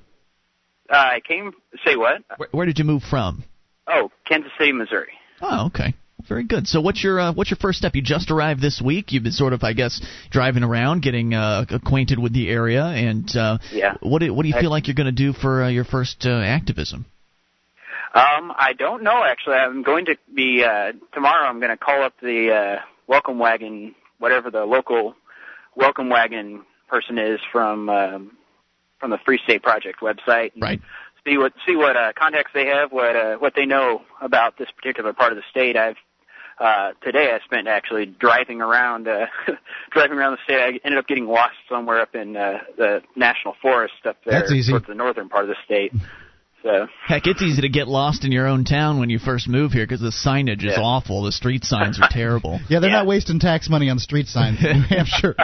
Uh, I came. Say what? Where, where did you move from? Oh, Kansas City, Missouri. Oh, okay. Very good. So, what's your uh, what's your first step? You just arrived this week. You've been sort of, I guess, driving around, getting uh, acquainted with the area, and uh, Yeah. What do, what do you feel like you're going to do for uh, your first uh, activism? Um, I don't know actually. I'm going to be uh tomorrow. I'm going to call up the uh welcome wagon, whatever the local welcome wagon person is from um, from the Free State Project website. and Right. See what see what uh, contacts they have, what uh, what they know about this particular part of the state. I've uh, today I spent actually driving around, uh, driving around the state. I ended up getting lost somewhere up in uh, the national forest up there, That's easy. towards the northern part of the state. So Heck, it's easy to get lost in your own town when you first move here because the signage is awful. The street signs are terrible. Yeah, they're Yeah. not wasting tax money on street signs in New Hampshire.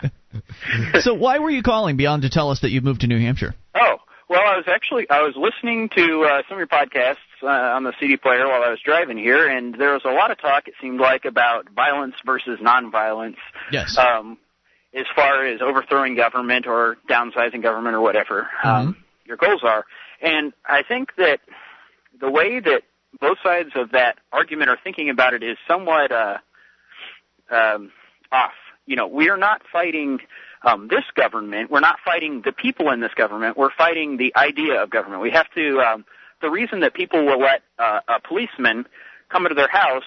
so why were you calling beyond to tell us that you moved to New Hampshire? Oh, well, I was actually I was listening to uh, some of your podcasts uh, on the CD player while I was driving here, and there was a lot of talk. It seemed like about violence versus nonviolence. Yes. Um, as far as overthrowing government or downsizing government or whatever um, your goals are, and I think that the way that both sides of that argument are thinking about it is somewhat uh, um, off. You know, we are not fighting um, this government. We're not fighting the people in this government. We're fighting the idea of government. We have to. Um, the reason that people will let uh, a policeman come into their house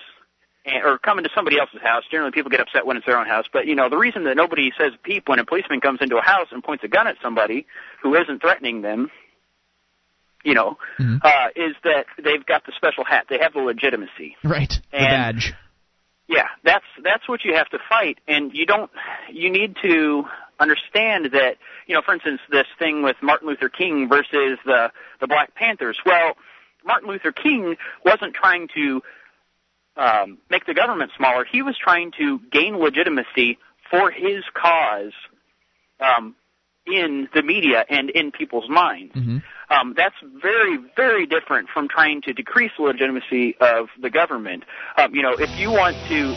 and, or come into somebody else's house. Generally, people get upset when it's their own house. But you know, the reason that nobody says peep when a policeman comes into a house and points a gun at somebody who isn't threatening them, you know, Mm-hmm. uh, is that they've got the special hat. They have the legitimacy. Right. The And- badge. Yeah, that's that's what you have to fight, and you don't. You need to understand that. You know, for instance, this thing with Martin Luther King versus the the Black Panthers. Well, Martin Luther King wasn't trying to um, make the government smaller. He was trying to gain legitimacy for his cause um, in the media and in people's minds. Um, that's very, very different from trying to decrease the legitimacy of the government. Um, you know, if you want to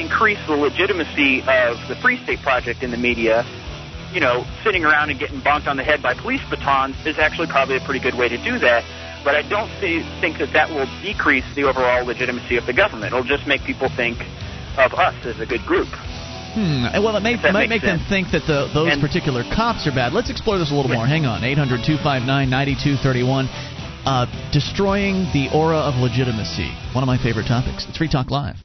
increase the legitimacy of the Free State Project in the media, you know, sitting around and getting bonked on the head by police batons is actually probably a pretty good way to do that. But I don't see, think that that will decrease the overall legitimacy of the government. It'll just make people think of us as a good group. Hmm. Well, it may, might make them think that the, those And- particular cops are bad. Let's explore this a little more. Hang on. 800 259 9231. Uh, destroying the aura of legitimacy. One of my favorite topics. It's Free Talk Live.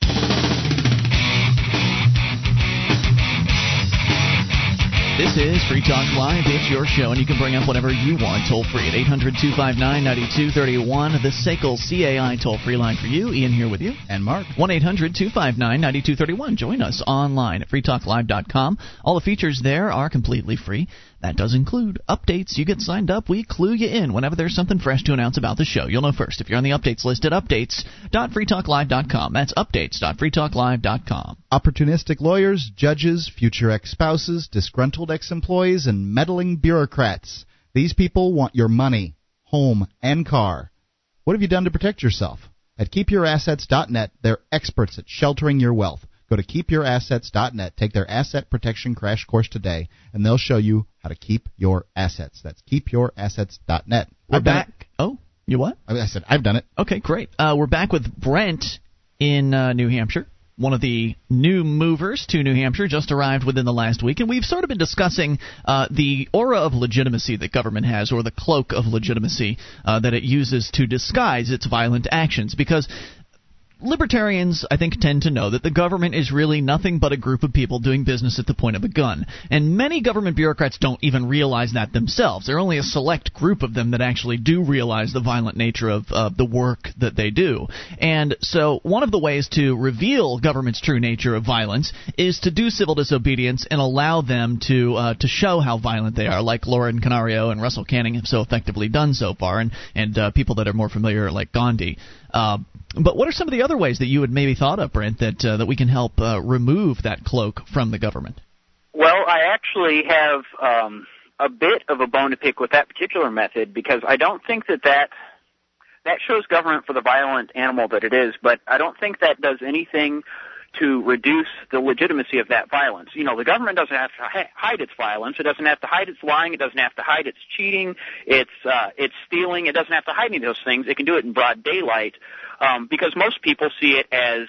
This is Free Talk Live. It's your show, and you can bring up whatever you want toll free at 800 259 9231. The SACL CAI toll free line for you. Ian here with you. And Mark. 1 800 259 9231. Join us online at freetalklive.com. All the features there are completely free. That does include updates. You get signed up, we clue you in whenever there's something fresh to announce about the show. You'll know first if you're on the updates list at updates.freetalklive.com. That's updates.freetalklive.com. Opportunistic lawyers, judges, future ex spouses, disgruntled ex employees, and meddling bureaucrats. These people want your money, home, and car. What have you done to protect yourself? At keepyourassets.net, they're experts at sheltering your wealth. Go to keepyourassets.net, take their asset protection crash course today, and they'll show you how to keep your assets. That's keepyourassets.net. We're I've back. Oh, you what? I I said, I've done it. Okay, great. Uh, we're back with Brent in uh, New Hampshire. One of the new movers to New Hampshire just arrived within the last week, and we've sort of been discussing uh, the aura of legitimacy that government has, or the cloak of legitimacy uh, that it uses to disguise its violent actions. Because libertarians, I think, tend to know that the government is really nothing but a group of people doing business at the point of a gun. And many government bureaucrats don't even realize that themselves. There are only a select group of them that actually do realize the violent nature of uh, the work that they do. And so, one of the ways to reveal government's true nature of violence is to do civil disobedience and allow them to uh, to show how violent they are, like Lauren Canario and Russell Kanning have so effectively done so far, and and uh, people that are more familiar, like Gandhi. Uh, but what are some of the other ways that you had maybe thought of, Brent, that uh, that we can help uh, remove that cloak from the government? Well, I actually have um, a bit of a bone to pick with that particular method because I don't think that that that shows government for the violent animal that it is, but I don't think that does anything to reduce the legitimacy of that violence. You know, the government doesn't have to hide its violence. It doesn't have to hide its lying. It doesn't have to hide its cheating. It's uh, it's stealing. It doesn't have to hide any of those things. It can do it in broad daylight um, because most people see it as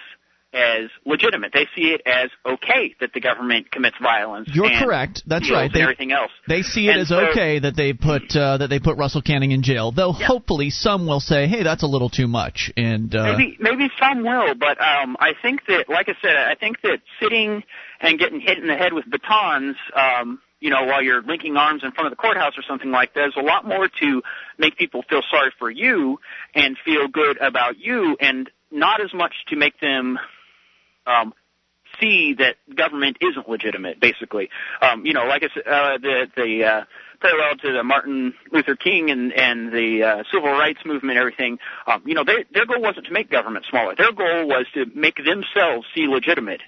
as legitimate. They see it as okay that the government commits violence. You're correct. That's right. They- everything else. They see it And as so- okay that they put uh, that they put Russell Kanning in jail, though hopefully some will say, "Hey, that's a little too much." And uh, Maybe maybe some will, but um, I think that, like I said, I think that sitting and getting hit in the head with batons, um, you know, while you're linking arms in front of the courthouse or something like that, is a lot more to make people feel sorry for you and feel good about you, and not as much to make them um, see that government isn't legitimate. Basically, um, you know, like I said, uh, the the uh, parallel to the Martin Luther King and and the uh, civil rights movement, and everything. Um, you know, their their goal wasn't to make government smaller. Their goal was to make themselves see legitimate.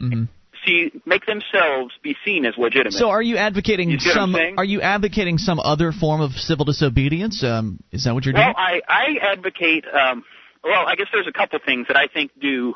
see make themselves be seen as legitimate. So, are you advocating You see what I'm some? Are you advocating some other form of civil disobedience? Um, is that what you're well, doing? I I advocate. Um, well, I guess there's a couple things that I think do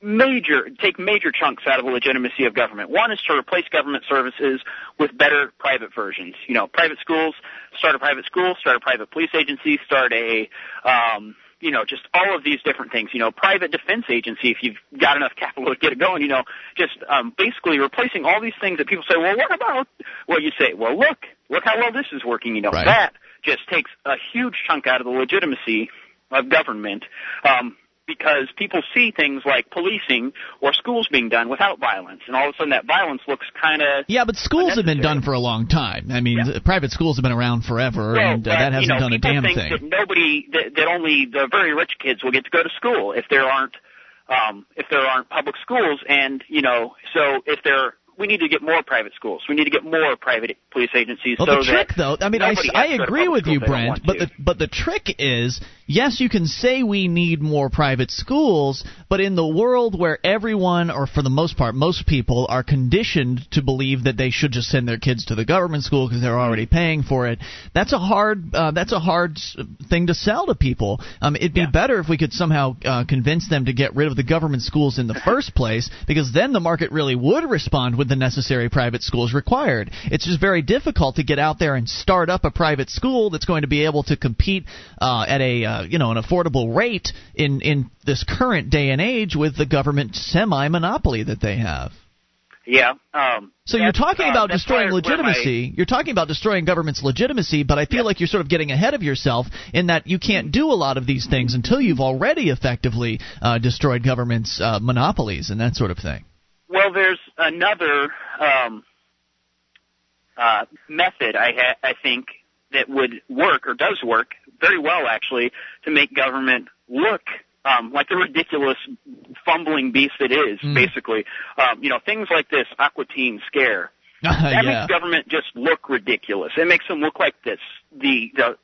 major take major chunks out of the legitimacy of government. One is to replace government services with better private versions. You know, private schools, start a private school, start a private police agency, start a um, you know, just all of these different things. You know, private defense agency if you've got enough capital to get it going. You know, just um, basically replacing all these things that people say. Well, what about? Well, you say, well, look, look how well this is working. You know, Right. that just takes a huge chunk out of the legitimacy of government. Um, because people see things like policing or schools being done without violence, and all of a sudden that violence looks kind of yeah, but schools have been done for a long time. I mean, the private schools have been around forever, Well, and uh, that hasn't you know, done a damn think thing. That nobody, that, that only the very rich kids will get to go to school if there aren't, um, if there aren't public schools, and you know, so if there, we need to get more private schools. We need to get more private police agencies. Well, so the trick, though, I mean, I, I has to go to agree with you, if they don't Brent, but to. the but the trick is, yes, you can say we need more private schools, but in the world where everyone, or for the most part, most people are conditioned to believe that they should just send their kids to the government school because they're already paying for it, that's a hard uh, that's a hard thing to sell to people. Um, it'd be better if we could somehow uh, convince them to get rid of the government schools in the first place, because then the market really would respond with the necessary private schools required. It's just very difficult to get out there and start up a private school that's going to be able to compete uh, at a uh, you know an affordable rate in in this current day and age with the government semi monopoly that they have. yeah. Um, So you're talking uh, about destroying where my- legitimacy. You're talking about destroying government's legitimacy, but I feel like you're sort of getting ahead of yourself in that you can't do a lot of these things until you've already effectively uh, destroyed government's uh, monopolies and that sort of thing. Well, there's another um, uh, method I ha- I think that would work or does work very well actually to make government look um, like the ridiculous fumbling beast it is. Mm. Basically, um, you know things like this Aquatine Teen scare. that yeah. makes government just look ridiculous. It makes them look like this the the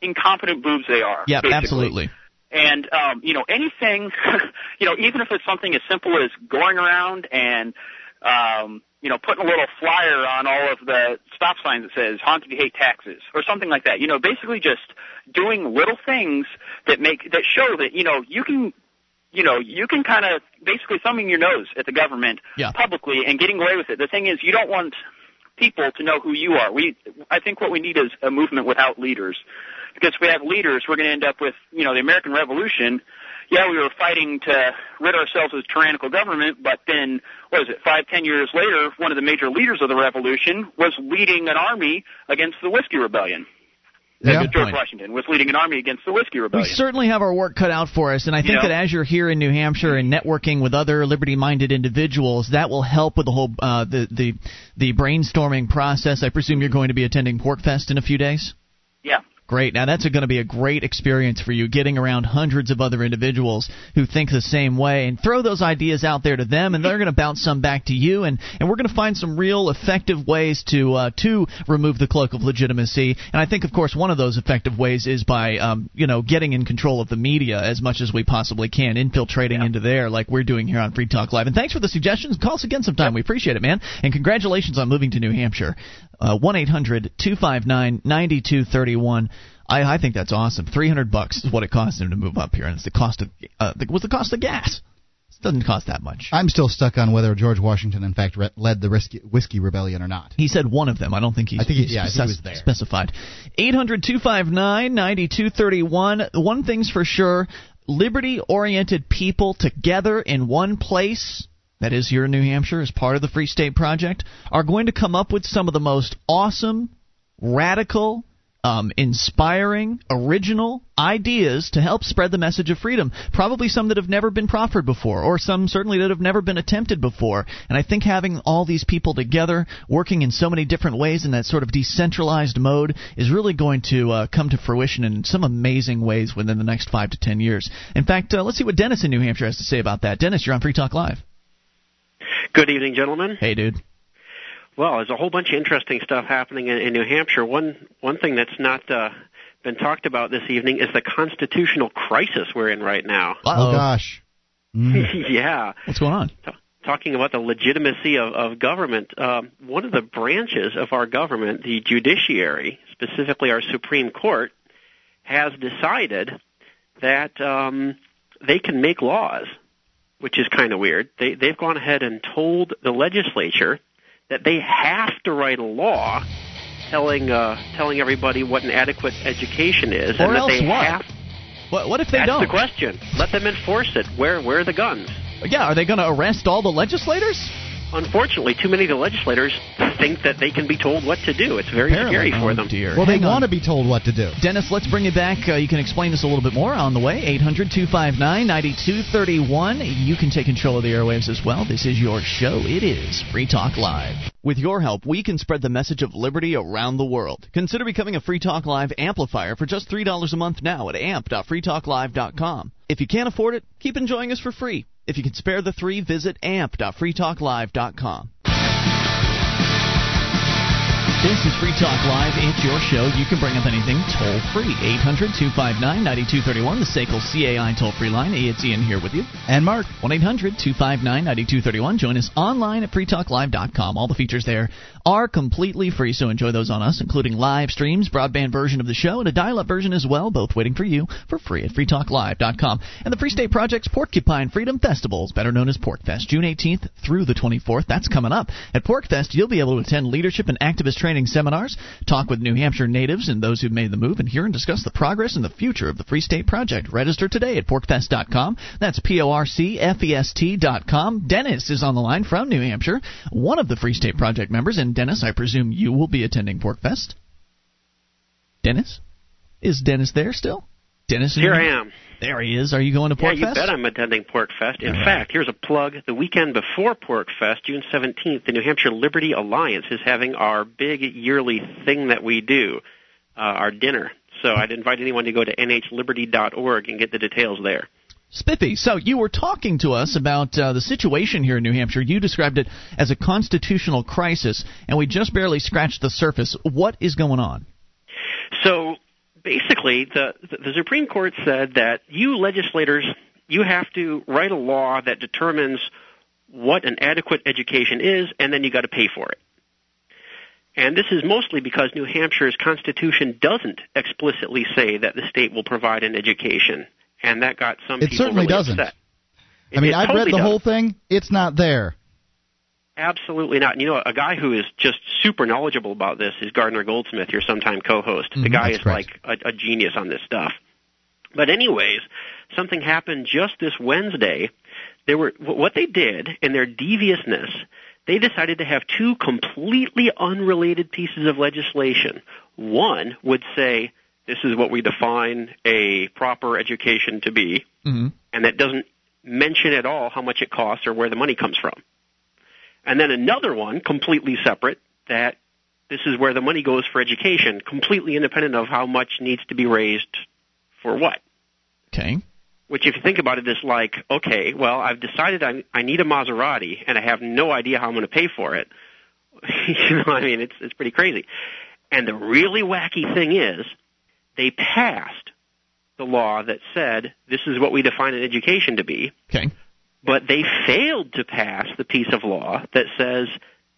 incompetent boobs they are. Yeah, absolutely. And um, you know, anything, you know, even if it's something as simple as going around and um, you know, putting a little flyer on all of the stop signs that says "Honk hate taxes" or something like that. You know, basically just doing little things that make that show that you know you can. You know, you can kind of basically thumbing your nose at the government Yeah. publicly and getting away with it. The thing is, you don't want people to know who you are. We, I think, what we need is a movement without leaders because if we have leaders, we're going to end up with, you know, the American Revolution. Yeah, we were fighting to rid ourselves of a tyrannical government, but then, what is it, five, ten years later, one of the major leaders of the revolution was leading an army against the Whiskey Rebellion. Yeah. George point. Washington was leading an army against the Whiskey rebellion. We certainly have our work cut out for us, and I think You know? that as you're here in New Hampshire and networking with other liberty-minded individuals, that will help with the whole uh, the the the brainstorming process. I presume you're going to be attending PorcFest in a few days. yeah. Great. Now that's going to be a great experience for you, getting around hundreds of other individuals who think the same way, and throw those ideas out there to them, and they're going to bounce some back to you, and and we're going to find some real effective ways to uh, to remove the cloak of legitimacy. And I think, of course, one of those effective ways is by um, you know getting in control of the media as much as we possibly can, infiltrating into there like we're doing here on Free Talk Live. And thanks for the suggestions. Call us again sometime. We appreciate it, man. And congratulations on moving to New Hampshire. Uh, One eight hundred two five nine ninety two thirty one. I, I think that's awesome. Three hundred bucks is what it cost him to move up here, and it's the cost of uh, the, was the cost of gas. It doesn't cost that much. I'm still stuck on whether George Washington, in fact, re- led the whiskey, whiskey rebellion or not. He said one of them. I don't think he, I think he- yeah, think he spec- was there. specified. 800 259 9231. One thing's for sure liberty oriented people together in one place, that is here in New Hampshire, as part of the Free State Project, are going to come up with some of the most awesome, radical, um, inspiring, original ideas to help spread the message of freedom. Probably some that have never been proffered before, or some certainly that have never been attempted before. And I think having all these people together, working in so many different ways in that sort of decentralized mode, is really going to uh, come to fruition in some amazing ways within the next five to ten years. In fact, uh, let's see what Dennis in New Hampshire has to say about that. Dennis, you're on Free Talk Live. Good evening, gentlemen. Hey, dude. Well, there's a whole bunch of interesting stuff happening in, in New Hampshire. One one thing that's not uh, been talked about this evening is the constitutional crisis we're in right now. Oh gosh. yeah. What's going on? talking about the legitimacy of, of government, um, one of the branches of our government, the judiciary, specifically our Supreme Court, has decided that um, they can make laws, which is kind of weird. They, they've gone ahead and told the legislature that they have to write a law telling uh, telling everybody what an adequate education is, Or and that they what? have. What, what if they That's don't? That's the question. Let them enforce it. Where where are the guns? Yeah, are they going to arrest all the legislators? Unfortunately, too many of the legislators think that they can be told what to do. It's very scary for Oh, them. dear. Well, they Hang on. want to be told what to do. Dennis, let's bring you back. Uh, you can explain this a little bit more on the way. 800 259 9231. You can take control of the airwaves as well. This is your show. It is Free Talk Live. With your help, we can spread the message of liberty around the world. Consider becoming a Free Talk Live amplifier for just $3 a month now at amp.freetalklive.com. If you can't afford it, keep enjoying us for free. If you can spare the three, visit amp.freetalklive.com. This is Free Talk Live. It's your show. You can bring up anything toll free. 800 259 9231, the SACL CAI toll free line. It's Ian here with you. And Mark. 1 800 259 9231. Join us online at freetalklive.com. All the features there are completely free, so enjoy those on us, including live streams, broadband version of the show, and a dial up version as well, both waiting for you for free at freetalklive.com. And the Free State Project's Porcupine Freedom Festivals, better known as PorcFest, June 18th through the 24th. That's coming up. At PorcFest, you'll be able to attend leadership and activist training seminars, talk with New Hampshire natives and those who've made the move, and hear and discuss the progress and the future of the Free State Project. Register today at porcfest.com. That's P O R C F E S T.com. Dennis is on the line from New Hampshire, one of the Free State Project members. And Dennis, I presume you will be attending PorcFest. Dennis? Is Dennis there still? Dennis? Here I am. There he is. Are you going to Pork Yeah, PorcFest? you bet I'm attending PorcFest. In right. fact, here's a plug. The weekend before Pork Fest, June 17th, the New Hampshire Liberty Alliance is having our big yearly thing that we do, uh, our dinner. So I'd invite anyone to go to nhliberty.org and get the details there. Spiffy, so you were talking to us about uh, the situation here in New Hampshire. You described it as a constitutional crisis, and we just barely scratched the surface. What is going on? So basically, the the Supreme Court said that you legislators you have to write a law that determines what an adequate education is, and then you got to pay for it. And this is mostly because New Hampshire's constitution doesn't explicitly say that the state will provide an education, and that got some It people certainly really doesn't. upset. I mean, I've totally read the doesn't. whole thing. It's not there. Absolutely not. And you know, a guy who is just super knowledgeable about this is Gardner Goldsmith, your sometime co-host. the Mhm, guy is correct. like a, a genius on this stuff. But anyways, something happened just this Wednesday. They were what they did in their deviousness. They decided to have two completely unrelated pieces of legislation. One would say this is what we define a proper education to be, Mm-hmm. and that doesn't mention at all how much it costs or where the money comes from. And then another one, completely separate, that this is where the money goes for education, completely independent of how much needs to be raised for what. Okay. Which, if you think about it, is like, okay, well, I've decided I, I need a Maserati, and I have no idea how I'm going to pay for it. you know, I mean, it's it's pretty crazy. And the really wacky thing is, they passed the law that said this is what we define an education to be, Okay. But they failed to pass the piece of law that says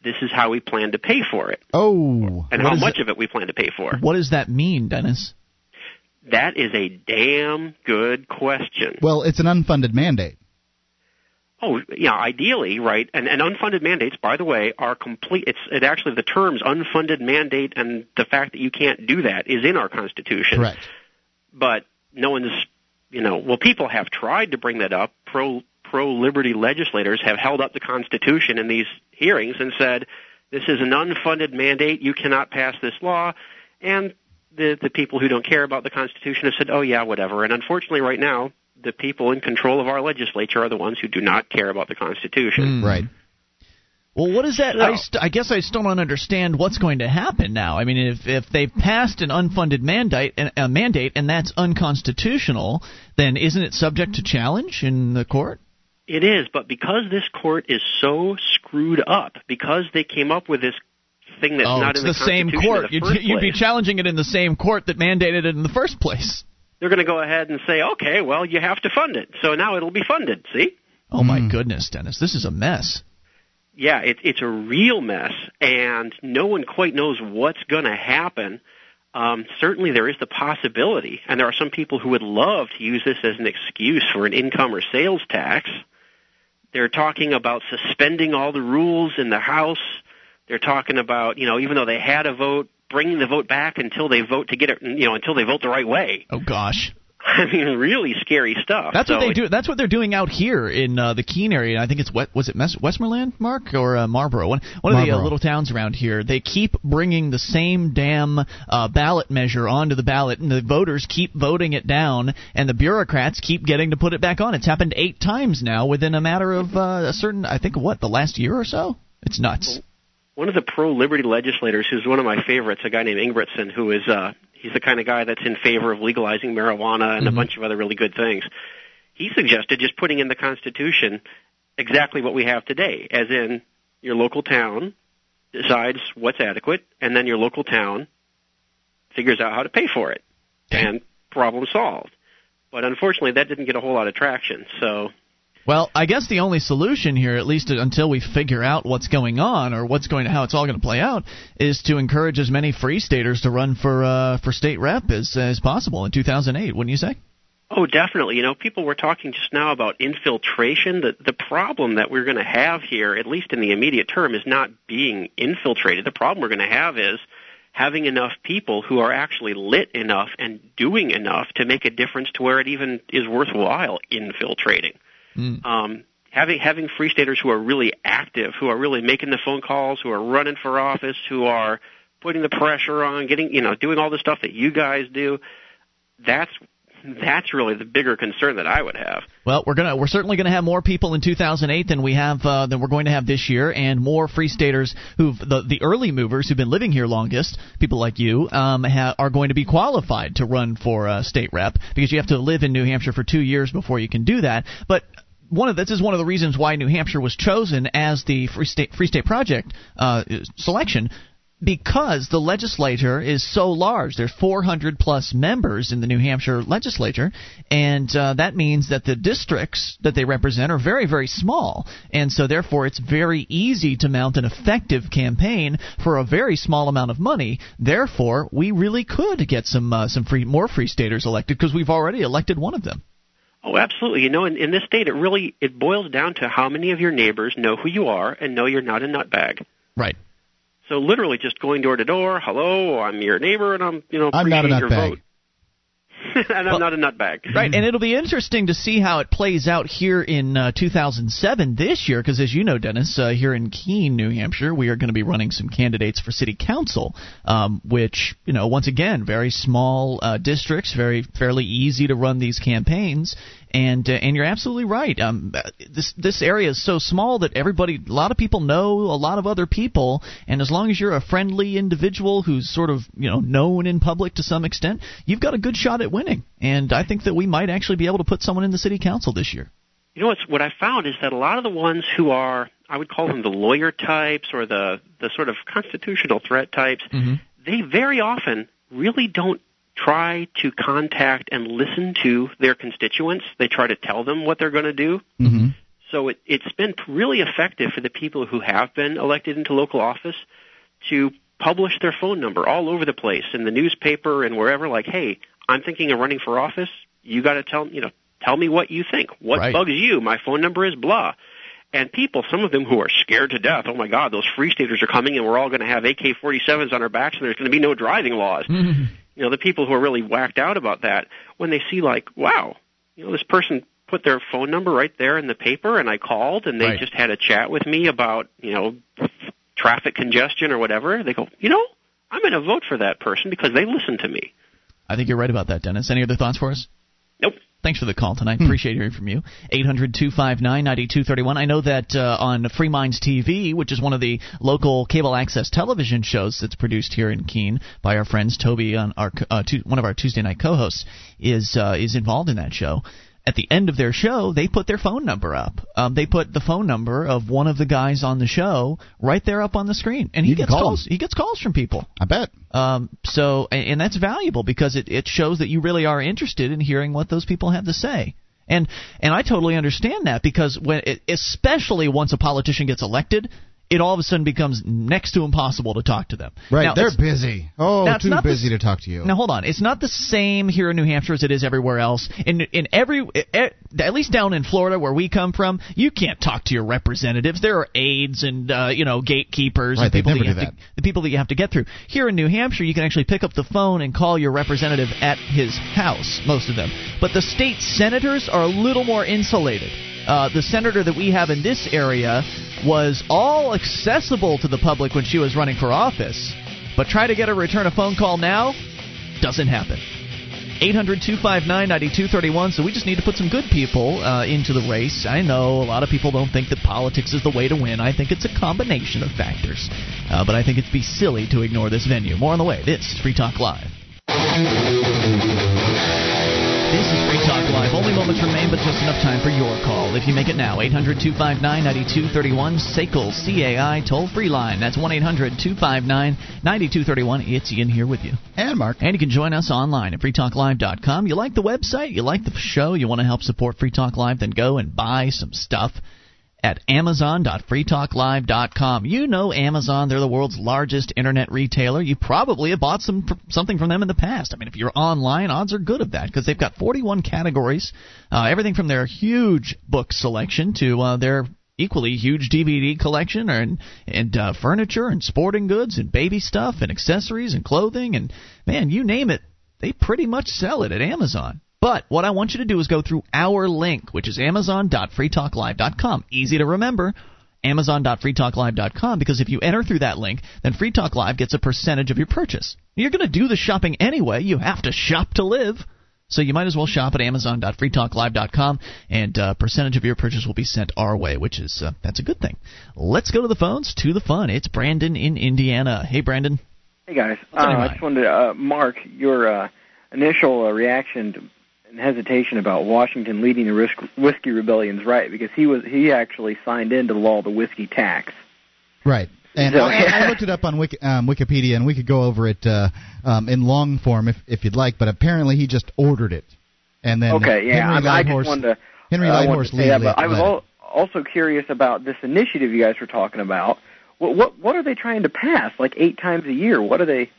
this is how we plan to pay for it Oh, and how much of it we plan to pay for. What does that mean, Dennis? That is a damn good question. well, it's an unfunded mandate. Oh, yeah, ideally, right? And, and unfunded mandates, by the way, are complete. It's it actually the terms unfunded mandate and the fact that you can't do that is in our Constitution. Correct. But no one's, you know, well, people have tried to bring that up. Pro pro liberty legislators have held up the Constitution in these hearings and said this is an unfunded mandate. You cannot pass this law, and the the people who don't care about the Constitution have said, oh yeah, whatever. And unfortunately, right now, the people in control of our legislature are the ones who do not care about the Constitution. Hmm. Right. Well, what is that? So- I, st- I guess I still don't understand what's going to happen now. I mean, if if they've passed an unfunded mandate, and- a mandate, and that's unconstitutional, then isn't it subject to challenge in the court? It is, but because this court is so screwed up, because they came up with this thing that's oh, not it's in the, the, same Constitution court. the You'd, first you'd be challenging it in the same court that mandated it in the first place. they're going to go ahead and say, okay, well, you have to fund it, so now it'll be funded. See? Oh my goodness, Dennis, this is a mess. Yeah, it, it's a real mess, and no one quite knows what's going to happen. Um, certainly, there is the possibility, and there are some people who would love to use this as an excuse for an income or sales tax. They're talking about suspending all the rules in the House. They're talking about, you know, even though they had a vote, bringing the vote back until they vote to get it, you know, until they vote the right way. Oh gosh. I mean, really scary stuff. That's what they do. That's what they're doing out here in uh, the Keene area. I think it's what was it Mes- Westmoreland, Mark, or uh, Marlboro? One, one of the uh, little towns around here. They keep bringing the same damn uh, ballot measure onto the ballot, and the voters keep voting it down, and the bureaucrats keep getting to put it back on. It's happened eight times now within a matter of uh, a certain, I think, what the last year or so. It's nuts. one of the pro liberty legislators who's one of my favorites, a guy named Ingbretson, who is uh he's the kind of guy that's in favor of legalizing marijuana and a mm-hmm. bunch of other really good things. He suggested just putting in the Constitution exactly what we have today, as in your local town decides what's adequate, and then your local town figures out how to pay for it, and problem solved. But unfortunately, that didn't get a whole lot of traction. So Well, I guess the only solution here, at least until we figure out what's going on or what's going to how it's all going to play out, is to encourage as many free staters to run for uh, for state rep as as possible in 2008. Wouldn't you say? Oh, definitely. You know, people were talking just now about infiltration. The the problem that we're going to have here, at least in the immediate term, is not being infiltrated. The problem we're going to have is having enough people who are actually lit enough and doing enough to make a difference to where it even is worthwhile infiltrating. Um, having having free staters who are really active, who are really making the phone calls, who are running for office, who are putting the pressure on, getting you know, doing all the stuff that you guys do. That's that's really the bigger concern that I would have. Well, we're gonna we're certainly going to have more people in 2008 than we have uh, than we're going to have this year, and more free staters who've the the early movers who've been living here longest, people like you, um, ha- are going to be qualified to run for uh, state rep because you have to live in New Hampshire for two years before you can do that. But one of this is one of the reasons why New Hampshire was chosen as the Free State Free State Project uh, selection because the legislature is so large. There's 400 plus members in the New Hampshire legislature, and uh, that means that the districts that they represent are very, very small, and so therefore it's very easy to mount an effective campaign for a very small amount of money. Therefore, we really could get some uh, some free more free staters elected because we've already elected one of them. Oh, absolutely. You know, in, in this state, it really it boils down to how many of your neighbors know who you are and know you're not a nutbag. Right. So literally, just going door to door. Hello, I'm your neighbor, and I'm you know I'm not a your nutbag. and I'm not a nutbag. Right, and it'll be interesting to see how it plays out here in uh, 2007 this year, because as you know, Dennis, uh, here in Keene, New Hampshire, we are going to be running some candidates for city council, um, which you know, once again, very small uh, districts, very fairly easy to run these campaigns. And uh, and you're absolutely right. Um, this this area is so small that everybody, a lot of people know a lot of other people, and as long as you're a friendly individual who's sort of you know known in public to some extent, you've got a good shot at winning. And I think that we might actually be able to put someone in the city council this year. You know what's what I found is that a lot of the ones who are I would call them the lawyer types or the the sort of constitutional threat types, they very often really don't try to contact and listen to their constituents. They try to tell them what they're going to do. Mm-hmm. So it, it's been really effective for the people who have been elected into local office to publish their phone number all over the place in the newspaper and wherever. Like, hey, I'm thinking of running for office. You got to tell you know tell me what you think. What Right. bugs you? My phone number is blah. And people, some of them who are scared to death. Oh my God, those free staters are coming, and we're all going to have AK-47s on our backs, and there's going to be no driving laws. You know, the people who are really whacked out about that when they see like, wow, you know, this person put their phone number right there in the paper, and I called, and they Right. just had a chat with me about you know traffic congestion or whatever. They go, you know, I'm going to vote for that person because they listen to me. I think you're right about that, Dennis. Any other thoughts for us? Nope. Thanks for the call tonight. Appreciate hearing from you. 800 259 9231. I know that uh, on Free Minds TV, which is one of the local cable access television shows that's produced here in Keene by our friends, Toby, on our, uh, tu- one of our Tuesday night co hosts, is, uh, is involved in that show. At the end of their show, they put their phone number up. Um, they put the phone number of one of the guys on the show right there up on the screen, and he gets call calls. He gets calls from people. I bet. Um, so, and and that's valuable because it, it shows that you really are interested in hearing what those people have to say. And and I totally understand that because when especially once a politician gets elected, it all of a sudden becomes next to impossible to talk to them. Right, Now, they're busy. Oh, too not the busy to talk to you. Now hold on, it's not the same here in New Hampshire as it is everywhere else. In in every at least down in Florida where we come from, you can't talk to your representatives. There are aides and uh, you know gatekeepers Right, and people never that you do have to, the people that you have to get through. Here in New Hampshire, you can actually pick up the phone and call your representative at his house, most of them. But the state senators are a little more insulated. Uh, the senator that we have in this area was all accessible to the public when she was running for office, but try to get her return a phone call now doesn't happen. 800 259 9231. So we just need to put some good people uh, into the race. I know a lot of people don't think that politics is the way to win. I think it's a combination of factors. Uh, but I think it'd be silly to ignore this venue. More on the way. This is Free Talk Live. This is Free Talk Live. Only moments remain, but just enough time for your call. If you make it now, 800 259 9231, SACL CAI toll free line. That's 1 800 259 9231. It's Ian here with you. And Mark. And you can join us online at freetalklive.com. You like the website? You like the show? You want to help support Free Talk Live? Then go and buy some stuff at amazon.freetalklive.com. You know Amazon, they're the world's largest internet retailer. You probably have bought some something from them in the past. I mean, if you're online, odds are good of that because they've got 41 categories, uh, everything from their huge book selection to uh, their equally huge DVD collection and and uh, furniture and sporting goods and baby stuff and accessories and clothing and man, you name it, they pretty much sell it at Amazon. But what I want you to do is go through our link, which is amazon.freetalklive.com. Easy to remember. Amazon.freetalklive.com because if you enter through that link, then Free Talk Live gets a percentage of your purchase. You're going to do the shopping anyway. You have to shop to live. So you might as well shop at amazon.freetalklive.com and a percentage of your purchase will be sent our way, which is uh, that's a good thing. Let's go to the phones to the fun. It's Brandon in Indiana. Hey Brandon. Hey guys, uh, I just wanted to uh, mark your uh, initial uh, reaction hesitation about Washington leading the risk, whiskey rebellions right because he was he actually signed into law the whiskey tax. Right. And So- I, I looked it up on Wiki, um, Wikipedia, and we could go over it uh, um, in long form if if you'd like. But apparently, he just ordered it, and then okay, yeah, Henry I, I Lighthorse, just wanted to Henry uh, I Lighthorse wanted to say that, but I was also curious about this initiative you guys were talking about. What what what are they trying to pass? Like eight times a year? What are they?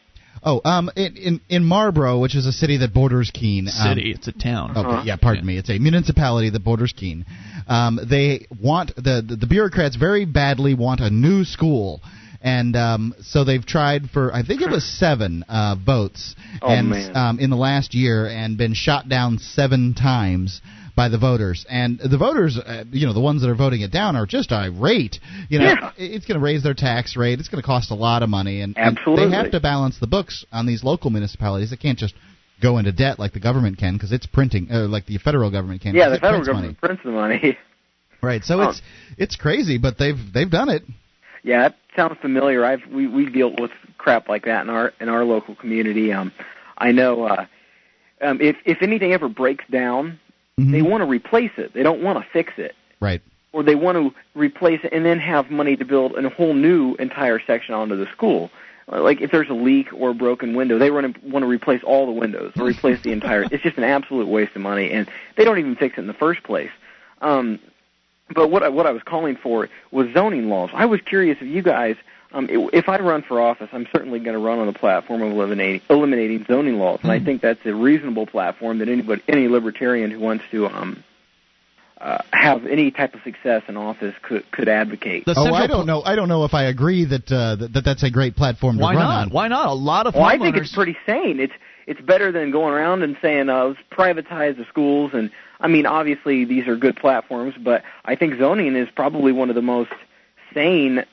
Oh, um, in, in in Marlborough, which is a city that borders Keene. um, City, it's a town. Okay, Uh-huh. yeah, pardon me. It's a municipality that borders Keene. Um, they want the, the the bureaucrats very badly want a new school, and um, so they've tried for I think it was seven uh, votes, Oh, and man. um, in the last year, and been shot down seven times by the voters. And the voters, uh, you know, the ones that are voting it down are just irate. You know, Yeah. it's going to raise their tax rate. It's going to cost a lot of money, and, and they have to balance the books on these local municipalities. They can't just go into debt like the government can because it's printing, uh, like the federal government can. yeah, the federal prints government prints the money. money. Right. So Oh. it's it's crazy, but they've they've done it. Yeah, that sounds familiar. I've we we deal with crap like that in our in our local community. Um, I know uh, um, if if anything ever breaks down, Mm-hmm. they want to replace it. They don't want to fix it, Right. or they want to replace it and then have money to build a whole new entire section onto the school. Like if there's a leak or a broken window, they want to want to replace all the windows or replace the entire. It's just an absolute waste of money, and they don't even fix it in the first place. Um, but what I, what I was calling for was zoning laws. I was curious if you guys, um, i- if I run for office, I'm certainly going to run on the platform of eliminating eliminating zoning laws, and I think that's a reasonable platform that anybody, any libertarian who wants to um, uh, have any type of success in office could could advocate. oh, I don't know. I don't know if I agree that uh, that, that that's a great platform to Why run not? on. Why not? A lot of Well, I think it's pretty sane. It's it's better than going around and saying uh, let's privatize the schools. And I mean, obviously these are good platforms, but I think zoning is probably one of the most sane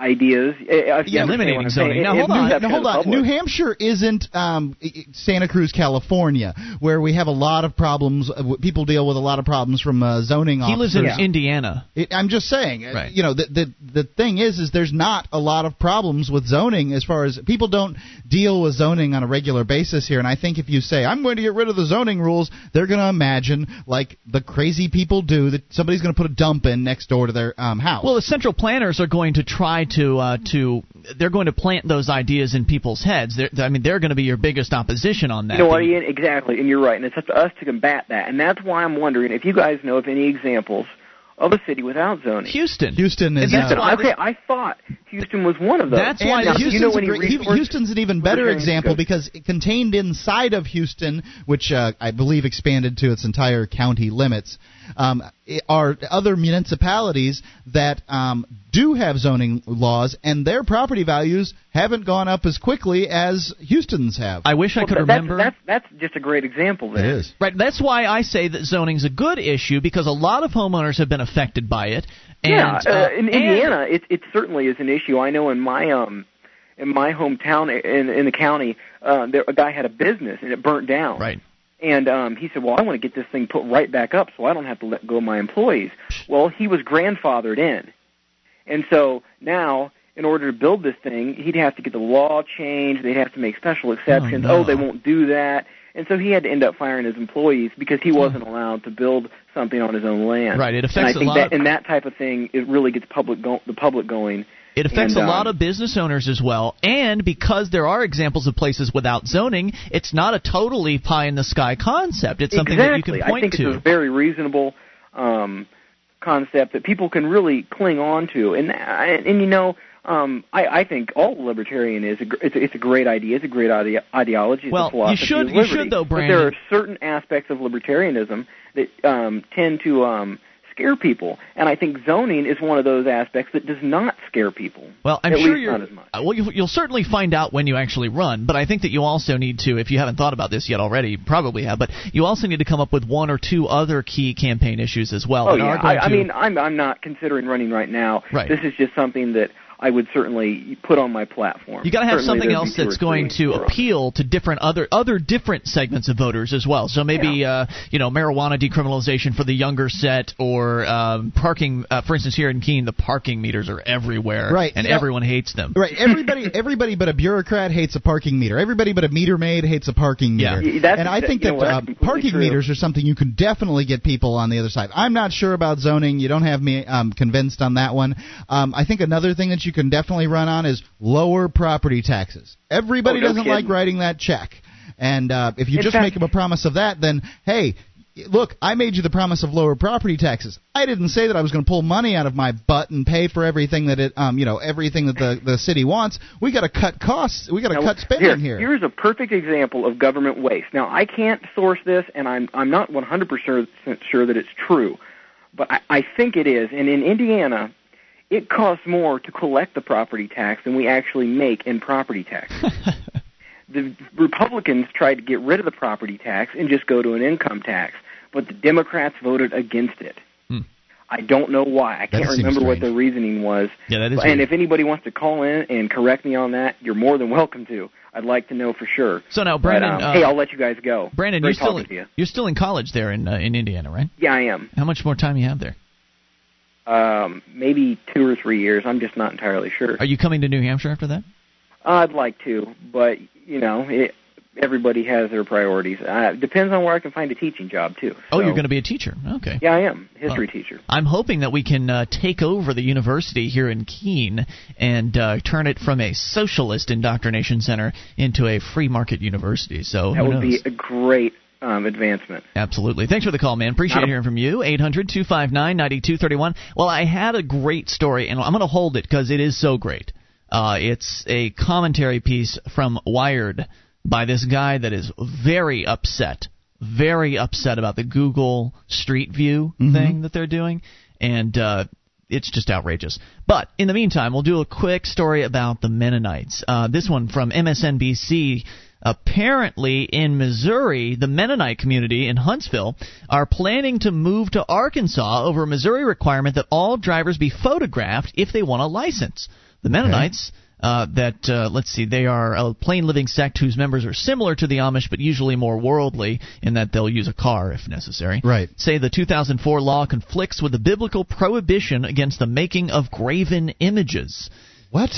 ideas. Uh, if Yeah, eliminating zoning. saying. Now, hold on. Now, hold on. public. New Hampshire isn't um, i- i- Santa Cruz, California, where we have a lot of problems. Uh, people deal with a lot of problems from uh, zoning he lives officers. in Indiana. It, I'm just saying, uh, Right. you know, the, the the thing is, is there's not a lot of problems with zoning as far as people don't deal with zoning on a regular basis here. And I think if you say I'm going to get rid of the zoning rules, they're going to imagine like the crazy people do that somebody's going to put a dump in next door to their um, house. Well, the central planners are going to try to uh, to they're going to plant those ideas in people's heads. They're, I mean, they're going to be your biggest opposition on that. You know what, Ian? Exactly, and you're right. And it's up to us to combat that. And that's why I'm wondering if you guys know of any examples of a city without zoning. Houston. Houston is. Houston. uh, okay, I thought Houston was one of those. That's And why now Houston's, you know a any great- Houston's an even better example Good. because contained inside of Houston, which uh, I believe expanded to its entire county limits, um, are other municipalities that um, do have zoning laws, and their property values haven't gone up as quickly as Houston's have. I wish I could that- remember. That's, that's that's just a great example. There. It is. Right. That's why I say that zoning's a good issue because a lot of homeowners have been affected by it. And, yeah, uh, in and- Indiana, it it certainly is an issue. I know in my um in my hometown in in the county, uh, there a guy had a business and it burnt down. Right. And um, he said, "Well, I want to get this thing put right back up, so I don't have to let go of my employees." Well, he was grandfathered in, and so now, in order to build this thing, he'd have to get the law changed. They'd have to make special exceptions. no. Oh, they won't do that, and so he had to end up firing his employees because he wasn't allowed to build something on his own land. Right, it and affects I a think lot that, and that type of thing, it really gets public go- the public going. It affects And, a lot um, of business owners as well. And because there are examples of places without zoning, it's not a totally pie in the sky concept. It's something exactly. that you can point I think to. it's a very reasonable um, concept that people can really cling on to, and and, and you know. Um, I, I think all libertarian is a, it's, it's a great idea. It's a great ide- ideology. It's Well, a you should- you should though, But there are certain aspects of libertarianism that um, tend to um, scare people, and I think zoning is one of those aspects that does not scare people. Well, I'm At sure you're. not as much. uh, Well, you'll, you'll certainly find out when you actually run, but I think that you also need to, if you haven't thought about this yet already, you probably have, but you also need to come up with one or two other key campaign issues as well. Oh yeah, I, I mean, I'm I'm not considering running right now. Right. This is just something that I would certainly put on my platform. You got to have Certainly something else that's going to more. appeal to different other other different segments of voters as well. So maybe uh, you know marijuana decriminalization for the younger set, or um, parking. Uh, for instance, here in Keene, the parking meters are everywhere, Right, And you know- everyone hates them. Right. Everybody, everybody but a bureaucrat hates a parking meter. Everybody but a meter maid hates a parking meter. Yeah, that's- and I that- think you that know, uh, parking true. meters are something you can definitely get people on the other side. I'm not sure about zoning. You don't have me um, convinced on that one. Um, I think another thing that you can definitely run on is lower property taxes. Everybody Oh, no doesn't kidding. like writing that check. And uh, if you In just make them a promise of that, then hey. Look, I made you the promise of lower property taxes. I didn't say that I was going to pull money out of my butt and pay for everything that it, um, you know, everything that the the city wants. We got to cut costs. We got to cut spending here. Here's a perfect example of government waste. Now, I can't source this, and I'm I'm not 100% sure that it's true, but I, I think it is. And in Indiana, it costs more to collect the property tax than we actually make in property tax. the Republicans tried to get rid of the property tax and just go to an income tax, but the Democrats voted against it. Hmm. I don't know why. I can't remember what strange. their reasoning was. Yeah, that is. and weird. if anybody wants to call in and correct me on that, you're more than welcome to. I'd like to know for sure. so now, But, Brandon, um, uh, hey, I'll let you guys go. Brandon, Great you're still to you. you're still in college there in uh, in Indiana, right? Yeah, I am. How much more time you have there? Um, maybe two or three years. I'm just not entirely sure. Are you coming to New Hampshire after that? I'd like to, but you know, it, everybody has their priorities. Uh, depends on where I can find a teaching job too. Oh, you're going to be a teacher. Okay. Yeah, I am history Oh. teacher. I'm hoping that we can uh, take over the university here in Keene and uh, turn it from a socialist indoctrination center into a free market university. So That would knows? be a great um, advancement. Absolutely. Thanks for the call, man. Appreciate a- hearing from you. 800 259 9231. Well, I had a great story, and I'm going to hold it because it is so great. Uh, it's a commentary piece from Wired by this guy that is very upset, very upset about the Google Street View thing that they're doing. And uh, it's just outrageous. But in the meantime, we'll do a quick story about the Mennonites. Uh, this one from MSNBC. Apparently, in Missouri, the Mennonite community in Huntsville are planning to move to Arkansas over a Missouri requirement that all drivers be photographed if they want a license. The Mennonites. Uh, that uh, let's see, they are a plain living sect whose members are similar to the Amish, but usually more worldly in that they'll use a car if necessary. Right. Say the 2004 law conflicts with the biblical prohibition against the making of graven images. What?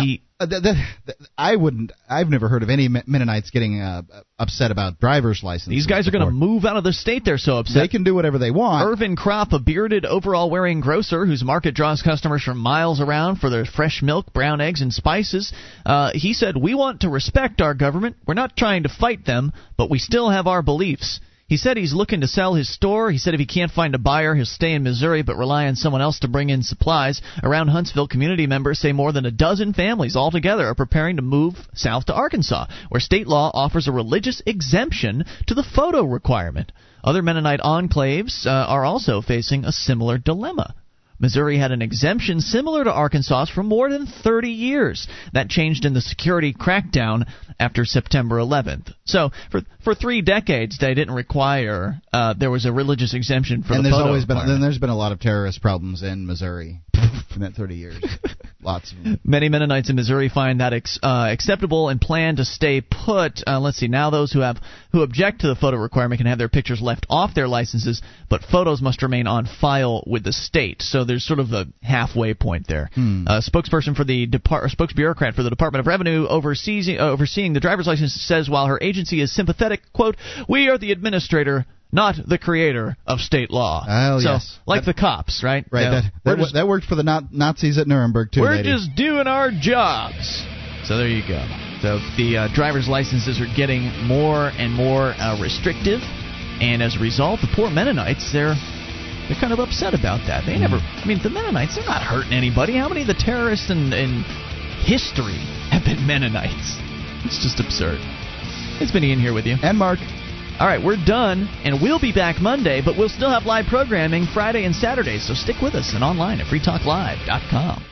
He Uh, th- th- th- I wouldn't. I've never heard of any Mennonites getting uh, upset about driver's license. these guys are going to move out of the state. They're so upset. They can do whatever they want. Irvin Kropp, a bearded, overall wearing grocer whose market draws customers from miles around for their fresh milk, brown eggs, and spices, uh, he said, We want to respect our government. We're not trying to fight them, but we still have our beliefs. He said he's looking to sell his store. He said if he can't find a buyer, he'll stay in Missouri but rely on someone else to bring in supplies. Around Huntsville, community members say more than a dozen families altogether are preparing to move south to Arkansas, where state law offers a religious exemption to the photo requirement. Other Mennonite enclaves uh, are also facing a similar dilemma. Missouri had an exemption similar to Arkansas's for more than 30 years. That changed in the security crackdown after September 11th. So for for three decades, they didn't require uh, there was a religious exemption for and the there's always been then there's been a lot of terrorist problems in Missouri in that 30 years. Lots of them. Many Mennonites in Missouri find that ex, uh, acceptable and plan to stay put. Uh, let's see. Now, those who have who object to the photo requirement can have their pictures left off their licenses, but photos must remain on file with the state. So there's sort of a halfway point there. Hmm. Uh, spokesperson for the depart, spokesbureaucrat for the Department of Revenue oversees, uh, overseeing the driver's license says while her agency is sympathetic, quote, we are the administrator. Not the creator of state law. Oh, so, yes. like the cops, right? Right. Yeah. that that, just- that worked for the Na- Nazis at Nuremberg too. we're lady. just doing our jobs. So there you go. So the uh, driver's licenses are getting more and more uh, restrictive, and as a result, the poor Mennonites they're they're kind of upset about that. They never. I mean, the Mennonites they're not hurting anybody. How many of the terrorists in, in history have been Mennonites? It's just absurd. It's been Ian here with you. And Mark. All right, we're done, and we'll be back Monday, but we'll still have live programming Friday and Saturday, so stick with us and online at freetalklive.com.